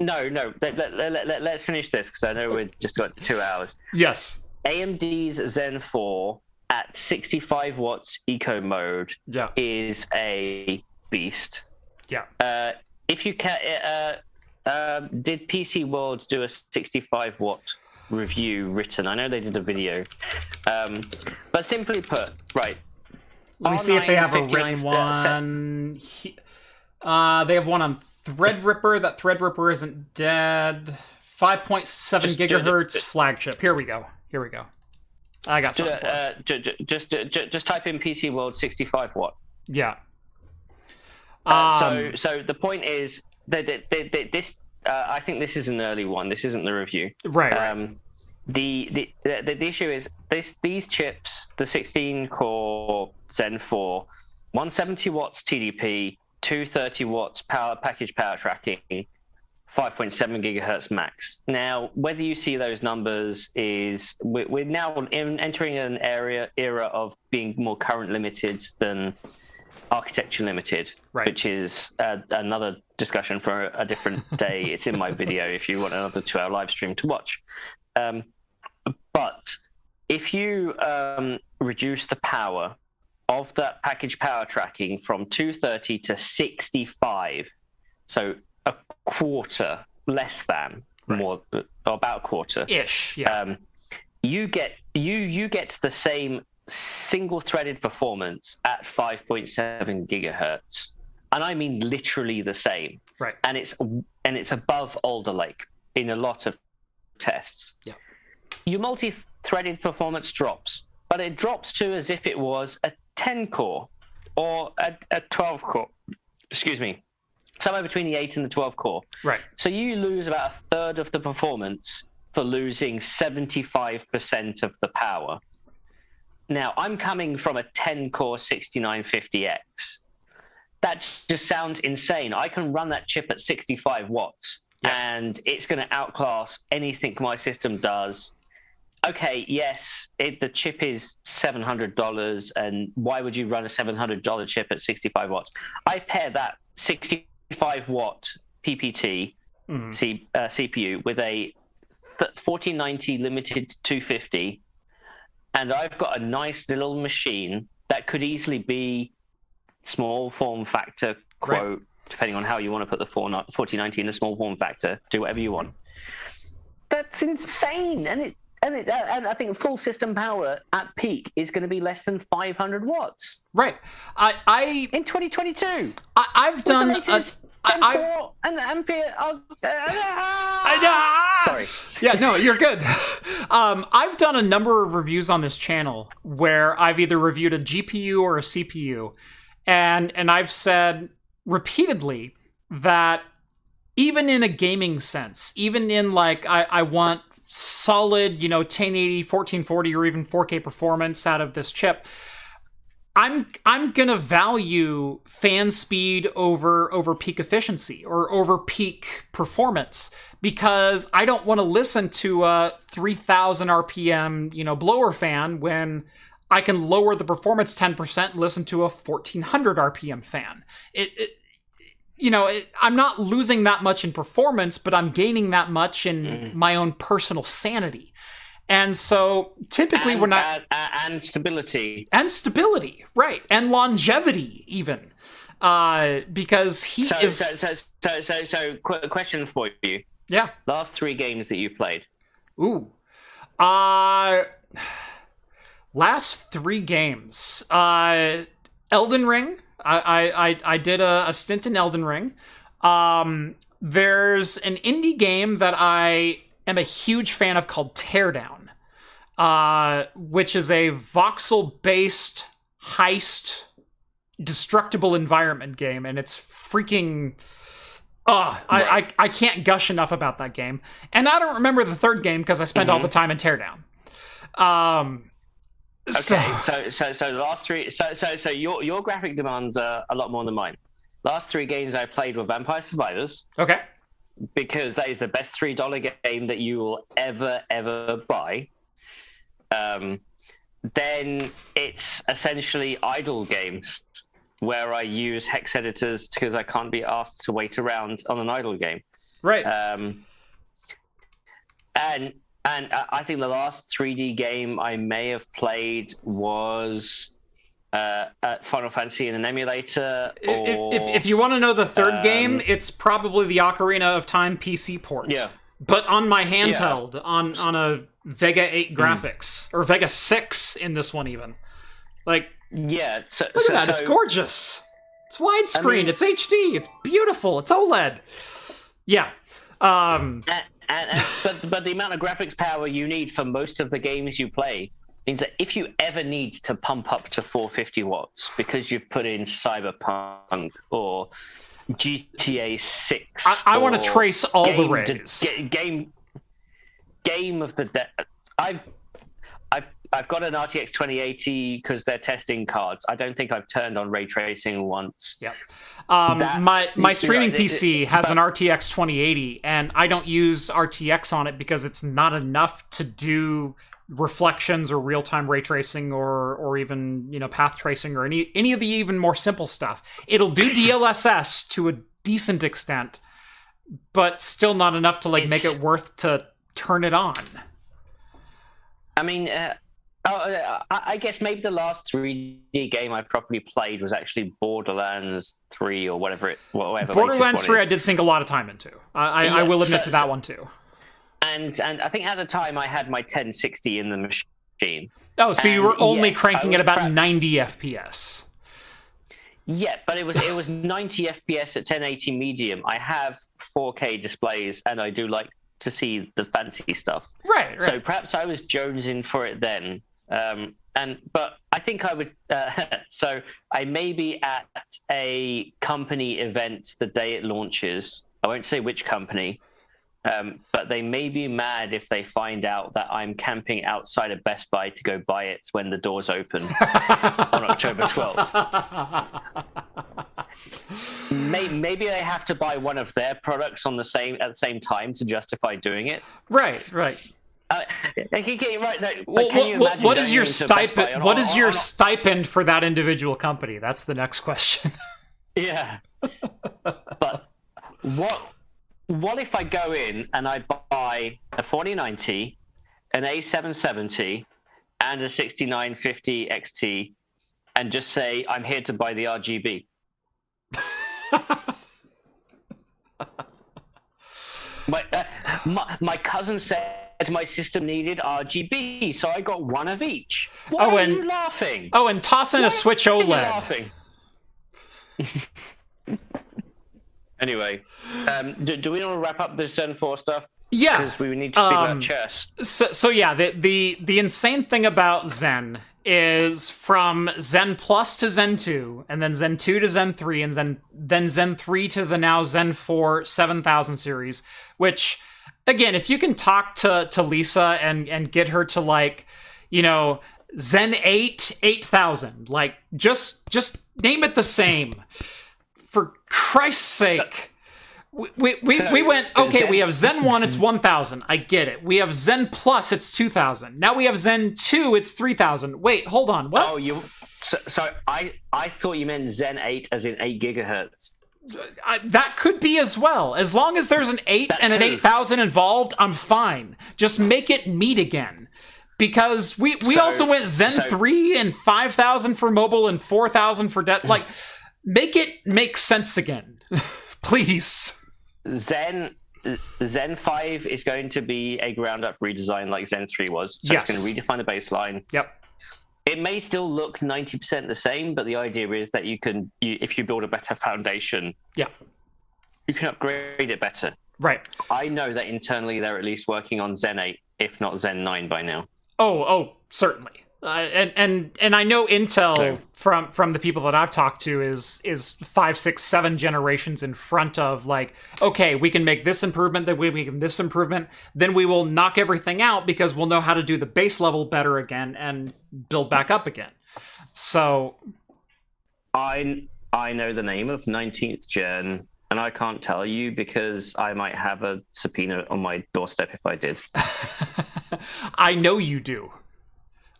No, no. Let, let, let, let, let's finish this because I know we've just got two hours. Yes. AMD's Zen 4 at 65 watts eco mode Yeah. is a beast. Yeah. Uh, if you can, uh, um, did PC World do a 65 watt review written? I know they did a video, um, but simply put, right. Let me see if they have a R9 written 59, uh, set- one. Uh, they have one on Threadripper. That Threadripper isn't dead. 5.7 Just do it. gigahertz flagship. Here we go. Here we go. I got something uh, ju- ju- just, ju- ju- just type in PC World 65 watt. Yeah. Uh, Um, so, so the point is that, that, that, that this. Uh, I think this is an early one. This isn't the review. right, right. Um, the, the, the the issue is this these chips, the 16 core Zen 4, 170 watts TDP, 230 watts power package power tracking, 5.7 gigahertz max. Now, whether you see those numbers is we're, we're now in, entering an area era of being more current limited than architecture limited, Right. which is uh, another discussion for a different day. it's in my video if you want another two-hour live stream to watch. Um, but if you um, reduce the power of that package power tracking from 230 to 65, so a quarter less than Right. more or about a quarter, Ish. Yeah. um, you get you you get the same single threaded performance at 5.7 gigahertz and i mean literally the same Right. and it's and it's above alder lake in a lot of tests Yeah. your multi-threaded performance drops but it drops to as if it was a 10 core or a, a 12 core. Excuse me, somewhere between the 8 and the 12 core. Right. So you lose about a third of the performance for losing 75% of the power. Now, I'm coming from a 10 core 6950X. That just sounds insane. I can run that chip at 65 watts Yeah. and it's going to outclass anything my system does. Okay, yes, it, the chip is $700, and why would you run a $700 chip at 65 watts? I pair that 65 watt PPT Mhm. C, uh, CPU with a 1490 limited 250, and I've got a nice little machine that could easily be small form factor Right. quote, depending on how you want to put the 4, 1490 in the small form factor. Do whatever you want. That's insane, and it. And, it, uh, and I think full system power at peak is going to be less than 500 watts Right. I I, in 2022. I I've done. A, latest I, I've, 10.4 and ampere. Oh, I know. Sorry. Yeah, no, you're good. Um, I've done a number of reviews on this channel where I've either reviewed a GPU or a CPU, and and I've said repeatedly that even in a gaming sense, even in like I, I want solid, you know, 1080, 1440, or even 4K performance out of this chip. I'm I'm gonna value fan speed over over peak efficiency or over peak performance because I don't want to listen to a 3000 RPM you know blower fan when I can lower the performance 10% and listen to a 1400 RPM fan. It, it you know it, I'm not losing that much in performance, but I'm gaining that much in Mhm. my own personal sanity. And so typically and, when I uh, uh, and stability. and stability, right, and longevity even, uh, because he So, is so, so, so, so, so, qu- question for you: yeah. last three games that you played. Ooh, uh, last three games, uh, Elden Ring. I I I, I did a, a stint in Elden Ring. Um, there's an indie game that I am a huge fan of called Teardown, uh, which is a voxel-based heist destructible environment game, and it's freaking. Uh, I, I I can't gush enough about that game, and I don't remember the third game because I spent all Mhm. the time in Teardown. Um, so Okay, so, so, so the last three. So, so, so your your graphic demands are a lot more than mine. Last three games I played were Vampire Survivors okay, because that is the best three dollar game that you will ever ever buy. Um, then it's essentially idle games where I use hex editors because I can't be asked to wait around on an idle game. right, Um, and and I I think the last 3D game I may have played was uh, at Final Fantasy in an emulator. if, Or, if, if you want to know the third um, game, it's probably the Ocarina of Time PC port. yeah, but on my handheld, on on a Vega 8 Hmm. graphics or Vega 6 in this one even. Like, yeah. So, look so, at that! it's gorgeous. It's widescreen. I mean- it's HD. It's beautiful. It's OLED. Yeah. Um. And, and, and, but but the amount of graphics power you need for most of the games you play means that if you ever need to pump up to 450 watts because you've put in Cyberpunk or GTA 6, I, I want to trace all the rays. de- ga- game game of the de- I've I've I've got an RTX 2080 because they're testing cards. I don't think I've turned on ray tracing once. Um, my my streaming right, it- PC it- has but- an RTX 2080, and I don't use RTX on it because it's not enough to do reflections or real time ray tracing or or even you know path tracing or any any of the even more simple stuff. It'll do DLSS to a decent extent, but still not enough to like make it worth to turn it on. I mean, uh, oh, uh, I guess maybe the last 3D game I properly played was actually Borderlands 3 or whatever it whatever. Borderlands 3, one I did sink a lot of time into. I, I, I will admit so- to that one too. And and I think at the time I had my 1060 in the machine. Oh, so you were only yes, cranking at about prep- 90 FPS. Yeah, but it was it was 90 FPS at 1080 medium. I have 4K displays, and I do like to see the fancy stuff. Right, right. So perhaps I was jonesing for it then. Um, and but I think I would. Uh, so I may be at a company event the day it launches. I won't say which company, um, but they may be mad if they find out that I'm camping outside of Best Buy to go buy it when the doors open on October 12th. May- Maybe I have to buy one of their products on the same at the same time to justify doing it. right, right. Uh, okay, right. No, Well, what, what- what is your into Best Buy stipend? What is your stipend for that individual company? That's the next question. Yeah. but what what if I go in and I buy a 4090, an A770, and a 6950 XT, and just say I'm here to buy the RGB? my, uh, my my cousin said my system needed RGB, so I got one of each. Why Oh, are and- you laughing? oh, and toss in Why a Switch are you OLED. laughing? anyway, um, do, do we want to wrap up this Zen 4 stuff? Yeah. Because we need to speak Um, about chess. So, so yeah, the, the the insane thing about Zen is from Zen Plus to Zen 2, and then Zen 2 to Zen 3, and then then Zen 3 to the now Zen 4 7000 series, which again, if you can talk to to Lisa and and get her to like, you know, Zen 8 8000, like just just name it the same. For Christ's sake. We, we, we, we uh, went okay we have zen 1 it's 1000 i get it. We have zen plus it's 2000 now we have zen 2 it's 3000 wait hold on what? Oh, you. So, so I I thought you meant Zen 8 as in 8 gigahertz. Uh, I, that could be as well. As long as there's an 8 That and an 8000 involved i'm fine. Just make it meet again. Because we we So- also went zen so- 3 and 5000 for mobile and 4000 for debt like make it make sense again please Zen Zen 5 is going to be a ground up redesign like Zen 3 was. So Yes. it's going to redefine the baseline. yep It may still look 90% the same, but the idea is that you can, you, if you build a better foundation, yeah you can upgrade it better. right I know that internally they're at least working on Zen 8, if not Zen 9 by now. Oh, oh, certainly. Uh, and and and I know Intel Okay. from from the people that I've talked to is is five, six, seven generations in front of like, okay, we can make this improvement, then we we can this improvement, then we will knock everything out because we'll know how to do the base level better again and build back up again. So I I know the name of 19th gen, and I can't tell you because I might have a subpoena on my doorstep if I did. I know you do.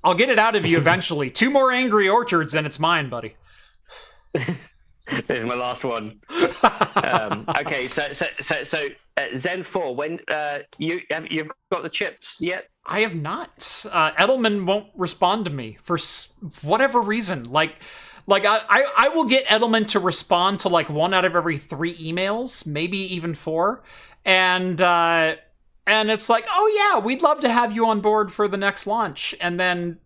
I'll get it out of you eventually. Two more angry orchards and it's mine, buddy. this is my last one. um, okay, so so so, so uh, Zen 4. When uh, you have you've got the chips yet? I have not. Uh, Edelman won't respond to me for s- whatever reason. Like, like I, I, I will get Edelman to respond to like one out of every three emails, maybe even four, and uh, and it's like, oh yeah, we'd love to have you on board for the next launch, and then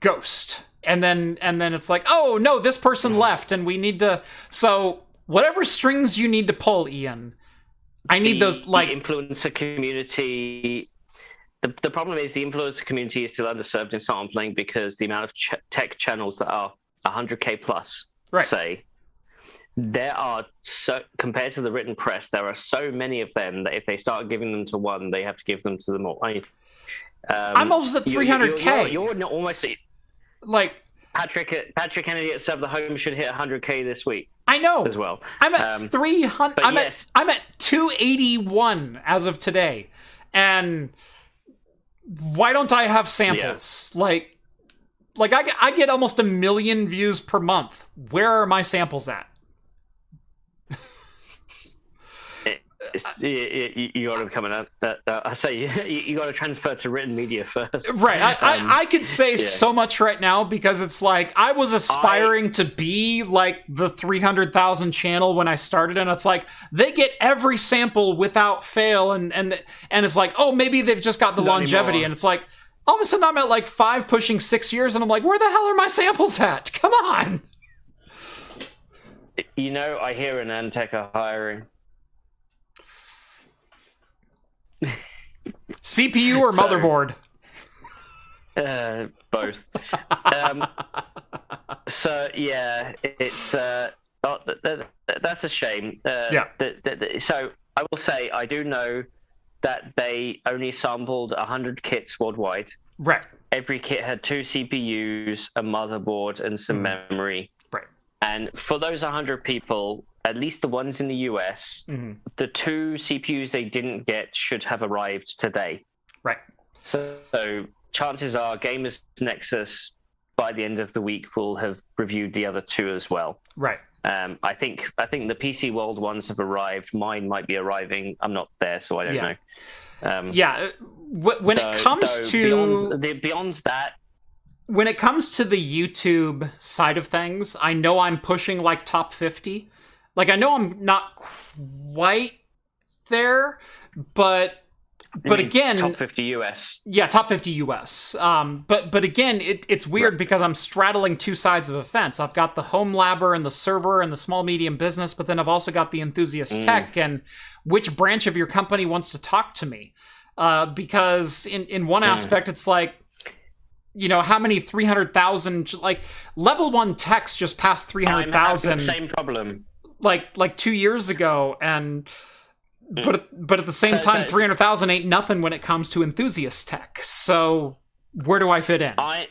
ghost, and then and then it's like, oh no, this person left, and we need to. So whatever strings you need to pull, Ian. I need The- those like the influencer community. The, the problem is the influencer community is still underserved in sampling because the amount of ch- tech channels that are 100k plus, Right. say, there are so compared to the written press, there are so many of them that if they start giving them to one, they have to give them to them all. I, um, I'm almost at you- you- 300K. You're, you're, you're almost like Patrick. Patrick Kennedy at ServeTheHome should hit 100k this week I know. as well. I'm at Um, 300 I'm yes. at I'm at 281 as of today. And why don't I have samples? Like like I I get almost a million views per month. Where are my samples at? It's- you, you, you got to come. Uh, uh, I say you, you got to transfer to written media first. Right. I, Um, I, I could say so much right now because it's like I was aspiring to be like the 300,000 channel when I started and it's like they get every sample without fail and and and it's like, "Oh, maybe they've just got the longevity." anymore. And it's like all of a sudden I'm at like 5 pushing 6 years and I'm like, "Where the hell are my samples at? Come on." You know, I hear AnandTech are hiring. CPU or motherboard? Uh, both. um, so yeah, it's uh, oh, th- th- th- that's a shame. Uh, Yeah. th- so I will say I do know that they only sampled 100 kits worldwide. right. Every kit had two CPUs, a motherboard, and some Mhm. memory. Right. And for those 100 people, at least the ones in the US, hmm the two CPUs they didn't get should have arrived today. Right. So, so chances are Gamers Nexus by the end of the week will have reviewed the other two as well. Right. Um, I think I think the PC World ones have arrived. Mine might be arriving. I'm not there, so I don't Yeah. know. Um, Yeah. uh, wh- When it so- comes so to beyond, the, beyond that, when it comes to the YouTube side of things, I know I'm pushing like top 50. Like I know I'm not quite there, but but again, top 50 US. yeah, top 50 US. Um, but but again, it, it's weird because I'm straddling two sides of a fence. I've got the home labber and the server and the small medium business, but then I've also got the enthusiast Mm. tech and which branch of your company wants to talk to me? Uh, because in in one Mm. aspect, it's like you know how many 300,000 like Level1Techs just passed 300,000 same problem. Like like 2 years ago and but but at the same. Time 300,000 ain't nothing when it comes to enthusiast tech. So where do I fit in? I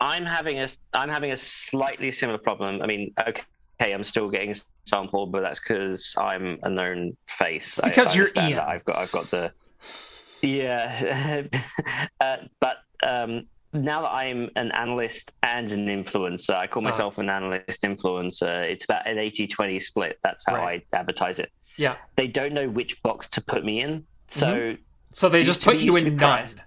I'm having a I'm having a slightly similar problem. I mean, okay, I'm still getting sampled, but that's because I'm a known face. I- because I you're Ian. I've got I've got the yeah, uh, but um, now that I'm an analyst and an influencer, I call Uh-huh. myself an analyst influencer. It's about an 80-20 split. That's how Right. I advertise it. Yeah. They don't know which box to put me in, so So they just put you in none.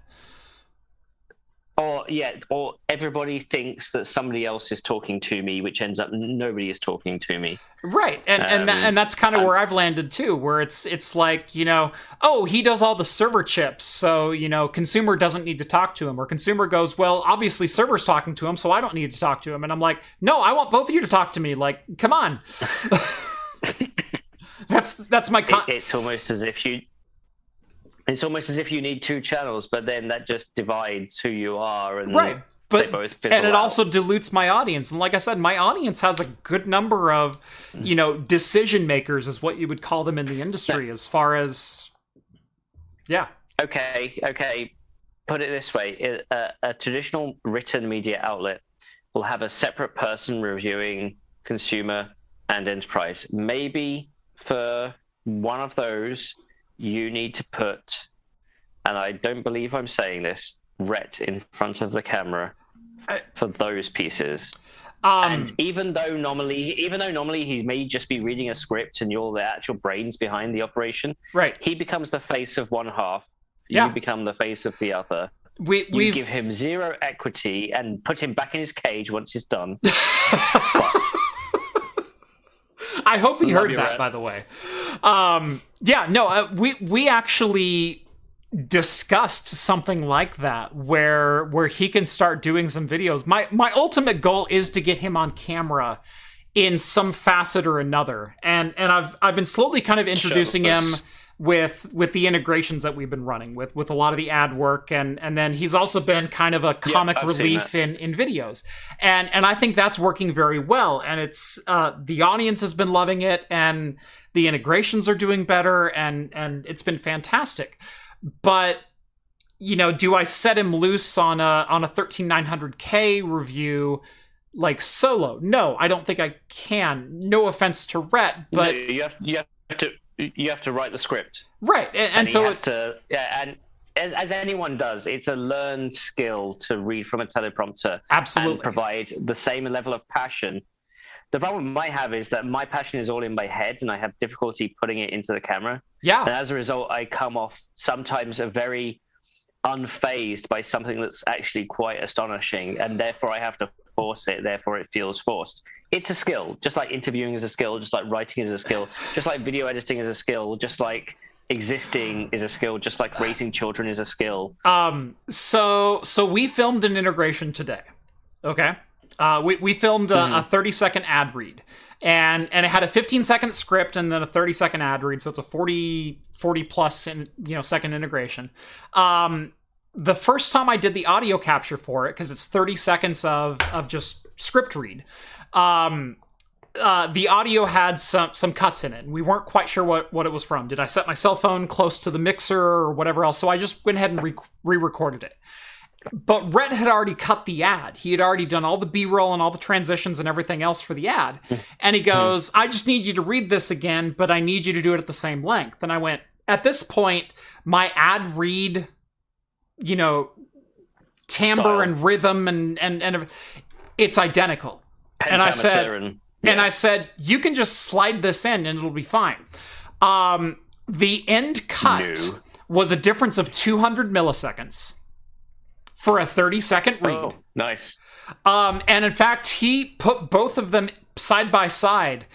Or yeah, or everybody thinks that somebody else is talking to me, which ends up nobody is talking to me. Right. And and that, Um, and that's kind of where I've landed too, where it's it's like, you know, oh, he does all the server chips, so, you know, consumer doesn't need to talk to him or consumer goes, "Well, obviously server's talking to him, so I don't need to talk to him." And I'm like, "No, I want both of you to talk to me. Like, come on." that's that's my con- It, it's almost as if you. It's almost as if you need two channels, but then that just divides who you are, and right. they But and it out. also dilutes my audience and like i said my audience has a good number of you know decision makers is what you would call them in the industry as far as yeah okay, okay. Put it this way: a traditional written media outlet will have a separate person reviewing consumer and enterprise. Maybe for one of those, you need to put, and I don't believe I'm saying this, Rhett in front of the camera for those pieces. um and even though normally, even though normally he may just be reading a script and you're the actual brains behind the operation, right he becomes the face of one half. Yeah. You become the face of the other. we we've give him zero equity and put him back in his cage once he's done. I hope he heard that, Rhett. by the way. Um, yeah, no, uh, we we actually discussed something like that where where he can start doing some videos. My my ultimate goal is to get him on camera in some facet or another, and and I've I've been slowly kind of introducing him with with the integrations that we've been running with with a lot of the ad work. And and then he's also been kind of a comic I've relief in in videos. And and I think that's working very well. And it's uh the audience has been loving it. And the integrations are doing better and and it's been fantastic but you know do I set him loose on a on a 13900k review like solo no I don't think I can no offense to Rhett but No, you have you have to you have to write the script. right and, and, And, so it, to yeah, and as, as anyone does, it's a learned skill to read from a teleprompter and absolutely provide the same level of passion. The problem I have is that my passion is all in my head, and I have difficulty putting it into the camera. yeah And as a result, I come off sometimes a very unfazed by something that's actually quite astonishing, and therefore I have to force it. Therefore, it feels forced. It's a skill, just like interviewing is a skill, just like writing is a skill, just like video editing is a skill, just like existing is a skill, just like raising children is a skill. Um, so so we filmed an integration today. Okay. Uh, we, we filmed a, a 30 second ad read and and it had a 15 second script and then a 30 second ad read so it's a 40 40 plus in, you know second integration um the first time I did the audio capture for it, because it's 30 seconds of of just script read, um, uh, the audio had some some cuts in it. We weren't quite sure what what it was from. Did I set my cell phone close to the mixer or whatever else? So I just went ahead and re- re-recorded it. But Rhett had already cut the ad. He had already done all the B-roll and all the transitions and everything else for the ad. And he goes, "I just need you to read this again, but I need you to do it at the same length." And I went, "At this point, my ad read, you know, timbre and rhythm and and and it's identical." And I said- and, And. I said, you can just slide this in and it'll be fine. Um, the end cut No. was a difference of 200 milliseconds for a 30 second read. Oh, nice. Um, and in fact, he put both of them side by side.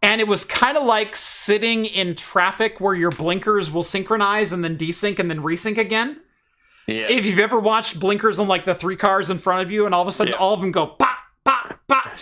And it was kind of like sitting in traffic where your blinkers will synchronize and then desync and then resync again. Yeah. If you've ever watched blinkers on like the three cars in front of you and all of a sudden Yeah. all of them go pop, pop, pop,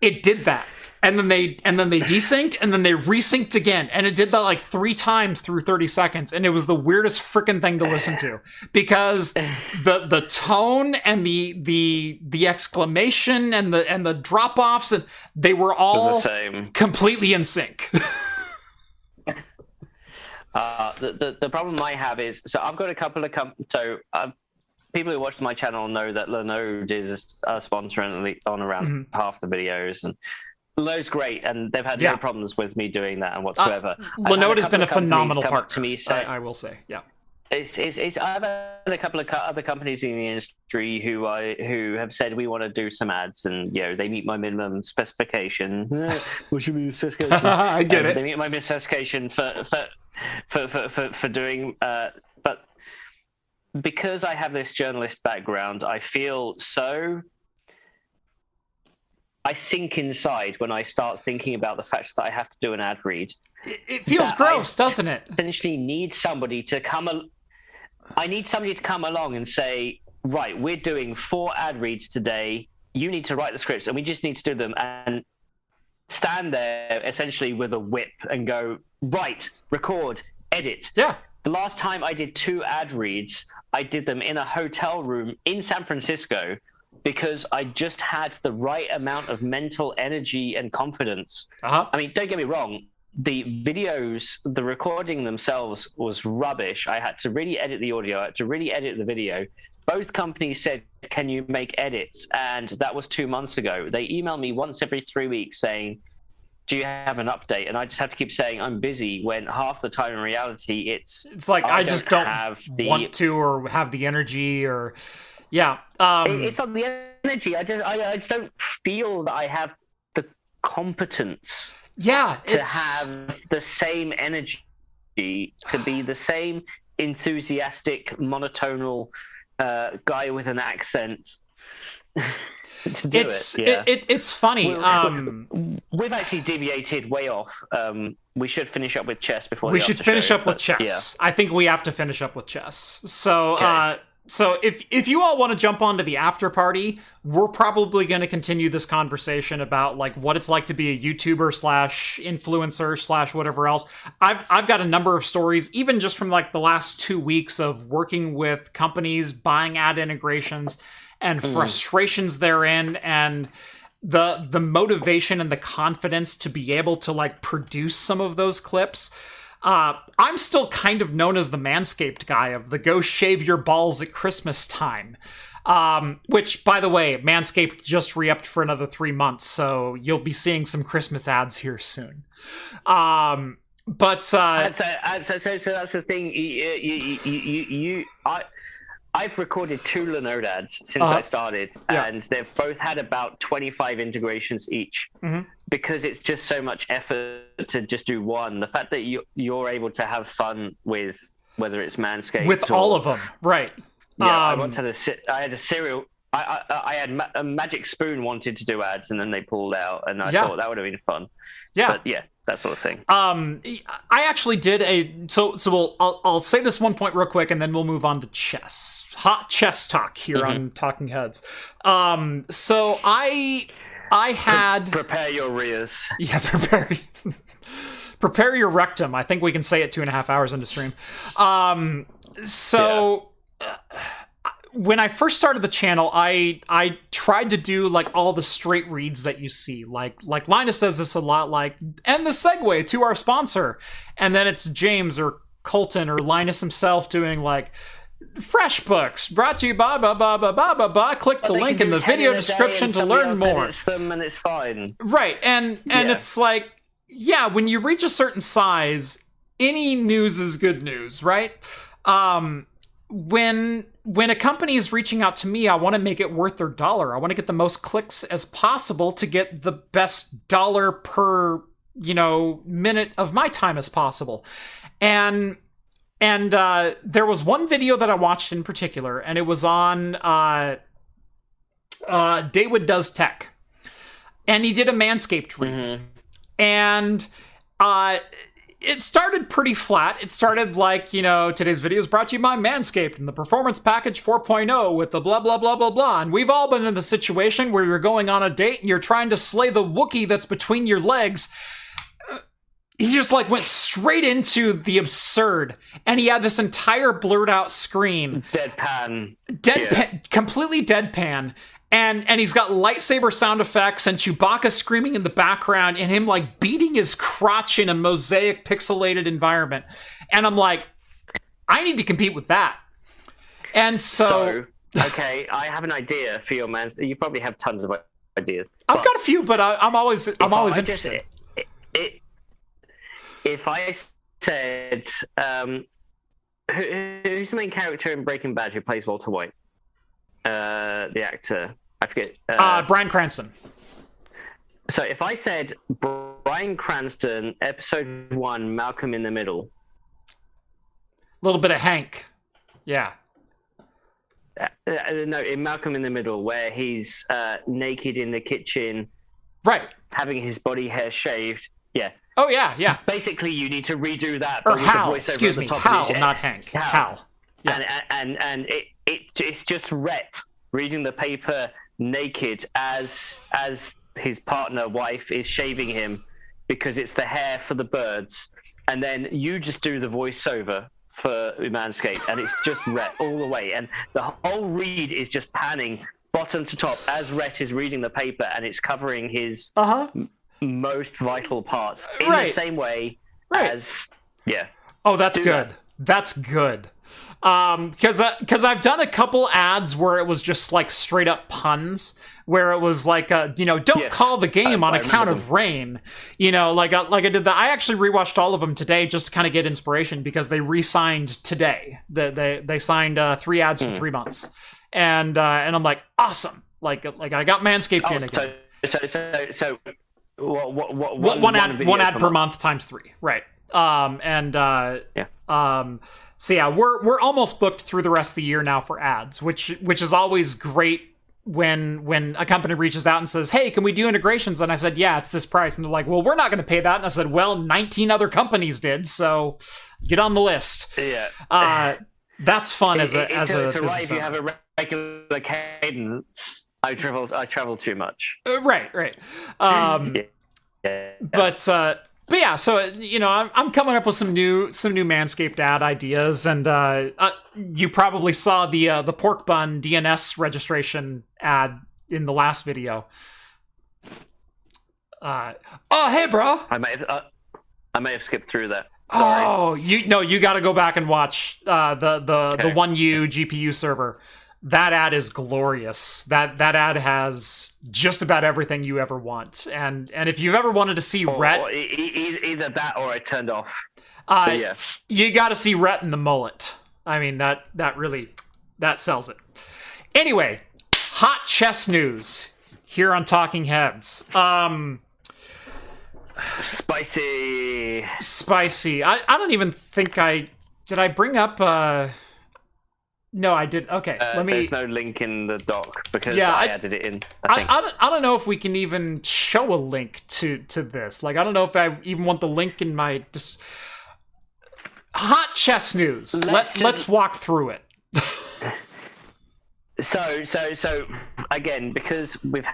it did that. And then they and then they desynced and then they resynced again. And it did that like three times through 30 seconds. And it was the weirdest freaking thing to listen to. Because the the tone and the the the exclamation and the and the drop offs and they were all the same. completely in sync. Uh, the, the the problem I have is so I've got a couple of com- so uh, people who watch my channel know that Linode is a sponsor on, around half the videos and Linode's great and they've had Yeah. no problems with me doing that and whatsoever. I've had Linode has been a phenomenal partner. to me say, I, I will say, yeah. it's, it's, it's, I've had a couple of co- other companies in the industry who I who have said we want to do some ads and you know they meet my minimum specification. What should be the specification? I get Um, it. They meet my minimum specification for for for for, for, for doing. Uh, but because I have this journalist background, I feel so. I sink inside when I start thinking about the fact that I have to do an ad read It, it feels that I- gross, doesn't it? essentially need somebody to come. Al- I need somebody to come along and say, right, we're doing four ad reads today. You need to write the scripts, and we just need to do them and stand there essentially with a whip and go, right, record, edit. Yeah. The last time I did two ad reads, I did them in a hotel room in San Francisco because I just had the right amount of mental energy and confidence Uh-huh. I mean, don't get me wrong. The videos, the recording themselves was rubbish. I had to really edit the audio. I had to really edit the video. Both companies said, "Can you make edits?" And that was two months ago. They email me once every three weeks saying, "Do you have an update?" And I just have to keep saying, "I'm busy." When half the time in reality, it's It's like I, I just don't don't have the- want to or have the energy or yeah. Um it- it's not the energy. I just I, I just don't feel that I have the competence. yeah, to it's have the same energy, to be the same enthusiastic, monotonal uh, guy with an accent. to do it's it, yeah. it, it, it's funny. Well, Um We've actually deviated way off. Um, we should finish up with chess before we should finish show, up with chess. I think we have to finish up with chess. So Okay. uh so if if you all want to jump onto the after party, we're probably going to continue this conversation about like what it's like to be a YouTuber slash influencer slash whatever else. I've I've got a number of stories, even just from like the last two weeks of working with companies, buying ad integrations, and mm-hmm. frustrations therein, and the the motivation and the confidence to be able to like produce some of those clips. Uh, I'm still kind of known as the Manscaped guy of the go shave your balls at Christmas time. Um, which, by the way, Manscaped just re upped for another three months, so you'll be seeing some Christmas ads here soon. Um, but uh, so, so that's the thing. You, you, you, you, you I, I've recorded two Linode ads since Uh-huh. I started, Yeah. and they've both had about 25 integrations each. Mhm. Because it's just so much effort to just do one. The fact that you you're able to have fun with whether it's Manscaped with or, all of them, right? yeah, I Um, once had a I had a cereal. I, I, I had ma- a Magic Spoon wanted to do ads, and then they pulled out, and I Yeah. thought that would have been fun. yeah. But yeah, that sort of thing. Um, I actually did a so so. We'll I'll, I'll say this one point real quick, and then we'll move on to chess. Hot chess talk here on Talking Heads. Um, so I I had Prepare your rears. yeah prepare prepare your rectum. I think we can say it two and a half hours into stream. Um, so when I first started the channel, I I tried to do like all the straight reads that you see. Like like Linus says this a lot, like and the segue to our sponsor, and then it's James or Colton or Linus himself doing like FreshBooks brought to you by ba ba ba ba ba ba. Click the link in the video in a day description to learn more. them and it's fine. Right, and and Yeah. it's like, yeah, when you reach a certain size, any news is good news, right? Um, when when a company is reaching out to me, I want to make it worth their dollar. I want to get the most clicks as possible to get the best dollar per you know minute of my time as possible, and and uh, there was one video that I watched in particular, and it was on uh, uh, David Does Tech, and he did a Manscaped read Mhm. and uh it started pretty flat. It started like, you know, today's video is brought to you by Manscaped and the Performance Package 4.0 with the blah, blah, blah, blah, blah. And we've all been in the situation where you're going on a date and you're trying to slay the Wookiee that's between your legs. Uh, He just like went straight into the absurd and he had this entire blurred out screen Deadpan. deadpan, completely deadpan, and and he's got lightsaber sound effects and Chewbacca screaming in the background and him like beating his crotch in a mosaic pixelated environment, and I'm like, I need to compete with that, and so, So, okay, I have an idea for your man. You probably have tons of ideas. I've got a few, but I, I'm always I'm always I just- interested. it, it, if I said, um, who, who's the main character in Breaking Bad who plays Walter White? Uh, the actor. I forget. Uh, Uh, Bryan Cranston. so if I said Bryan Cranston, episode one, Malcolm in the Middle, A little bit of Hank. Yeah. uh, uh, no, in Malcolm in the Middle, where he's uh, naked in the kitchen, Right. having his body hair shaved. Yeah, Oh yeah, yeah. basically you need to redo that. Or Hal. Excuse me. Hal, not Hank. Hal. Yeah. and and and it, it it's just Rhett reading the paper naked as as his partner wife is shaving him because it's the hair for the birds, and then you just do the voiceover for Manscaped, and it's just Rhett all the way, and the whole read is just panning bottom to top as Rhett is reading the paper, and it's covering his Uh huh. most vital parts in Right. the same way Right. as yeah. Oh, that's Do good. that. That's good. Um, because because I've done a couple ads where it was just like straight up puns, where it was like, uh, you know, don't Yes. call the game I- on I account remember of rain. You know, like uh, like I did that. I actually rewatched all of them today just to kind of get inspiration because they re-signed today. They they they signed uh, three ads Hmm. for three months, and uh, and I'm like, awesome. Like like I got Manscaped in Oh, again. so, so, so, so, what, what, what, one, one ad one ad per month. month times three right um and uh Yeah. um so yeah we're we're almost booked through the rest of the year now for ads which which is always great when when a company reaches out and says hey can we do integrations and i said yeah it's this price and they're like well we're not going to pay that and i said well 19 other companies did so get on the list Yeah. uh that's fun as a It- as it's, a it's alright business if you have a regular cadence. I travel. I travel too much. Uh, right right um Yeah. but uh but yeah so you know I'm, I'm coming up with some new some new manscaped ad ideas and uh, uh you probably saw the uh, the Porkbun dns registration ad in the last video uh oh hey bro I may have. Uh, I may have skipped through that. Sorry. oh you no you got to go back and watch uh the the the one u gpu server that ad is glorious that that ad has just about everything you ever want and and if you've ever wanted to see Or- Rhett, or either that or I turned off. uh, yes. you got to see Rhett in the mullet. I mean that that really that sells it. Anyway, hot chess news here on Talking Heads. Um, Spicy. spicy. I I don't even think I did. I bring up. uh No, I did. Okay, Uh, let me. There's no link in the doc because Yeah, I, I- added it in. I I. I, don't, I don't know if we can even show a link to to this. Like, I don't know if I even want the link in my just hot chess news. Let's Let just- let's walk through it. So, so, so, again, because we've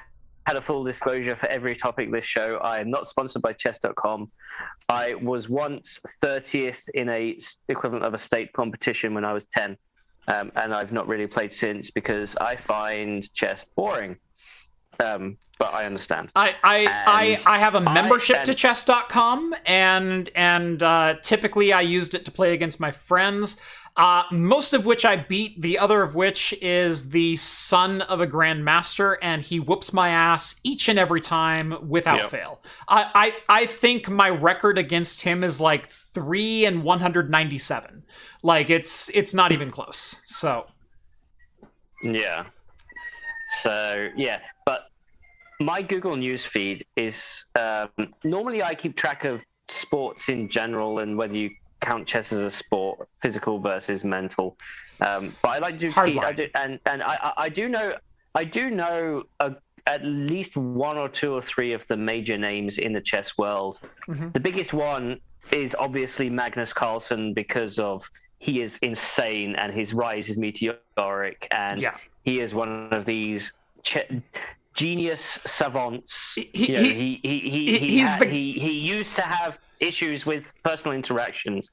had a full disclosure for every topic this show, I am not sponsored by chess.com. I was once 30th in a equivalent of a state competition when I was 10. Um, and I've not really played since because I find chess boring. Um, but I understand. I I, I, I have a membership to and- chess.com and and uh, typically I used it to play against my friends. Uh, most of which I beat, the other of which is the son of a grandmaster, and he whoops my ass each and every time without Yep. fail. I, I I think my record against him is like three and one hundred ninety seven. Like it's it's not even close. So Yeah. So yeah, but my Google News feed is um, normally I keep track of sports in general and whether you count chess as a sport, physical versus mental. Um, but I like to Hard keep, I do, and and I, I- do know I do know a, at least one or two or three of the major names in the chess world. Mhm. The biggest one is obviously Magnus Carlsen because of he is insane and his rise is meteoric and yeah. he is one of these ch- genius savants. He- You know, he- he, he, he, he- he, he's ha- the- he, he used to have issues with personal interactions.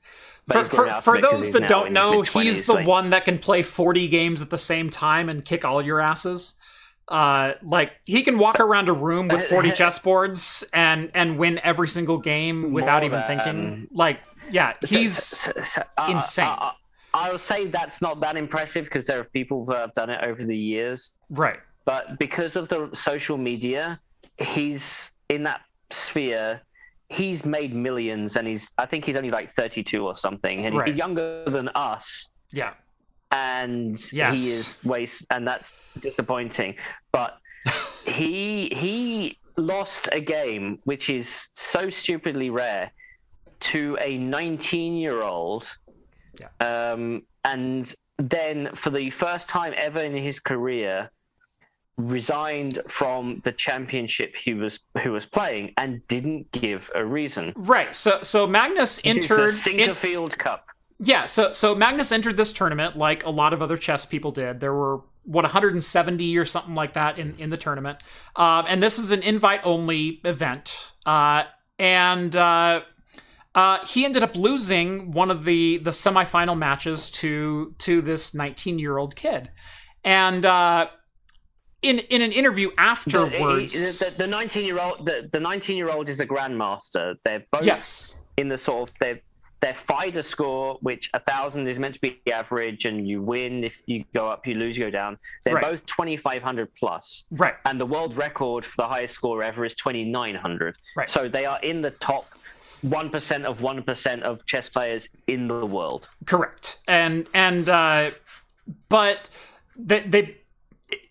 For, for, for those that don't know, he's the like- one that can play 40 games at the same time and kick all your asses. Uh, like he can walk around a room with 40 chessboards and and win every single game without even than- thinking. Like, yeah, he's uh, insane. uh, uh, I'll say that's not that impressive because there are people that have done it over the years. right. but because of the social media, he's in that sphere. He's made millions, and he's I think he's only like 32 or something, and Right. he's younger than us. Yeah. And Yes. he is waste, and that's disappointing. But he he lost a game, which is so stupidly rare, to a 19 year old. Um, and then for the first time ever in his career, resigned from the championship he was who was playing and didn't give a reason. Right. So so Magnus was the entered in- Cup. Yeah, so so Magnus entered this tournament like a lot of other chess people did. There were what 170 or something like that in in the tournament, um, and this is an invite only event. Uh, and uh, uh, he ended up losing one of the the semifinal matches to to this 19 year old kid, and uh, in in an interview afterwards, the, the 19 year old the, 19 year old is a grandmaster. They're both yes, in the sort of their their FIDE score, which a thousand is meant to be the average, and you win if you go up, you lose, you go down. They're Right. both 2,500 plus. right, and the world record for the highest score ever is 2900 Right. so they are in the top 1% of 1% of chess players in the world Correct. And and uh but they, they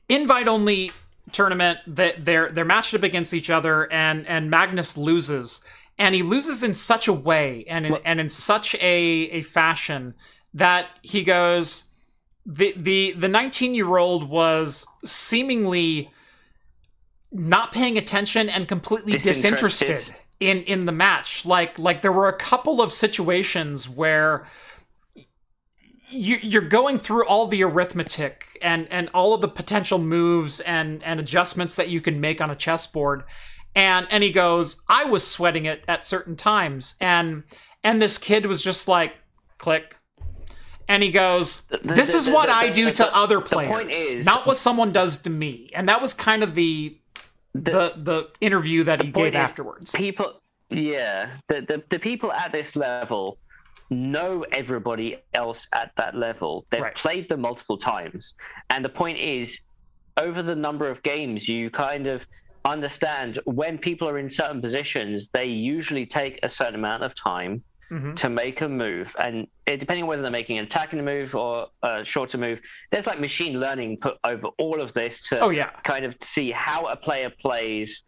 invite only tournament that they're they're matched up against each other and and Magnus loses and he loses in such a way and in, and in such a a fashion that he goes the the the 19 year old was seemingly not paying attention and completely Disinterested. disinterested in in the match like like there were a couple of situations where you, you're going through all the arithmetic and and all of the potential moves and and adjustments that you can make on a chessboard and and he goes i was sweating it at certain times. And and this kid was just like click. And he goes this is what i do to other the players point is- not what someone does to me. And that was kind of the the the interview that he gave afterwards. people yeah the, the, the people at this level know everybody else at that level. They've Right. played them multiple times. And the point is over the number of games you kind of understand when people are in certain positions they usually take a certain amount of time Mhm. to make a move and it, depending on whether they're making an attacking move or a shorter move there's like machine learning put over all of this to oh yeah kind of see how a player plays,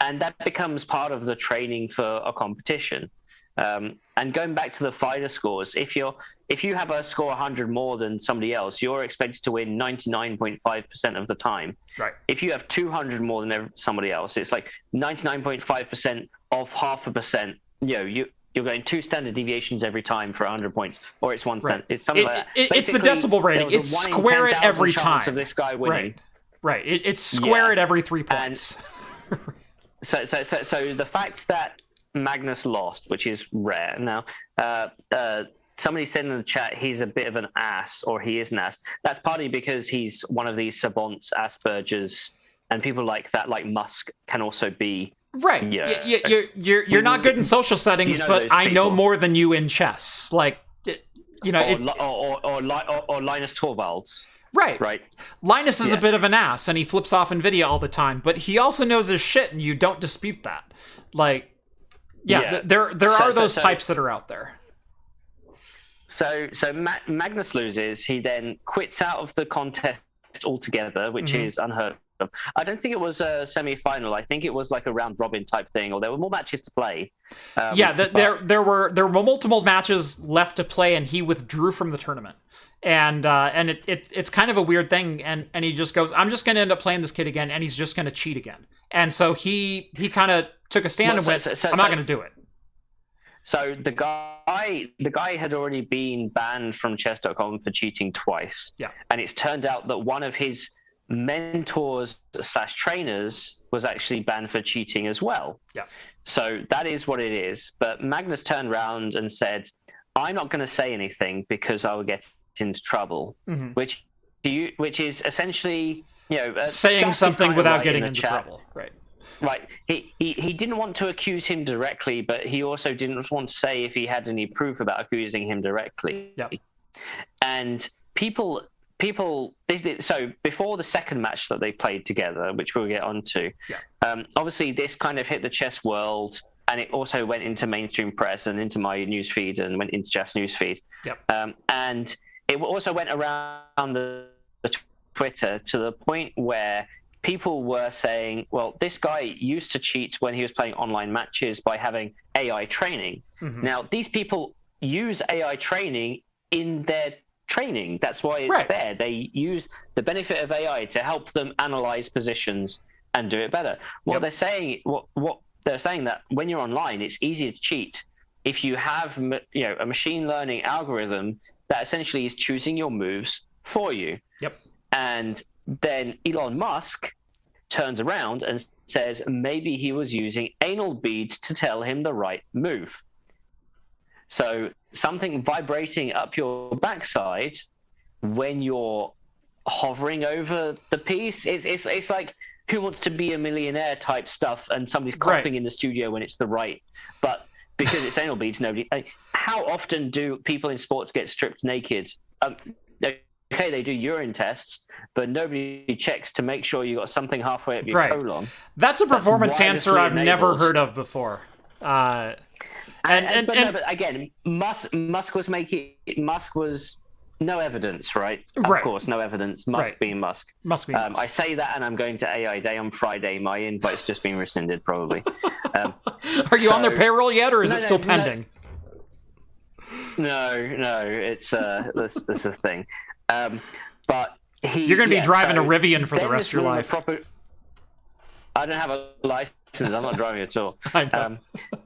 and that becomes part of the training for a competition. Um, and going back to the fighter scores, if you're if you have a score 100 more than somebody else, you're expected to win 99.5% of the time. right If you have 200 more than somebody else, it's like 99.5% of half a percent. You know, you you're going two standard deviations every time for 100 points, or it's one Right. standard. It's something It- like it- it's the decibel rating. there was a It's square it 10,000 every time. of this guy winning. right right it, it's square Yeah. at every three points so, so, so, so the fact that Magnus lost, which is rare now, uh, uh, somebody said in the chat he's a bit of an ass or he is an ass. That's partly because he's one of these savants, Asperger's, and people like that, like Musk, can also be. Right. Yeah. Yeah. You, you're you're you're not good in social settings, You know but I know more than you in chess. Like, you know, Or, it, or, or, or, or, Linus Torvalds, right. right? Linus is a bit of an ass, and he flips off Nvidia all the time, but he also knows his shit, and you don't dispute that. Like, yeah, Yeah. th- there there So- are so- those so- types that are out there. So, so Ma- Magnus loses. He then quits out of the contest altogether, which Mhm. is unheard of. I don't think it was a semi-final. I think it was like a round robin type thing, or there were more matches to play. Um, yeah, th- but- there there were there were multiple matches left to play, and he withdrew from the tournament. And uh, and it, it it's kind of a weird thing, and and he just goes, I'm just going to end up playing this kid again, and he's just going to cheat again. And so he he kind of took a stand Well, and so- went, so- so- I'm not going to do it. So the guy, the guy had already been banned from chess.com for cheating twice. Yeah. And it's turned out that one of his mentors slash trainers was actually banned for cheating as well. Yeah. So that is what it is. But Magnus turned around and said, "I'm not going to say anything because I will get into trouble," Mhm. which you, which is essentially. You know, Saying something without right getting in into chat. trouble, right? Right. He, he he didn't want to accuse him directly, but he also didn't want to say if he had any proof about accusing him directly. Yep. And people people so before the second match that they played together, which we'll get onto. Yeah. Um, obviously, this kind of hit the chess world, and it also went into mainstream press and into my newsfeed and went into chess newsfeed. Yep. Um, and it also went around the, the Twitter to the point where people were saying, well, this guy used to cheat when he was playing online matches by having AI training. Mhm. Now, these people use AI training in their training. That's why it's Right. there. They use the benefit of AI to help them analyze positions and do it better. What Yep. they're saying, what what they're saying that when you're online, it's easy to cheat if you have you know a machine learning algorithm that essentially is choosing your moves for you. Yep. And then Elon Musk turns around and says maybe he was using anal beads to tell him the right move. So something vibrating up your backside when you're hovering over the piece. It's it's it's like who wants to be a millionaire type stuff, and somebody's Right. in the studio when it's the right, but because it's anal beads, nobody. like, How often do people in sports get stripped naked? Um, okay, they do urine tests, but nobody checks to make sure you got something halfway up your Right. colon. That's a performance answer I've never heard of before. Uh, And, And- and- but, no, but again, Musk, Musk was making Musk was no evidence, right? Right. Of course, no evidence. Musk Right. being Musk. must be. Um, I say that, and I'm going to AI Day on Friday. My invite's just been rescinded, probably. Um, Are you on their payroll yet, or is No, it still no. pending? no, no, it's uh, this this is a thing. Um, but he, You're going to be yeah, driving so a Rivian for the rest of your life. Proper, I don't have a license. I'm not driving at all. Um,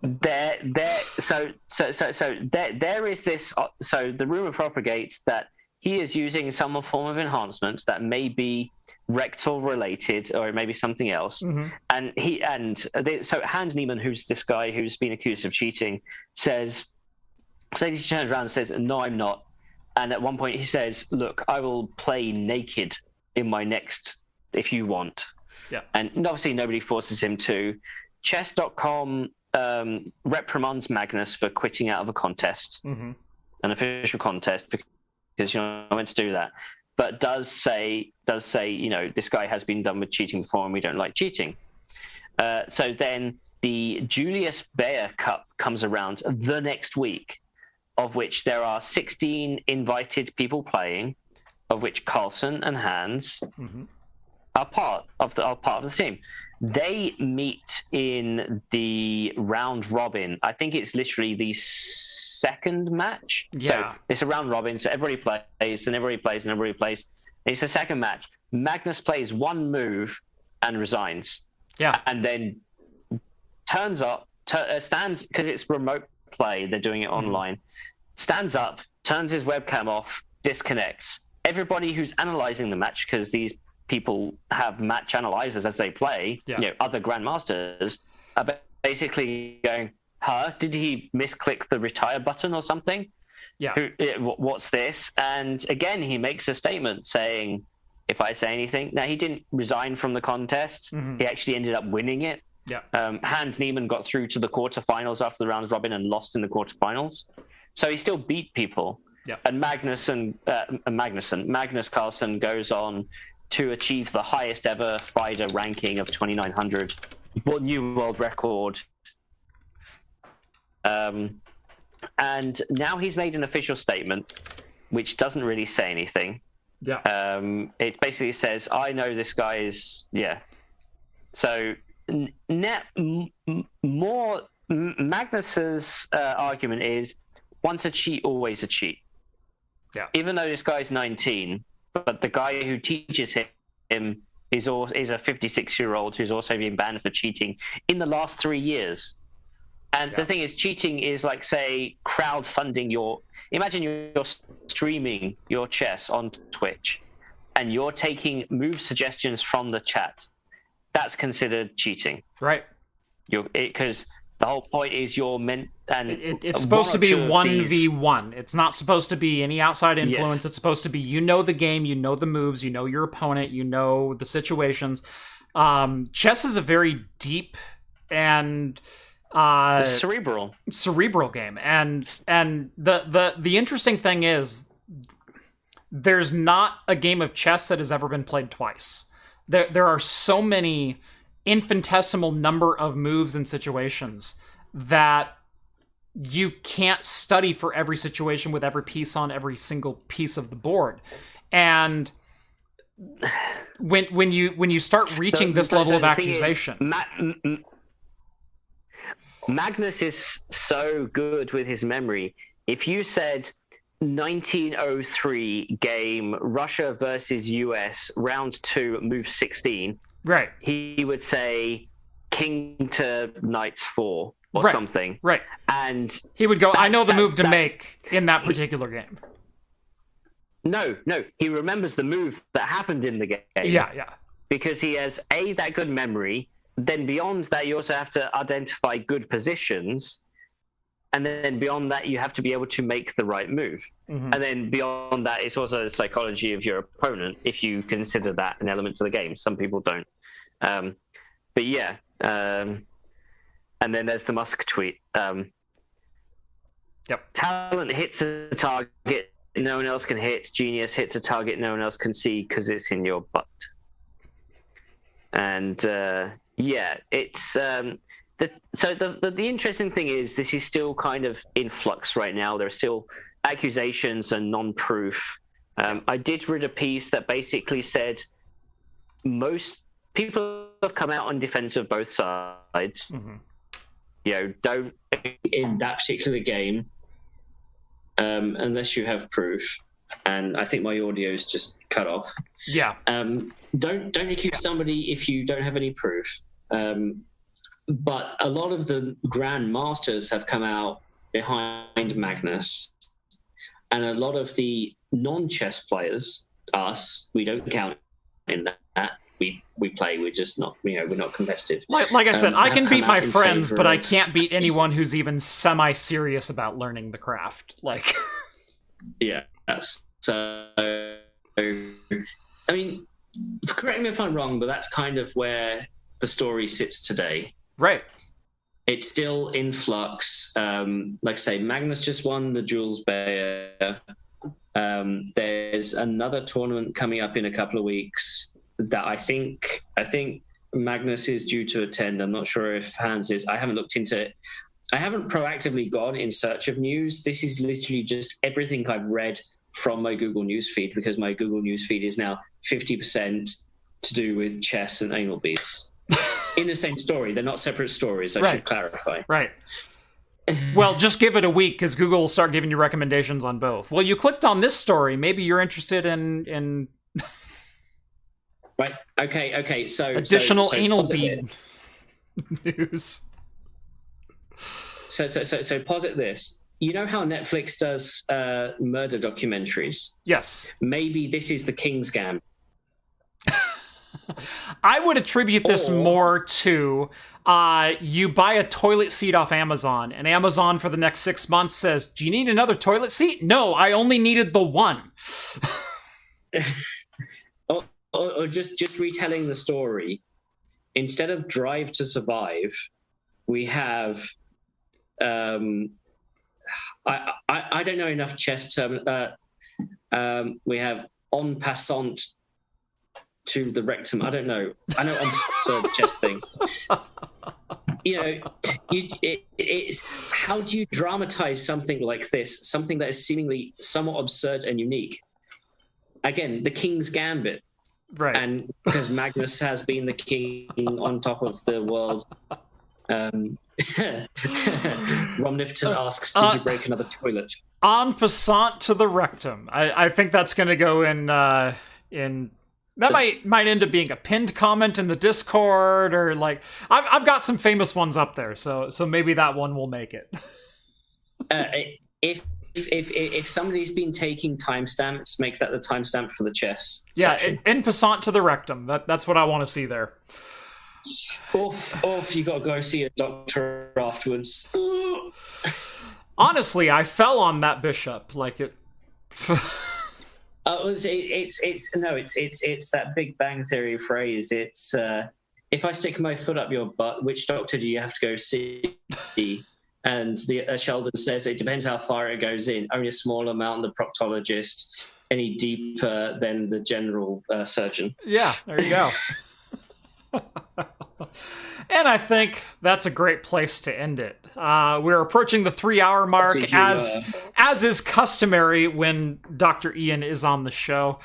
there, there. So, so, so, so there, there is this. uh, So the rumor propagates that he is using some form of enhancements that may be rectal related, or it may be something else. Mhm. And he and they, so Hans Niemann, who's this guy who's been accused of cheating, says. So he turns around and says, "No, I'm not." And at one point he says, "Look, I will play naked in my next if you want." Yeah. And obviously nobody forces him to. Chess.com um, reprimands Magnus for quitting out of a contest, Mhm. an official contest, because you're not meant to do that. But does say does say you know this guy has been done with cheating before, and we don't like cheating. Uh, so then the Julius Baer Cup comes around the next week, of which there are 16 invited people playing, of which Carlsen and Hans Mhm. are part of the are part of the team. They meet in the round robin. I think it's literally the second match. Yeah. So it's a round robin. So everybody plays and everybody plays and everybody plays. It's a second match. Magnus plays one move and resigns, Yeah. and then turns up, tu- uh, stands because it's remote play. They're doing it Mm-hmm. online. Stands up, turns his webcam off, disconnects. Everybody who's analyzing the match because these people have match analyzers as they play. Yeah. You know, other grandmasters are basically going, "Huh? Did he misclick the retire button or something?" Yeah. Who, eh, wh- what's this? And again, he makes a statement saying, if I say anything. Now, he didn't resign from the contest. Mhm. He actually ended up winning it. Yeah. Um, Hans Niemann got through to the quarterfinals after the rounds robin and lost in the quarterfinals. So he still beat people. Yeah. And Magnus and uh, Magnuson, Magnus Carlsen goes on to achieve the highest ever FIDE ranking of 2900, but new world record. Um, and now he's made an official statement, which doesn't really say anything. Yeah. Um, it basically says, "I know this guy is yeah." So, net more M- Magnus's uh, argument is, once a cheat, always a cheat. Yeah. Even though this guy's 19, but the guy who teaches him is al- is a 56 year old who's also been banned for cheating in the last three years. And Yeah. the thing is, cheating is like, say, crowdfunding your. Imagine you're streaming your chess on Twitch, and you're taking move suggestions from the chat. That's considered cheating. Right. You're because the whole point is you're meant and It, it- it's supposed to be one v one. It's not supposed to be any outside influence. Yes. It's supposed to be you know the game, you know the moves, you know your opponent, you know the situations. Um, chess is a very deep and uh, cerebral. cerebral game, and and the the the interesting thing is there's not a game of chess that has ever been played twice. There there are so many infinitesimal number of moves and situations that you can't study for every situation with every piece on every single piece of the board. And when when you when you start reaching So- this so- level so of thing is, accusation, Ma- Magnus is so good with his memory. If you said 1903 game Russia versus US round two move 16, right, he would say king to knights four or Right. something. right. And He would go, I know the that- move to that- make in that particular game. no, no, he remembers the move that happened in the game. Yeah, yeah. because he has a that good memory. Then beyond that, you also have to identify good positions, and then beyond that, you have to be able to make the right move. Mhm. And then beyond that, it's also the psychology of your opponent, if you consider that an element to the game. Some people don't. Um, but yeah, um, and then there's the Musk tweet. Um, Yep. Talent hits a target no one else can hit. Genius hits a target no one else can see because it's in your butt. And uh, yeah, it's um, the, so the, the the interesting thing is this is still kind of in flux right now. There are still accusations and non-proof. Um, I did read a piece that basically said most people have come out on defense of both sides. Mhm. You know, don't in that particular game, um, unless you have proof. And I think my audio is just cut off. Yeah, Um, don't don't accuse somebody if you don't have any proof. Um, but a lot of the grandmasters have come out behind Magnus, and a lot of the non-chess players, us, we don't count in that. We we play. We're just not. You know, we're not competitive. like, like I said, Um, I can beat my friends, but I can't beat anyone who's even semi-serious about learning the craft. Like, Yeah. So, I mean, correct me if I'm wrong, but that's kind of where the story sits today. Right? It's still in flux. Um, like I say, Magnus just won the Jules Baer. Um, there's another tournament coming up in a couple of weeks that I think I think Magnus is due to attend. I'm not sure if Hans is. I haven't looked into it. I haven't proactively gone in search of news. This is literally just everything I've read from my Google News feed because my Google News feed is now 50% to do with chess and anal beads. in the same story, they're not separate stories. I Right. should clarify. Right. Well, just give it a week because Google will start giving you recommendations on both. Well, you clicked on this story. Maybe you're interested in in Right. Okay. Okay. So additional so, so anal bead news. So so so so posit this. You know how Netflix does uh, murder documentaries? Yes. Maybe this is the King's Gam. I would attribute this Or- more to uh, you buy a toilet seat off Amazon, and Amazon for the next six months says, Do you need another toilet seat? No, I only needed the one. or, or just just retelling the story instead of drive to survive we have um i i, I don't know enough chess term uh, um we have en passant to the rectum i don't know i know absurd chess thing you know you, it, it's how do you dramatize something like this something that is seemingly somewhat absurd and unique again the king's gambit Right. and because Magnus has been the king on top of the world. Um, Romnifton asks, "Did Uh, you break another toilet?" en passant to the rectum. I, I think that's going to go in uh, in that might might end up being a pinned comment in the Discord or like I've I've got some famous ones up there, so so maybe that one will make it. Uh, if if if if somebody's been taking timestamps, make that the timestamp for the chess. Yeah, in, in passant to the rectum. That that's what I want to see there. Oof, oof, you got to go see a doctor afterwards. Honestly, I fell on that bishop like it. Uh, it's, it's it's no, it's it's it's that Big Bang Theory phrase. It's uh, if I stick my foot up your butt, which doctor do you have to go see? And the uh, Sheldon says it depends how far it goes in. Only a small amount. The proctologist, any deeper than the general uh, surgeon. Yeah, there you go. and I think that's a great place to end it. Uh, we're approaching the three-hour mark, you, as uh, as is customary when Dr. Ian is on the show.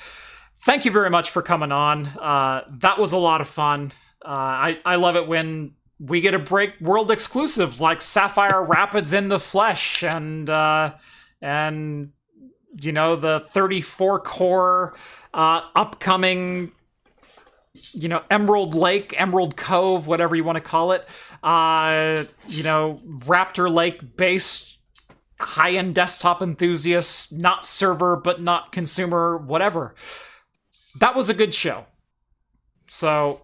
Thank you very much for coming on. Uh, that was a lot of fun. Uh, I I love it when we get to break world exclusives like Sapphire Rapids in the flesh and uh, and you know the 34 core uh, upcoming you know emerald lake emerald cove whatever you want to call it uh you know raptor lake based high-end desktop enthusiasts not server but not consumer whatever that was a good show so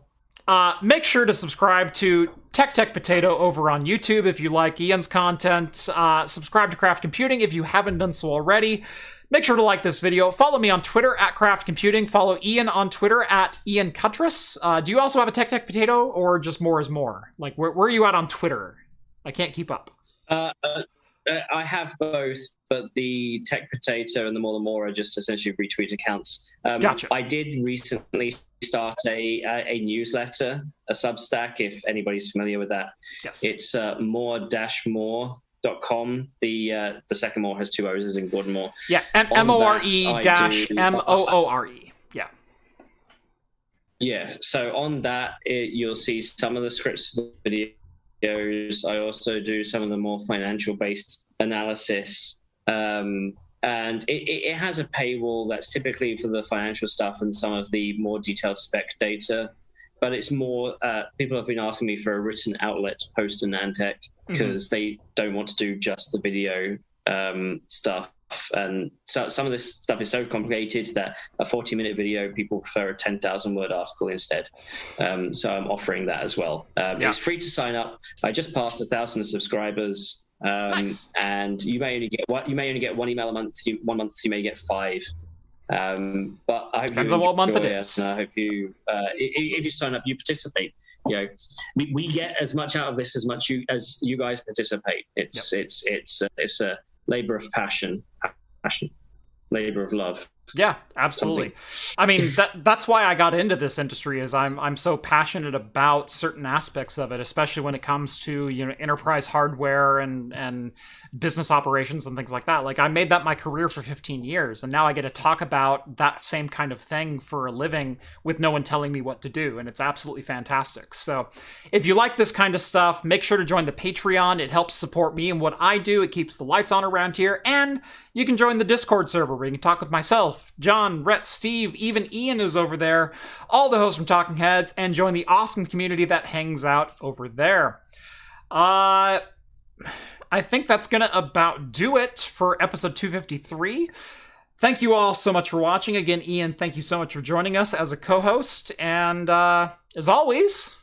uh, make sure to subscribe to Tech Tech Potato over on YouTube if you like Ian's content. Uh, subscribe to Craft Computing if you haven't done so already. Make sure to like this video. Follow me on Twitter at Craft Computing. Follow Ian on Twitter at Ian Cutress. Uh, do you also have a Tech Tech Potato or just more is more? Like, where, where are you at on Twitter? I can't keep up. Uh, uh, uh, I have both, but the Tech Potato and the More the More are just essentially retweet accounts. Um, Gotcha. I did recently start a, a a newsletter, a Substack. If anybody's familiar with that, Yes. it's uh, more-moore.com. The uh, the second more has two O's as in Gordon Moore. yeah, M O R E dash M O O R E. Yeah. Yeah. So on that, it, you'll see some of the scripts videos. I also do some of the more financial based analysis. Um, and it, it has a paywall that's typically for the financial stuff and some of the more detailed spec data. But it's more, uh, people have been asking me for a written outlet post in AnandTech because they don't want to do just the video um, stuff. And so some of this stuff is so complicated that a 40 minute video, people prefer a 10,000 word article instead. Um, so I'm offering that as well. Um, Yeah. It's free to sign up. I just passed a thousand subscribers. Um, Nice. and you may only get one. You may only get one email a month. You, one month you may get five. Um, but I hope Depends you on what month it is. And I hope you, uh, if you sign up, you participate. You know, we, we get as much out of this as much you as you guys participate. It's it's it's uh, it's a labor of passion, passion, labor of love. Yeah, absolutely. I mean that that's why I got into this industry is I'm I'm so passionate about certain aspects of it, especially when it comes to, you know, enterprise hardware and and business operations and things like that. Like I made that my career for 15 years and now I get to talk about that same kind of thing for a living with no one telling me what to do and it's absolutely fantastic. So, if you like this kind of stuff, make sure to join the Patreon. It helps support me and what I do. It keeps the lights on around here and you can join the Discord server where you can talk with myself, John, Rhett, Steve, even Ian is over there, all the hosts from Talking Heads, and join the awesome community that hangs out over there. Uh, I think that's going to about do it for episode 253. Thank you all so much for watching. Again, Ian, thank you so much for joining us as a co host. And uh, as always,